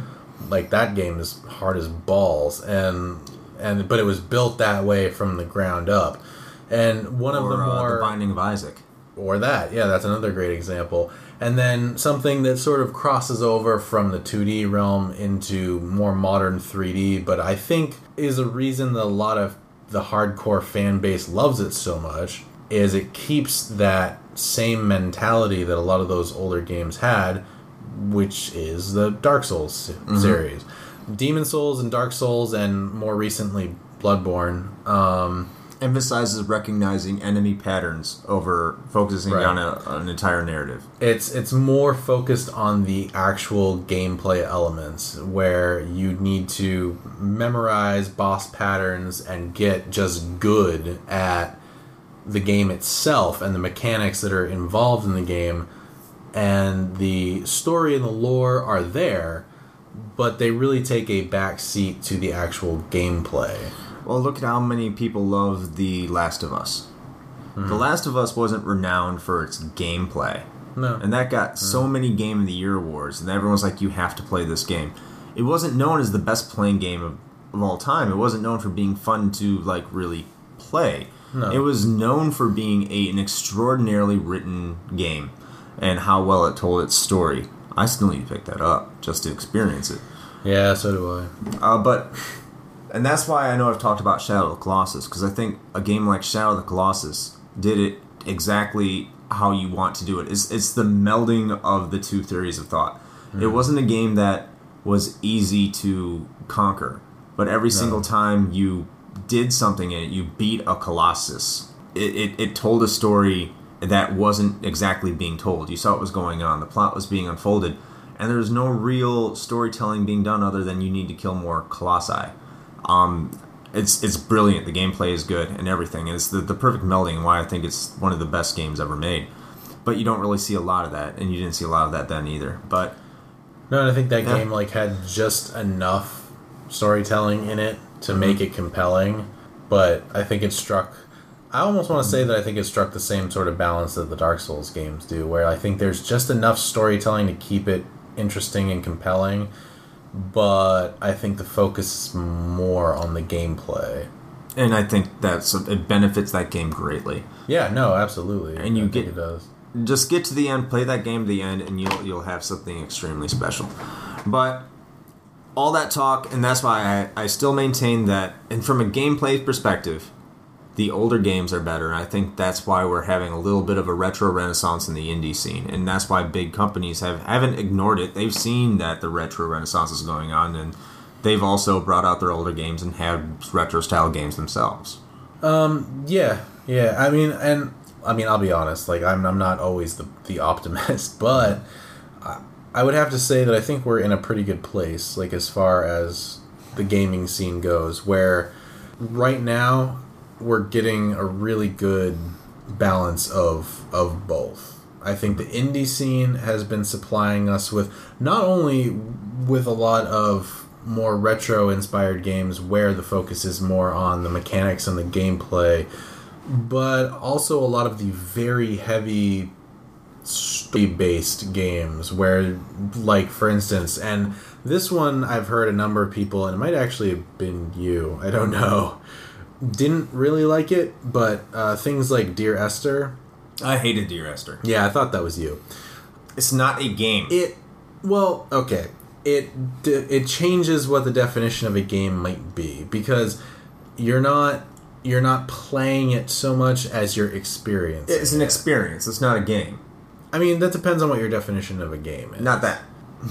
Like that game is hard as balls, and and but it was built that way from the ground up. And one of or the uh, more the binding of isaac or that yeah that's another great example and then something that sort of crosses over from the 2d realm into more modern 3d but i think is a reason that a lot of the hardcore fan base loves it so much is it keeps that same mentality that a lot of those older games had which is the dark souls se- series demon souls and dark souls and more recently bloodborne um, emphasizes recognizing enemy patterns over focusing Right. on a, an entire narrative. It's it's more focused on the actual gameplay elements where you need to memorize boss patterns and get just good at the game itself and the mechanics that are involved in the game and the story and the lore are there but they really take a back seat to the actual gameplay. Well, look at how many people love The Last of Us. The hmm. Last of Us wasn't renowned for its gameplay. No. And that got so hmm. many Game of the Year awards, and everyone's like, you have to play this game. It wasn't known as the best playing game of, of all time. It wasn't known for being fun to, like, really play. No. It was known for being a, an extraordinarily written game and how well it told its story. I still need to pick that up just to experience it. Yeah, so do I. Uh, but, and that's why I know I've talked about Shadow of the Colossus because I think a game like Shadow of the Colossus did it exactly how you want to do it. It's it's the melding of the two theories of thought. It wasn't a game that was easy to conquer, but every single time you did something in it, you beat a Colossus. It, it, it told a story that wasn't exactly being told. You saw what was going on. The plot was being unfolded, and there was no real storytelling being done other than you need to kill more colossi. Um, it's it's brilliant. The gameplay is good and everything. And it's the, the perfect melding. and Why I think it's one of the best games ever made. But you don't really see a lot of that, and you didn't see a lot of that then either. But No, and I think that Yeah. game like had just enough storytelling in it to make it compelling, but I think it struck. I almost want to say that I think it struck the same sort of balance that the Dark Souls games do, where I think there's just enough storytelling to keep it interesting and compelling, but I think the focus is more on the gameplay. and I think that's it benefits that game greatly. Yeah, no, absolutely, And you get- it does. just get to the end, play that game to the end, and you'll you'll have something extremely special. But all that talk, and that's why I, I still maintain that, and from a gameplay perspective, the older games are better. And I think that's why we're having a little bit of a retro renaissance in the indie scene, and that's why big companies have haven't ignored it. They've seen that the retro renaissance is going on, and they've also brought out their older games and have retro style games themselves. Um, yeah, yeah. I mean, and I mean, I'll be honest. Like, I'm I'm not always the the optimist, but I, I would have to say that I think we're in a pretty good place. Like as far as the gaming scene goes, where right now we're getting a really good balance of of both. I think the indie scene has been supplying us with not only with a lot of more retro inspired games where the focus is more on the mechanics and the gameplay, but also a lot of the very heavy story based games where like for instance and this one I've heard a number of people and it might actually have been you I don't know didn't really like it but uh, things like Dear Esther I hated Dear Esther. yeah I thought that was you It's not a game. it well okay it it changes what the definition of a game might be because you're not you're not playing it so much as you're experiencing It's an it. experience. It's not a game. I mean that depends on what your definition of a game is Not that.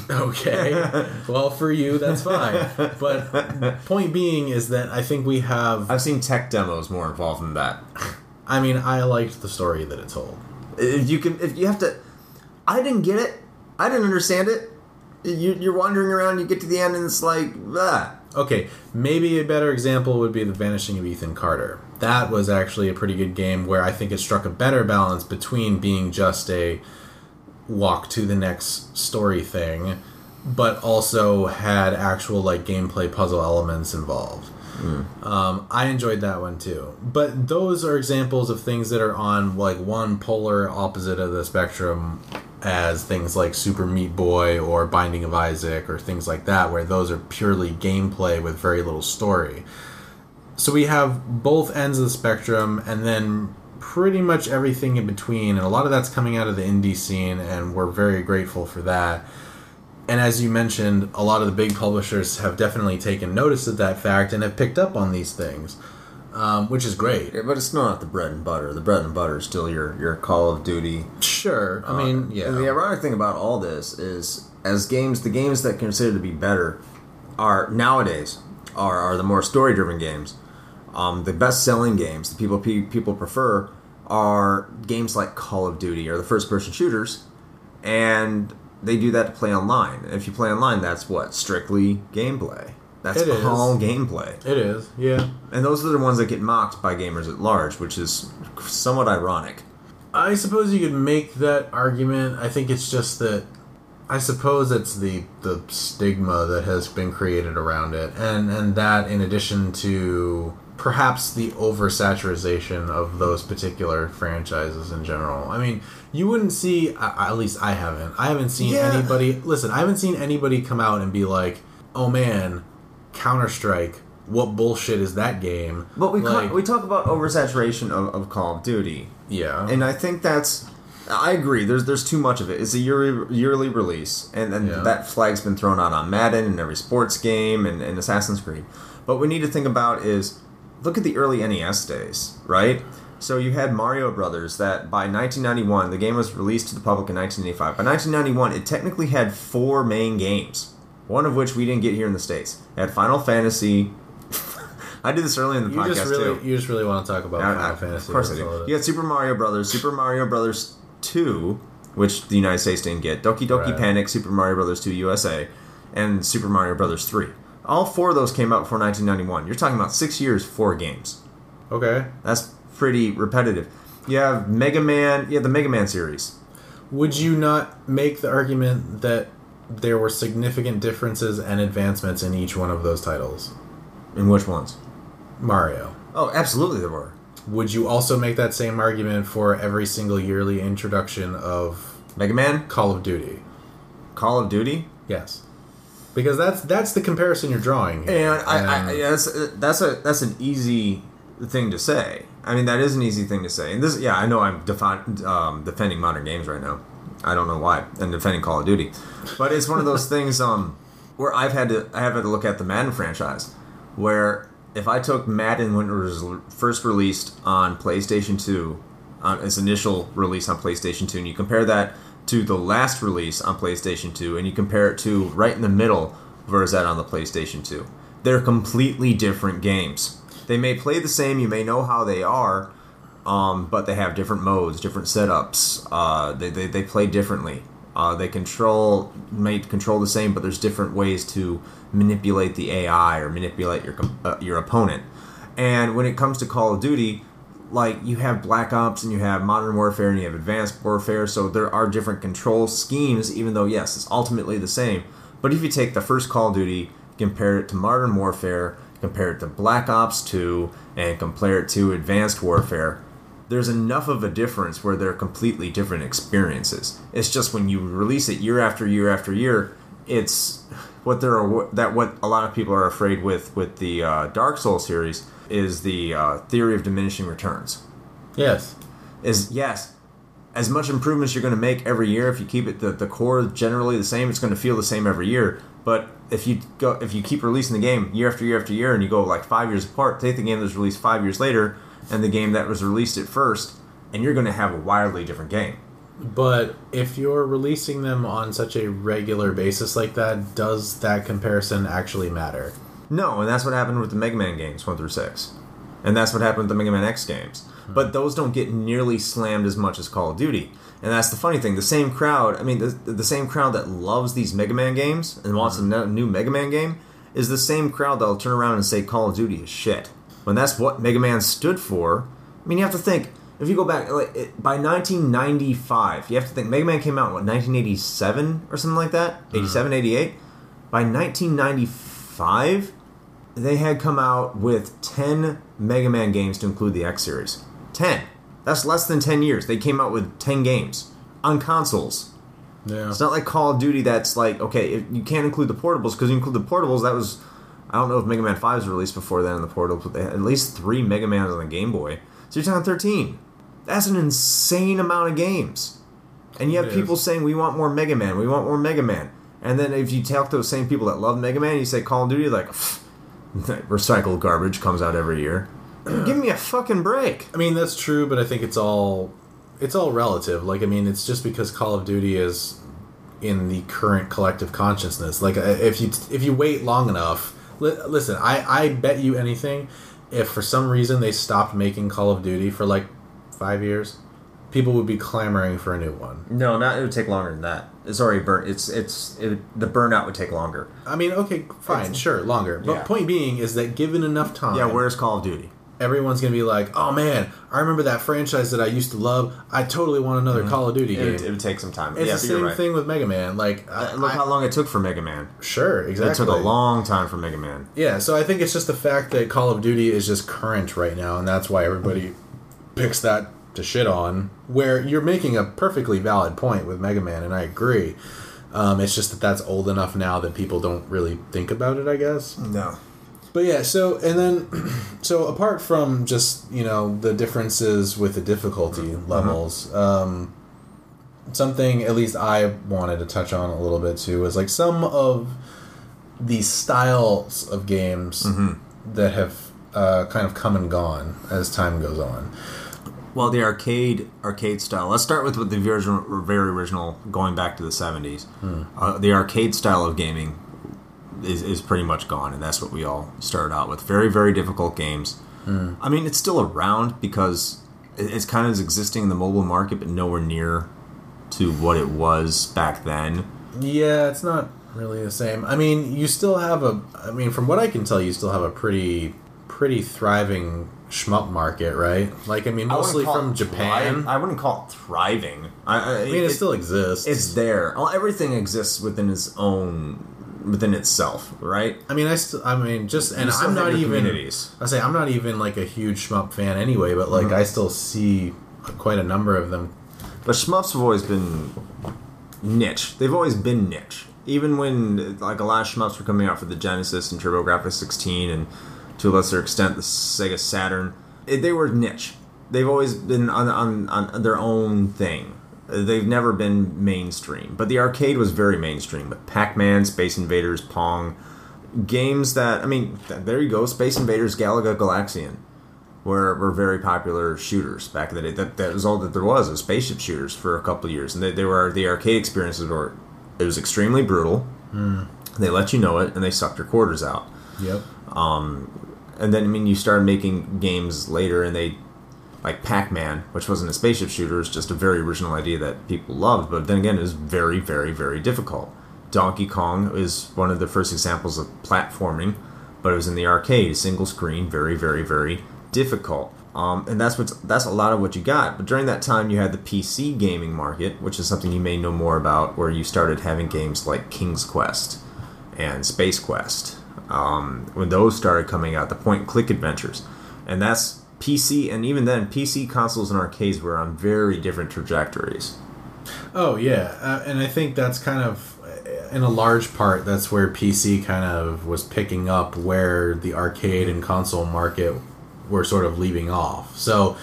Okay. well, for you, that's fine. But point being is that I think we have. I've seen tech demos more involved than that. I mean, I liked the story that it told. If you can, if you have to, I didn't get it. I didn't understand it. You, you're wandering around. You get to the end, and it's like, ah. Okay, maybe a better example would be The Vanishing of Ethan Carter. That was actually a pretty good game where I think it struck a better balance between being just a walk to the next story thing, but also had actual like gameplay puzzle elements involved. Um, I enjoyed that one too. But those are examples of things that are on like one polar opposite of the spectrum as things like Super Meat Boy or Binding of Isaac or things like that, where those are purely gameplay with very little story. So we have both ends of the spectrum and then pretty much everything in between, and a lot of that's coming out of the indie scene, and we're very grateful for that. And as you mentioned, a lot of the big publishers have definitely taken notice of that fact and have picked up on these things, um, which is great. Yeah, but it's not the bread and butter. The bread and butter is still your your Call of Duty. Sure, I mean, Uh, yeah, the ironic thing about all this is, as games, the games that consider to be better are nowadays are, are the more story driven games. Um, the best selling games, the people people prefer, are games like Call of Duty or the first person shooters, and they do that to play online. If you play online, that's what strictly gameplay. That's It is. all gameplay. it is, yeah. And those are the ones that get mocked by gamers at large, which is somewhat ironic. I suppose you could make that argument. I think it's just that I suppose it's the the stigma that has been created around it, and and that in addition to perhaps the oversaturation of those particular franchises in general. I mean, you wouldn't see. At least I haven't. I haven't seen Yeah. anybody. Listen, I haven't seen anybody come out and be like, "Oh man, Counter Strike." What bullshit is that game? But we like, ca- we talk about oversaturation of, of Call of Duty, yeah, and I think that's I agree. There's there's too much of it. It's a yearly yearly release, and and Yeah. that flag's been thrown out on Madden and every sports game and, and Assassin's Creed. But what we need to think about is look at the early NES days, right? So you had Mario Brothers that by 1991 the game was released to the public in 1985. By 1991 it technically had four main games, one of which we didn't get here in the states. Had Final Fantasy. I did this early in the you podcast just really too. you just really want to talk about I- Final I- Fantasy. Of course I do. You got Super Mario Brothers, Super Mario Brothers 2, which the United States didn't get, Doki Doki Right. Panic, Super Mario Brothers 2 USA, and Super Mario Brothers 3. All four of those came out before 1991. You're talking about six years, four games. Okay. That's pretty repetitive. You have Mega Man, you have the Mega Man series. Would you not make the argument that there were significant differences and advancements in each one of those titles? In which ones? Mario. Oh, absolutely there were. Would you also make that same argument for every single yearly introduction of Mega Man, Call of Duty? Call of Duty, Yes. Because that's that's the comparison you're drawing. here. And I, I, And- yeah, that's that's a that's an easy thing to say. I mean, that is an easy thing to say. And this, yeah, I know I'm defi- um, defending modern games right now. I don't know why, and defending Call of Duty, but it's one of those things um, where I've had to I have had to look at the Madden franchise, where if I took Madden when it was first released on PlayStation Two, on its initial release on PlayStation Two, and you compare that to the last release on PlayStation Two, and you compare it to right in the middle is that on the PlayStation Two, they're completely different games. They may play the same, you may know how they are, um, but they have different modes, different setups. Uh, they, they, they play differently. Uh, they control may control the same, but there's different ways to manipulate the AI or manipulate your uh, your opponent. And when it comes to Call of Duty, like you have Black Ops and you have Modern Warfare and you have Advanced Warfare, so there are different control schemes, even though, yes, it's ultimately the same. But if you take the first Call of Duty, compare it to Modern Warfare, compare it to Black Ops 2, and compare it to Advanced Warfare, there's enough of a difference where they're completely different experiences. It's just when you release it year after year after year, it's what they're that what a lot of people are afraid with with the uh, Dark Souls series is the uh, theory of diminishing returns. Yes. Is yes, as much improvements you're going to make every year if you keep it the, the core generally the same, it's going to feel the same every year. But if you go if you keep releasing the game year after year after year and you go like five years apart, take the game that was released five years later and the game that was released at first, and you're going to have a wildly different game. But if you're releasing them on such a regular basis like that, does that comparison actually matter? No, and that's what happened with the Mega Man games one through six, and that's what happened with the Mega Man X games. Hmm. But those don't get nearly slammed as much as Call of Duty, and that's the funny thing. The same crowd, I mean, the, the same crowd that loves these Mega Man games and wants hmm. a new Mega Man game is the same crowd that'll turn around and say Call of Duty is shit when that's what Mega Man stood for. I mean, you have to think if you go back like it, by 1995, you have to think Mega Man came out in, what 1987 or something like that, mm-hmm. 87, 88. By 1995, they had come out with 10 Mega Man games to include the X series. 10. That's less than 10 years. They came out with 10 games on consoles. Yeah. It's not like Call of Duty that's like, okay, if you can't include the portables because you include the portables, that was. I don't know if Mega Man 5 was released before then in the Portal, but they had at least three Mega Mans on the Game Boy. So you're talking 13. That's an insane amount of games. And you have people saying, we want more Mega Man, we want more Mega Man. And then if you talk to those same people that love Mega Man, you say Call of Duty, like, recycled garbage comes out every year. Give me a fucking break. I mean that's true, but I think it's all it's all relative. Like I mean, it's just because Call of Duty is in the current collective consciousness. Like uh, if you if you wait long enough, li- listen, I I bet you anything, if for some reason they stopped making Call of Duty for like five years, people would be clamoring for a new one. No, not it would take longer than that. It's already burnt. It's it's it, the burnout would take longer. I mean, okay, fine, It's- sure, longer. But Yeah. point being is that given enough time, Yeah, where's Call of Duty? Everyone's gonna be like, "Oh man, I remember that franchise that I used to love. I totally want another Call of Duty It game." would, it would take some time. It's yeah, the same right. thing with Mega Man. Like, I, Uh, Look I- how long it took for Mega Man. sure, exactly. It took a long time for Mega Man. Yeah, so I think it's just the fact that Call of Duty is just current right now, and that's why everybody picks that to shit on. Where you're making a perfectly valid point with Mega Man, and I agree. Um, it's just that that's old enough now that people don't really think about it. I guess. No. But yeah, so and then so apart from just you know the differences with the difficulty levels, um, something at least I wanted to touch on a little bit too was like some of the styles of games that have uh, kind of come and gone as time goes on. Well, the arcade arcade style. Let's start with, with the original, very original, going back to the seventies. Uh, the arcade style of gaming is, is pretty much gone, and that's what we all started out with. Very very difficult games. Hmm. I mean, it's still around because it's kind of existing in the mobile market, but nowhere near to what it was back then. Yeah, it's not really the same. I mean, you still have a. I mean, from what I can tell, you still have a pretty, pretty thriving shmup market, right? Like, I mean, mostly call from Japan. thri- I wouldn't call it thriving. I, I, I mean, it, still exists. it's there. Well, everything exists within its own, within itself, right? I mean, I still. I mean, just and I'm not even. communities. I say I'm not even like a huge shmup fan anyway, but like mm-hmm. I still see quite a number of them. But shmups have always been niche. They've always been niche. Even when like a lot of shmups were coming out for the Genesis and TurboGrafx 16, and to a lesser extent the Sega Saturn, it, they were niche. They've always been on, on, on their own thing. They've never been mainstream. But the arcade was very mainstream with Pac-Man, Space Invaders, Pong, games that I mean, there you go, Space Invaders, Galaga, Galaxian were, were very popular shooters back in the day. That, that was all that there was, was spaceship shooters for a couple of years, and they, they were the arcade experiences were it was extremely brutal. Hmm. They let you know it, and they sucked your quarters out. Yep. Um, and then I mean, you started making games later, and they like Pac-Man, which wasn't a spaceship shooter, is just a very original idea that people loved. But then again, it was very, very, very difficult. Donkey Kong is one of the first examples of platforming but it was in the arcade, single screen, very, very, very difficult. Um, and that's what's that's a lot of what you got. But during that time, you had the PC gaming market, which is something you may know more about, where you started having games like King's Quest and Space Quest. Um, when those started coming out, the point and click adventures, and that's PC, and even then, PC consoles and arcades were on very different trajectories. Oh yeah, uh, and I think that's kind of in a large part that's where PC kind of was picking up where the arcade and console market were sort of leaving off. So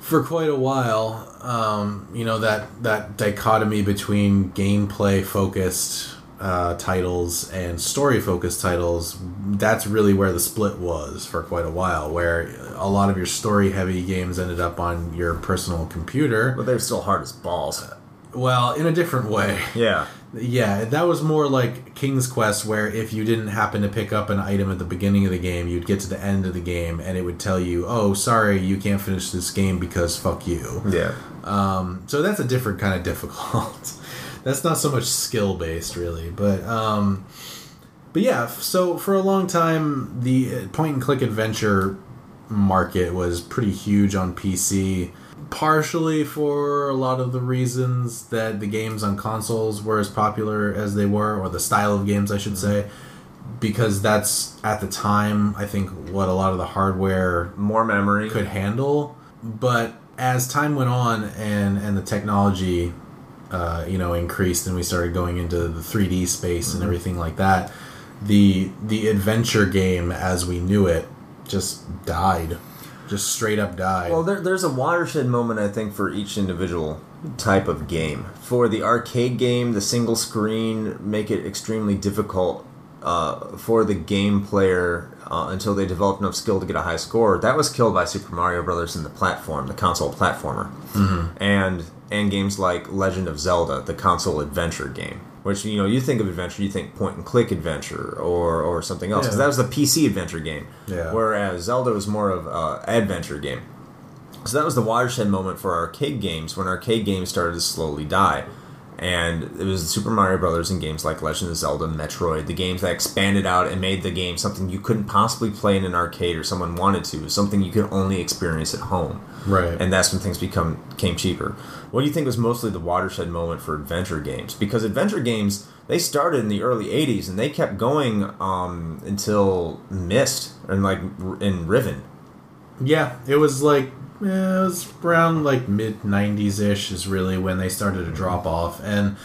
for quite a while, um, you know that that dichotomy between gameplay focused uh, titles and story focused titles that's really where the split was for quite a while where a lot of your story heavy games ended up on your personal computer But they're still hard as balls. well in a different way Yeah. yeah, that was more like King's Quest, where if you didn't happen to pick up an item at the beginning of the game, you'd get to the end of the game and it would tell you, "Oh, sorry, you can't finish this game because fuck you." Yeah. Um, so that's a different kind of difficult. That's not so much skill based, really, but um, but yeah. So for a long time, the point and click adventure market was pretty huge on PC. Partially for a lot of the reasons that the games on consoles were as popular as they were, or the style of games, I should say, because that's at the time, I think, what a lot of the hardware More memory. could handle. But as time went on and and the technology, uh, you know, increased and we started going into the 3D space and everything like that, the the adventure game as we knew it just died, just straight up died. Well, there, there's a watershed moment, I think, for each individual type of game. For the arcade game, the single screen make it extremely difficult uh, for the game player uh, until they develop enough skill to get a high score. That was killed by Super Mario Brothers in the platform, the console platformer, and and games like Legend of Zelda, the console adventure game. Which you know, you think of adventure, you think point and click adventure or or something else, because Yeah. that was the PC adventure game. Yeah. Whereas Zelda was more of a adventure game. So that was the watershed moment for arcade games when arcade games started to slowly die. And it was Super Mario Brothers and games like Legend of Zelda, Metroid, the games that expanded out and made the game something you couldn't possibly play in an arcade or someone wanted to, something you could only experience at home. Right. And that's when things become became cheaper. What do you think was mostly the watershed moment for adventure games? Because adventure games they started in the early '80s and they kept going um, until Myst and like in Riven. Yeah, it was like it was around like mid '90s ish is really when they started to drop off, and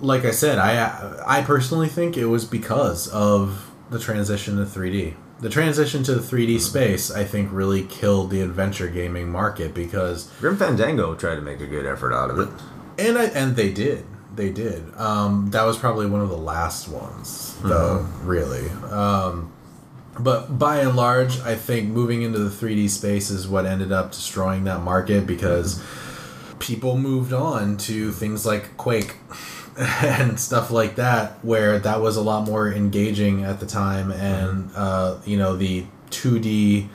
like I said, I I personally think it was because of the transition to 3D. The transition to the 3D space, I think, really killed the adventure gaming market because Grim Fandango tried to make a good effort out of it. and I and they did. They did. Um, that was probably one of the last ones, though. Really. Um, but by and large, I think moving into the 3D space is what ended up destroying that market because people moved on to things like Quake and stuff like that, where that was a lot more engaging at the time, and uh, you know the 2D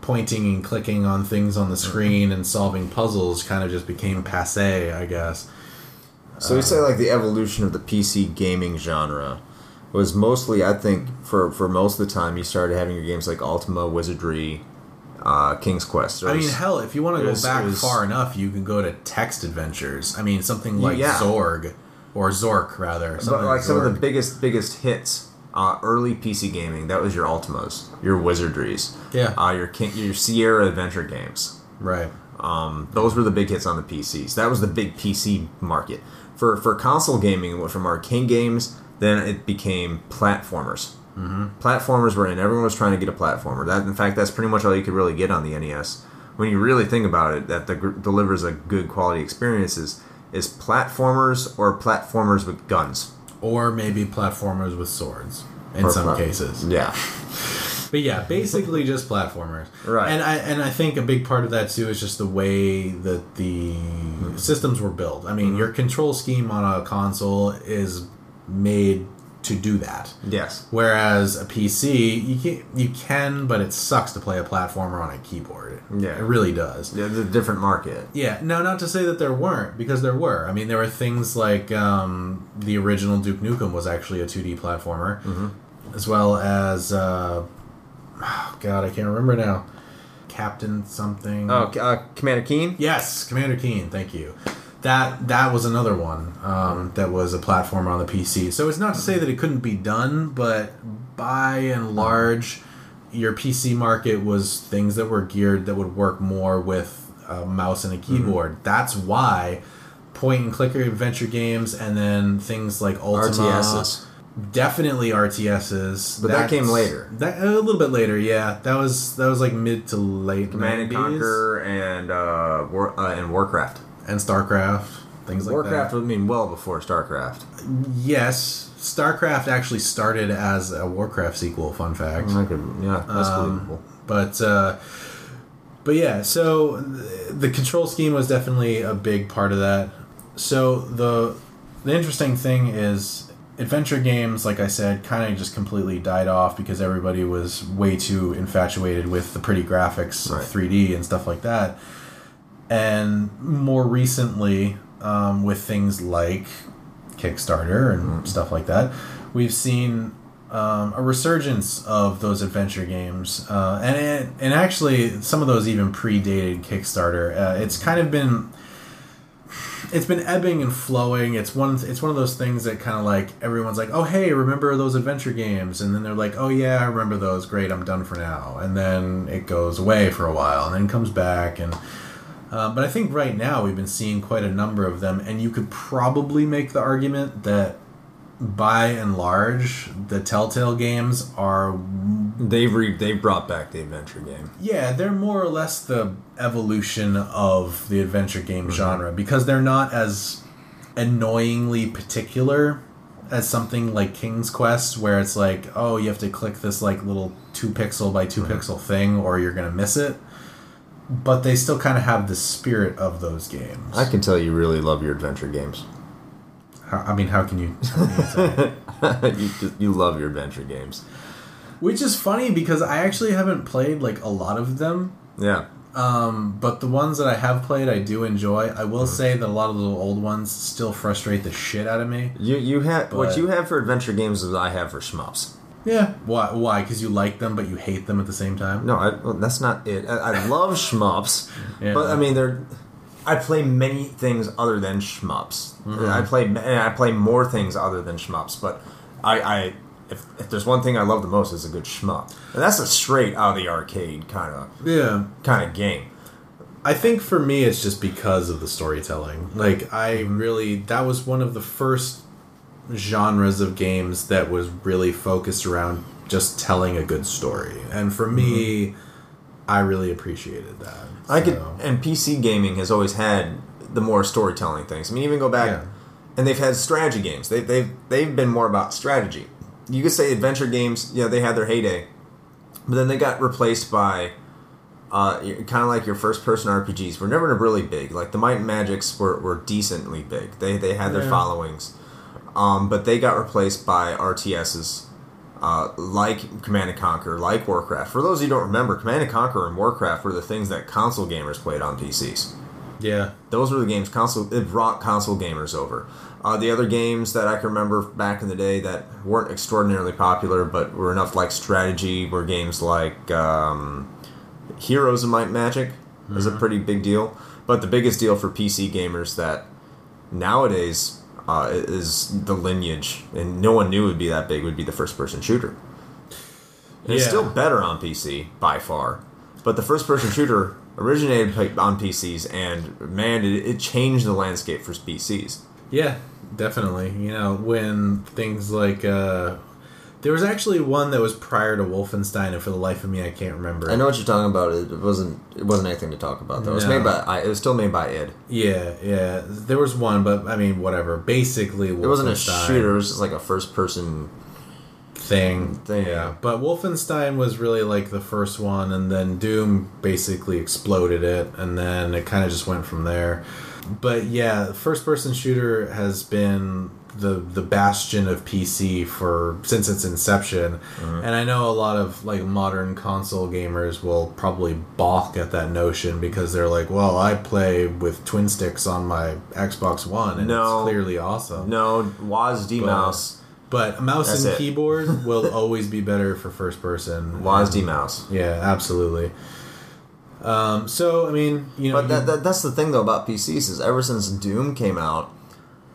pointing and clicking on things on the screen and solving puzzles kind of just became passe, I guess. So you say like the evolution of the PC gaming genre was mostly, I think, for for most of the time, you started having your games like Ultima, Wizardry, uh, King's Quest. There I mean, hell, if you want to go was- back was- far enough, you can go to text adventures. I mean, something like Yeah. Zorg or Zork rather. but like some of the biggest biggest hits. Uh, early PC gaming, that was your Ultimas, your Wizardries, Yeah. uh, your King, your Sierra Adventure games. right. Um, those were the big hits on the PCs. That was the big PC market. For for console gaming, it went from arcade games, then it became platformers. Mm-hmm. Platformers were in. Everyone was trying to get a platformer. That, in fact, that's pretty much all you could really get on the NES. When you really think about it, that the, gr- delivers a good quality experience is, is platformers or platformers with guns. Or maybe platformers with swords in Or some plat- cases. Yeah. But yeah, basically just platformers. Right. And I and I think a big part of that too is just the way that the systems were built. I Mm-hmm. mean, your control scheme on a console is made to do that. Yes. Whereas a PC, you can you can, but it sucks to play a platformer on a keyboard. Yeah. it really does. Yeah, It's a different market. Yeah, no, not to say that there weren't, because there were. I mean, there were things like um, the original Duke Nukem was actually a 2D platformer. as well as uh, oh, God, I can't remember now. Captain something. Oh, uh, Commander Keen. Yes, Commander Keen. Thank you. That that was another one um, that was a platformer on the PC. So it's not to say that it couldn't be done, but by and large, your PC market was things that were geared that would work more with a mouse and a keyboard. That's why point and clicker adventure games and then things like Ultima, RTSs. definitely RTSs. But that came later. That a little bit later, yeah. That was that was like mid to late Command and 90s. Conquer and uh, War, uh, and Warcraft. And StarCraft, things like Warcraft that. would mean well before StarCraft. Yes, StarCraft actually started as a Warcraft sequel. Fun fact. Could, yeah, that's Um, believable. But uh, but yeah, so th- the control scheme was definitely a big part of that. So the the interesting thing is adventure games, like I said, kind of just completely died off because everybody was way too infatuated with the pretty graphics Right. 3D and stuff like that. And more recently, um, with things like Kickstarter and stuff like that, we've seen um, a resurgence of those adventure games, uh, and it, and actually some of those even predated Kickstarter. Uh, it's kind of been it's been ebbing and flowing. It's one it's one of those things that kind of like everyone's like, oh hey, remember those adventure games? And then they're like, oh yeah, I remember those. Great, I'm done for now. And then it goes away for a while, and then comes back and. Uh, but I think right now we've been seeing quite a number of them, and you could probably make the argument that by and large, the Telltale games are, They've re- they brought back the adventure game. yeah, they're more or less the evolution of the adventure game genre because they're not as annoyingly particular as something like King's Quest, where it's like, oh, you have to click this like little two pixel by 2 pixel thing, or you're gonna miss it. But they still kind of have the spirit of those games. I can tell you really love your adventure games. How, I mean, how can you? How can you you just, you love your adventure games. Which is funny because I actually haven't played like a lot of them. Yeah. Um, but the ones that I have played, I do enjoy. I will say that a lot of the old ones still frustrate the shit out of me. You you have what you have for adventure games is I have for shmups. Yeah. Why? Why? Because you like them, but you hate them at the same time. No, I, well, that's not it. I, I love shmups, Yeah. but I mean they're. I play many things other than shmups. Mm-hmm. I play and I play more things other than shmups. But I, I if, if there's one thing I love the most is a good shmup, and that's a straight out of the arcade kind of Yeah. kind of game. I think for me, it's just because of the storytelling. Like, I really, that was one of the first genres of games that was really focused around just telling a good story. And for me, I really appreciated that. I could, and PC gaming has always had the more storytelling things. I mean, even go back, Yeah. and they've had strategy games. They, they've they've been more about strategy. You could say adventure games. Yeah, they had their heyday, but then they got replaced by uh, kind of like your first person RPGs. Were never really big. Like the Might and Magics were, were decently big. They they had their Yeah. followings, um, but they got replaced by RTSs. Uh, like Command and Conquer, like Warcraft. For those of you who don't remember, Command and Conquer and Warcraft were the things that console gamers played on PCs. Yeah. Those were the games console it brought console gamers over. Uh, the other games that I can remember back in the day that weren't extraordinarily popular but were enough like strategy were games like um, Heroes of Might and Magic is a pretty big deal. But the biggest deal for PC gamers that nowadays uh, is the lineage, and no one knew it would be that big, would be the first person shooter. And It's still better on PC by far, but the first person shooter originated on PCs, and man, it, it changed the landscape for PCs. Yeah, definitely. You know, when things like uh there was actually one that was prior to Wolfenstein and for the life of me I can't remember. I know what you're talking about. It wasn't. It wasn't anything to talk about though. It was No. made by. I, it was still made by id. Yeah, yeah. There was one, but I mean whatever. Basically Wolfenstein It wasn't a shooter. It was just like a first person. thing. Thing. Yeah. But Wolfenstein was really like the first one and then Doom basically exploded it and then it kind of just went from there. But yeah, first person shooter has been the the bastion of PC for since its inception. Mm-hmm. And I know a lot of like modern console gamers will probably balk at that notion because they're like, "Well, I play with twin sticks on my Xbox One and No. it's clearly awesome." No, WASD But- Mouse But mouse That's and it. keyboard will always be better for first person. WASD mouse. Yeah, absolutely. Um, so I mean, you know, But that, that that's the thing though about PCs is ever since Doom came out,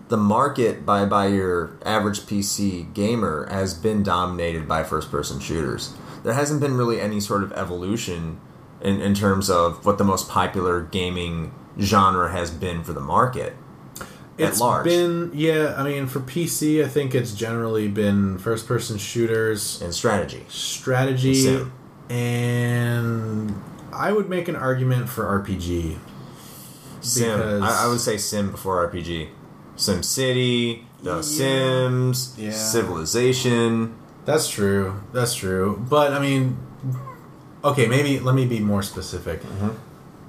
the market by by your average PC gamer has been dominated by first person shooters. There hasn't been really any sort of evolution in, in terms of what the most popular gaming genre has been for the market. it's large. It's been yeah. I mean, for PC, I think it's generally been first person shooters, And strategy. strategy, and I would make an argument for RPG. Sim. I, I would say Sim before RPG. Sim City, The Yeah. Sims, Yeah. Civilization. That's true. That's true. But I mean, okay, maybe let me be more specific.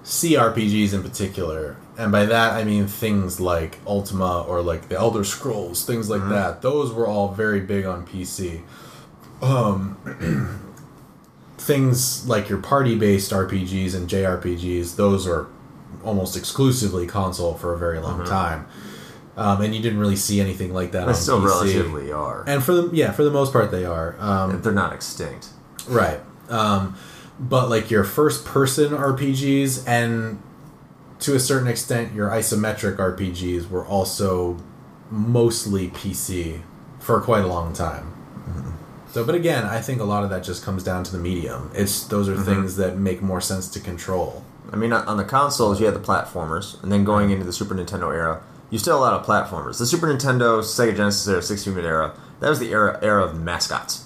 CRPGs in particular, and by that I mean things like Ultima or like the Elder Scrolls, things like that. Those were all very big on PC. Um, things like your party-based RPGs and JRPGs, those are almost exclusively console for a very long time. Um, and you didn't really see anything like that They on still PC. relatively are. And for the yeah, for the most part they are. Um, They're not extinct. right. Um, but like your first person RPGs and to a certain extent your isometric RPGs were also mostly PC for quite a long time. So, but again, I think a lot of that just comes down to the medium. It's those are mm-hmm. things that make more sense to control. I mean, on the consoles, you had the platformers, and then going into the Super Nintendo era, you still had a lot of platformers. The Super Nintendo, Sega Genesis era, 16-bit era, that was the era era of mascots.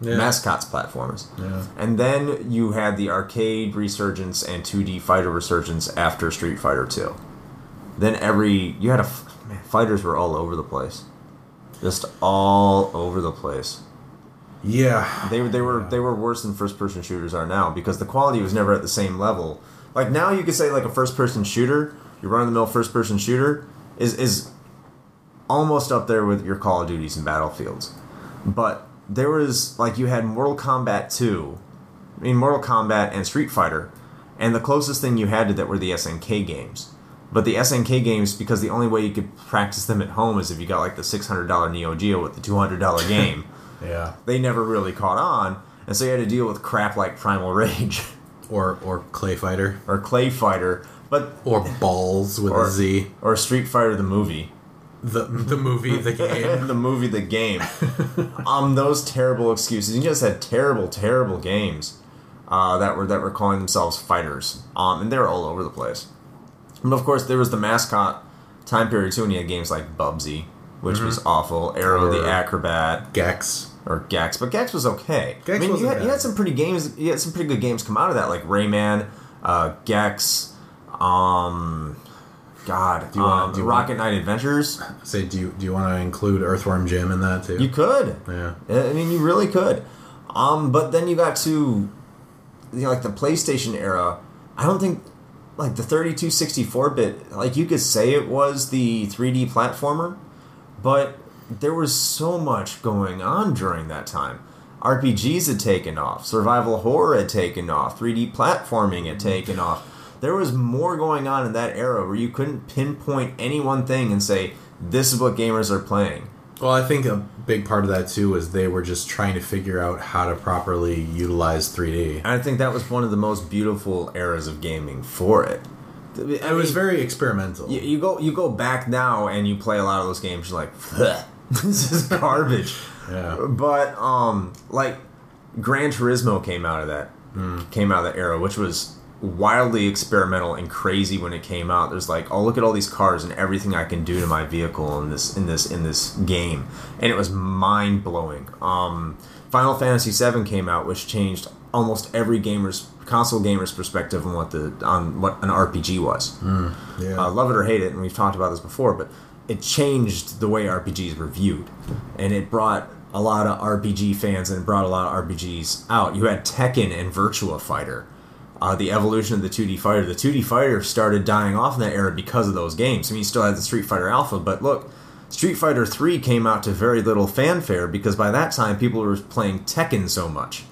Yeah. Mascots platformers. Yeah. And then you had the arcade resurgence and 2D fighter resurgence after Street Fighter 2. Then every you had a man, fighters were all over the place, just all over the place. Yeah. They were they were they were worse than first person shooters are now because the quality was never at the same level. Like now you could say like a first person shooter, your run of the mill first person shooter is is almost up there with your Call of Duties and Battlefields. But there was like you had Mortal Kombat 2, I mean Mortal Kombat and Street Fighter, and the closest thing you had to that were the SNK games. But the SNK games, because the only way you could practice them at home is if you got like the six hundred dollar Neo Geo with the two hundred dollar game Yeah. they never really caught on, and so you had to deal with crap like Primal Rage Or or Clay Fighter or Clay Fighter, but or Balls with or, a Z. or Street Fighter the movie, The the movie, the game. the movie, the game. um, those terrible excuses. You just had terrible, terrible games uh, that were that were calling themselves fighters, um, and they were all over the place. And of course, there was the mascot time period too, and you had games like Bubsy, which was awful. Aero Or- the Acrobat. Gex. Or Gex, but Gex was okay. Gex I mean, you had, you had some pretty games. You had some pretty good games come out of that, like Rayman, uh, Gex, um, God, Do you wanna- um, do you Rocket wanna- Knight Adventures. Say, do you do you want to include Earthworm Jim in that too? You could. yeah. I mean, you really could. Um, but then you got to, you know, like the PlayStation era. I don't think, like the 32, 64 bit. Like you could say it was the 3D platformer, but there was so much going on during that time. RPGs had taken off, survival horror had taken off, 3D platforming had taken off. There was more going on in that era where you couldn't pinpoint any one thing and say, this is what gamers are playing. Well, I think a big part of that too was they were just trying to figure out how to properly utilize 3D. And I think that was one of the most beautiful eras of gaming for it. It was very experimental. You, you go you go back now and you play a lot of those games. You're like, "Bleh, this is garbage. Yeah. But um, like Gran Turismo came out of that came out of that era, which was wildly experimental and crazy when it came out. There's like, oh look at all these cars and everything I can do to my vehicle in this in this in this game, and it was mind blowing. Um, Final Fantasy VII came out, which changed almost every gamer's console gamer's perspective on what the on what an RPG was Mm, yeah. uh, love it or hate it, and we've talked about this before, but it changed the way RPGs were viewed, and it brought a lot of RPG fans and brought a lot of RPGs out. You had Tekken and Virtua Fighter, uh, the evolution of the 2D fighter. The 2D fighter started dying off in that era because of those games. I mean, you still had the Street Fighter Alpha, but look, Street Fighter 3 came out to very little fanfare because by that time people were playing Tekken so much,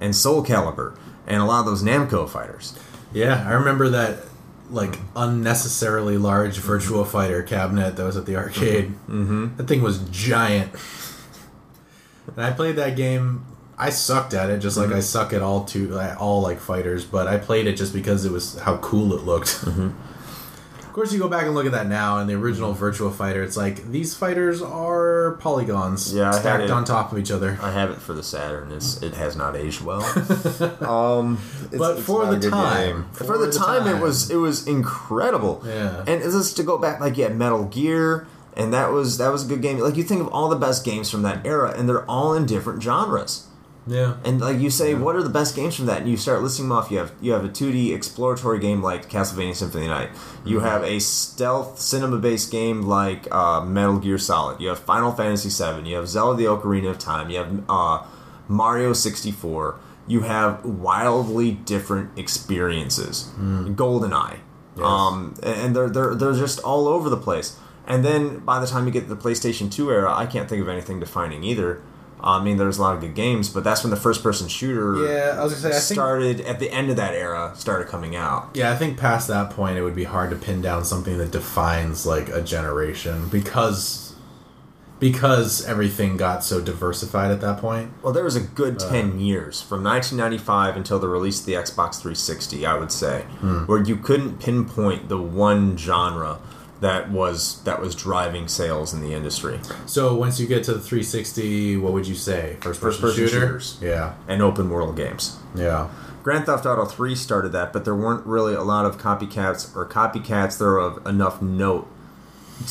and Soul Calibur, and a lot of those Namco fighters. yeah, I remember that like unnecessarily large mm-hmm. Virtua Fighter cabinet that was at the arcade. Mm-hmm. mm-hmm. That thing was giant. and I played that game. I sucked at it, just like mm-hmm. I suck at all two all like fighters. But I played it just because it was how cool it looked. Of course, you go back and look at that now, and the original Virtua Fighter, it's like these fighters are polygons Yeah, stacked on top of each other. I have it for the Saturn. It's, it has not aged well. Um, it's- But it's for not a the good time, for, the, time, it was it was incredible. Yeah. And it's just to go back, like yeah, Metal Gear, and that was that was a good game. Like you think of all the best games from that era, and they're all in different genres. Yeah, And like you say, what are the best games from that? And you start listing them off. You have you have a 2D exploratory game like Castlevania Symphony of the Night. You have a stealth cinema based game like uh, Metal Gear Solid. You have Final Fantasy VII. You have Zelda: The Ocarina of Time. You have uh, Mario 64. You have wildly different experiences. GoldenEye. Yes. Um, and they're, they're they're just all over the place. And then by the time you get to the PlayStation 2 era, I can't think of anything defining either. I mean, there's a lot of good games, but that's when the first-person shooter yeah. I was gonna say, I think started at the end of that era. Started coming out. Yeah, I think past that point, it would be hard to pin down something that defines like a generation because because everything got so diversified at that point. Well, there was a good Uh. ten years from 1995 until the release of the Xbox 360. I would say, Hmm. where you couldn't pinpoint the one genre that was that was driving sales in the industry So once you get to the 360, what would you say? First person First-person shooter. shooters. Yeah, and open world games. yeah, Grand Theft Auto 3 started that, but there weren't really a lot of copycats or copycats that are of enough note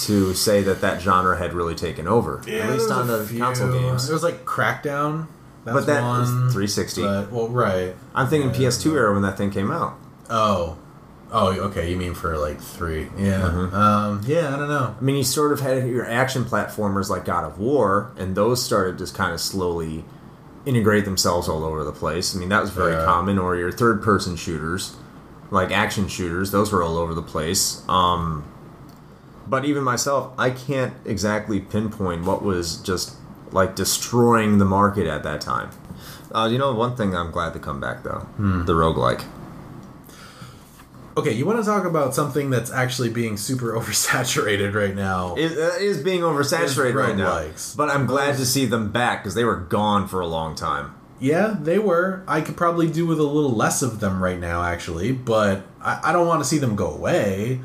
to say that that genre had really taken over. at least on the console games. It was like Crackdown. That's But that was one. 360. But, well, right. I'm thinking Yeah. PS2 era when that thing came out. Oh, oh, okay. You mean for like three? Yeah. Mm-hmm. Um. Yeah. I don't know. I mean, you sort of had your action platformers like God of War, and those started just kind of slowly integrate themselves all over the place. I mean, that was very Yeah. common. Or your third person shooters, like action shooters, those were all over the place. Um, but even myself, I can't exactly pinpoint what was just like destroying the market at that time. Uh, you know, one thing I'm glad to come back though, the roguelike. Okay, you want to talk about something that's actually being super oversaturated right now? It uh, is being oversaturated right now. roguelikes. But I'm glad to see them back because they were gone for a long time. Yeah, they were. I could probably do with a little less of them right now, actually, but I, I don't want to see them go away.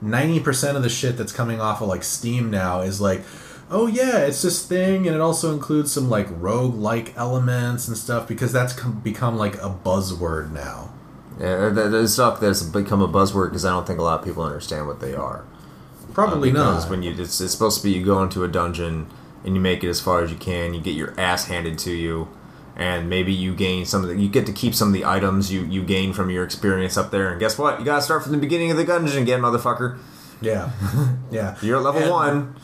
90% of the shit that's coming off of like Steam now is like, oh yeah, it's this thing, and it also includes some like rogue like elements and stuff because that's com- become like a buzzword now. Yeah, that stuff that's become a buzzword because I don't think a lot of people understand what they are. Probably because not. when you it's, it's supposed to be you go into a dungeon and you make it as far as you can, you get your ass handed to you, and maybe you gain some of the you get to keep some of the items you you gain from your experience up there. And guess what? You gotta start from the beginning of the dungeon again, motherfucker. yeah. yeah. You're at level And- one.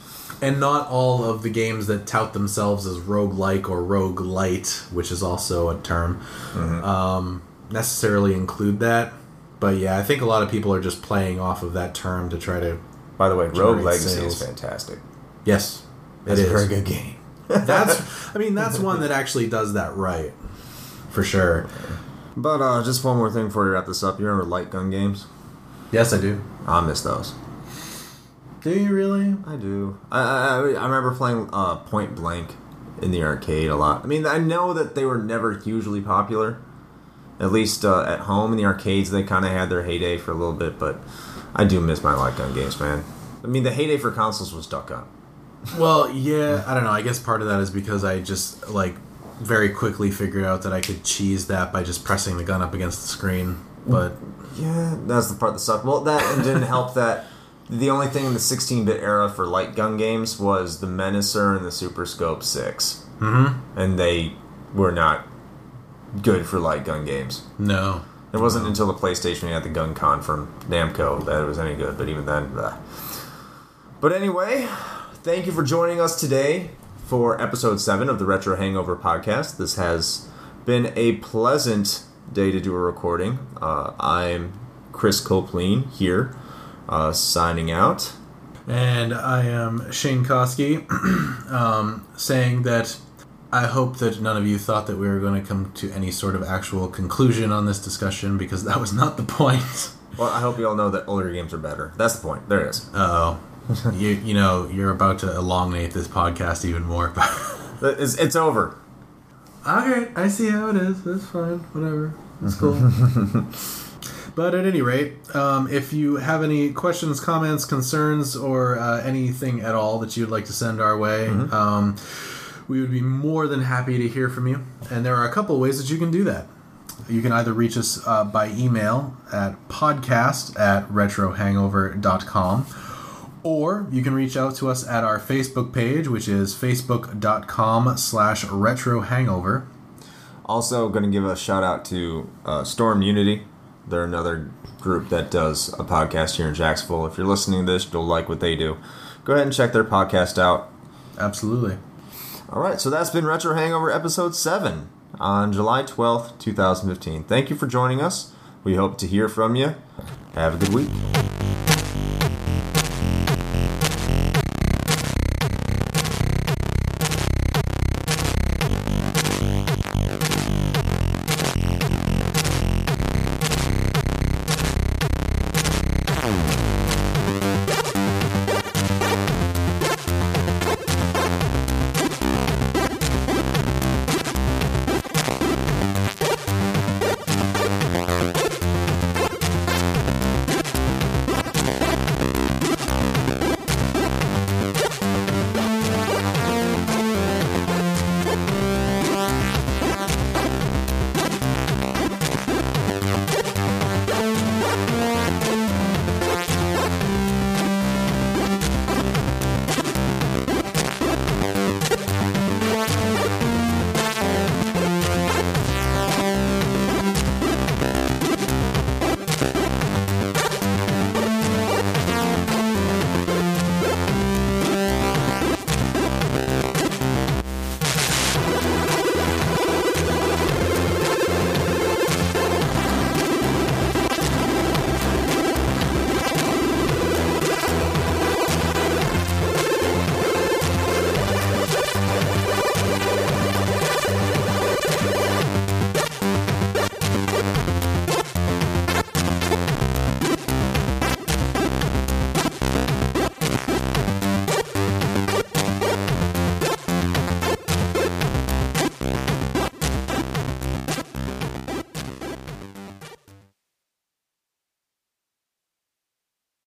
And not all of the games that tout themselves as roguelike or rogue light, which is also a term, Mm-hmm. um, necessarily include that. But yeah, I think a lot of people are just playing off of that term to try to. By the way, Rogue Legacy sales. is fantastic. Yes, it It's is. a very good game. That's. I mean, that's one that actually does that right, for sure. But uh, just one more thing before we wrap this up. You remember light gun games? Yes, I do. I miss those. Do you really? I do. I, I, I remember playing uh, Point Blank in the arcade a lot. I mean, I know that they were never hugely popular. At least uh, at home in the arcades, they kind of had their heyday for a little bit, but I do miss my light gun games, man. I mean, the heyday for consoles was Duck Hunt. Well, yeah, I don't know. I guess part of that is because I just like very quickly figured out that I could cheese that by just pressing the gun up against the screen. But Yeah, that's the part that sucked. Well, that and didn't help that the only thing in the 16-bit era for light gun games was the Menacer and the Super Scope 6. Mm-hmm. And they were not good for light gun games. no, It wasn't until the PlayStation we had the Gun Con from Namco that it was any good, but even then, bleh. But anyway, thank you for joining us today for episode 7 of the Retro Hangover podcast. This has been a pleasant day to do a recording. Uh, I'm Chris Copeland here, uh, signing out. And I am Shane Koski, um, saying that I hope that none of you thought that we were going to come to any sort of actual conclusion on this discussion because that was not the point. Well, I hope you all know that older games are better. That's the point. There it is. Uh oh. you, you know, you're about to elongate this podcast even more. It's, it's over. Okay, I see how it is. That's fine. Whatever. That's cool. but at any rate, um, if you have any questions, comments, concerns, or uh, anything at all that you'd like to send our way, um, we would be more than happy to hear from you. And there are a couple ways that you can do that. You can either reach us uh, by email at podcast at retrohangover.com or you can reach out to us at our Facebook page, which is facebook.com slash retrohangover. Also, going to give a shout out to uh, Storm Unity. They're another group that does a podcast here in Jacksonville. If you're listening to this, you'll like what they do. Go ahead and check their podcast out. Absolutely. All right, so that's been Retro Hangover episode 7 on July 12th, 2015. Thank you for joining us. We hope to hear from you. Have a good week.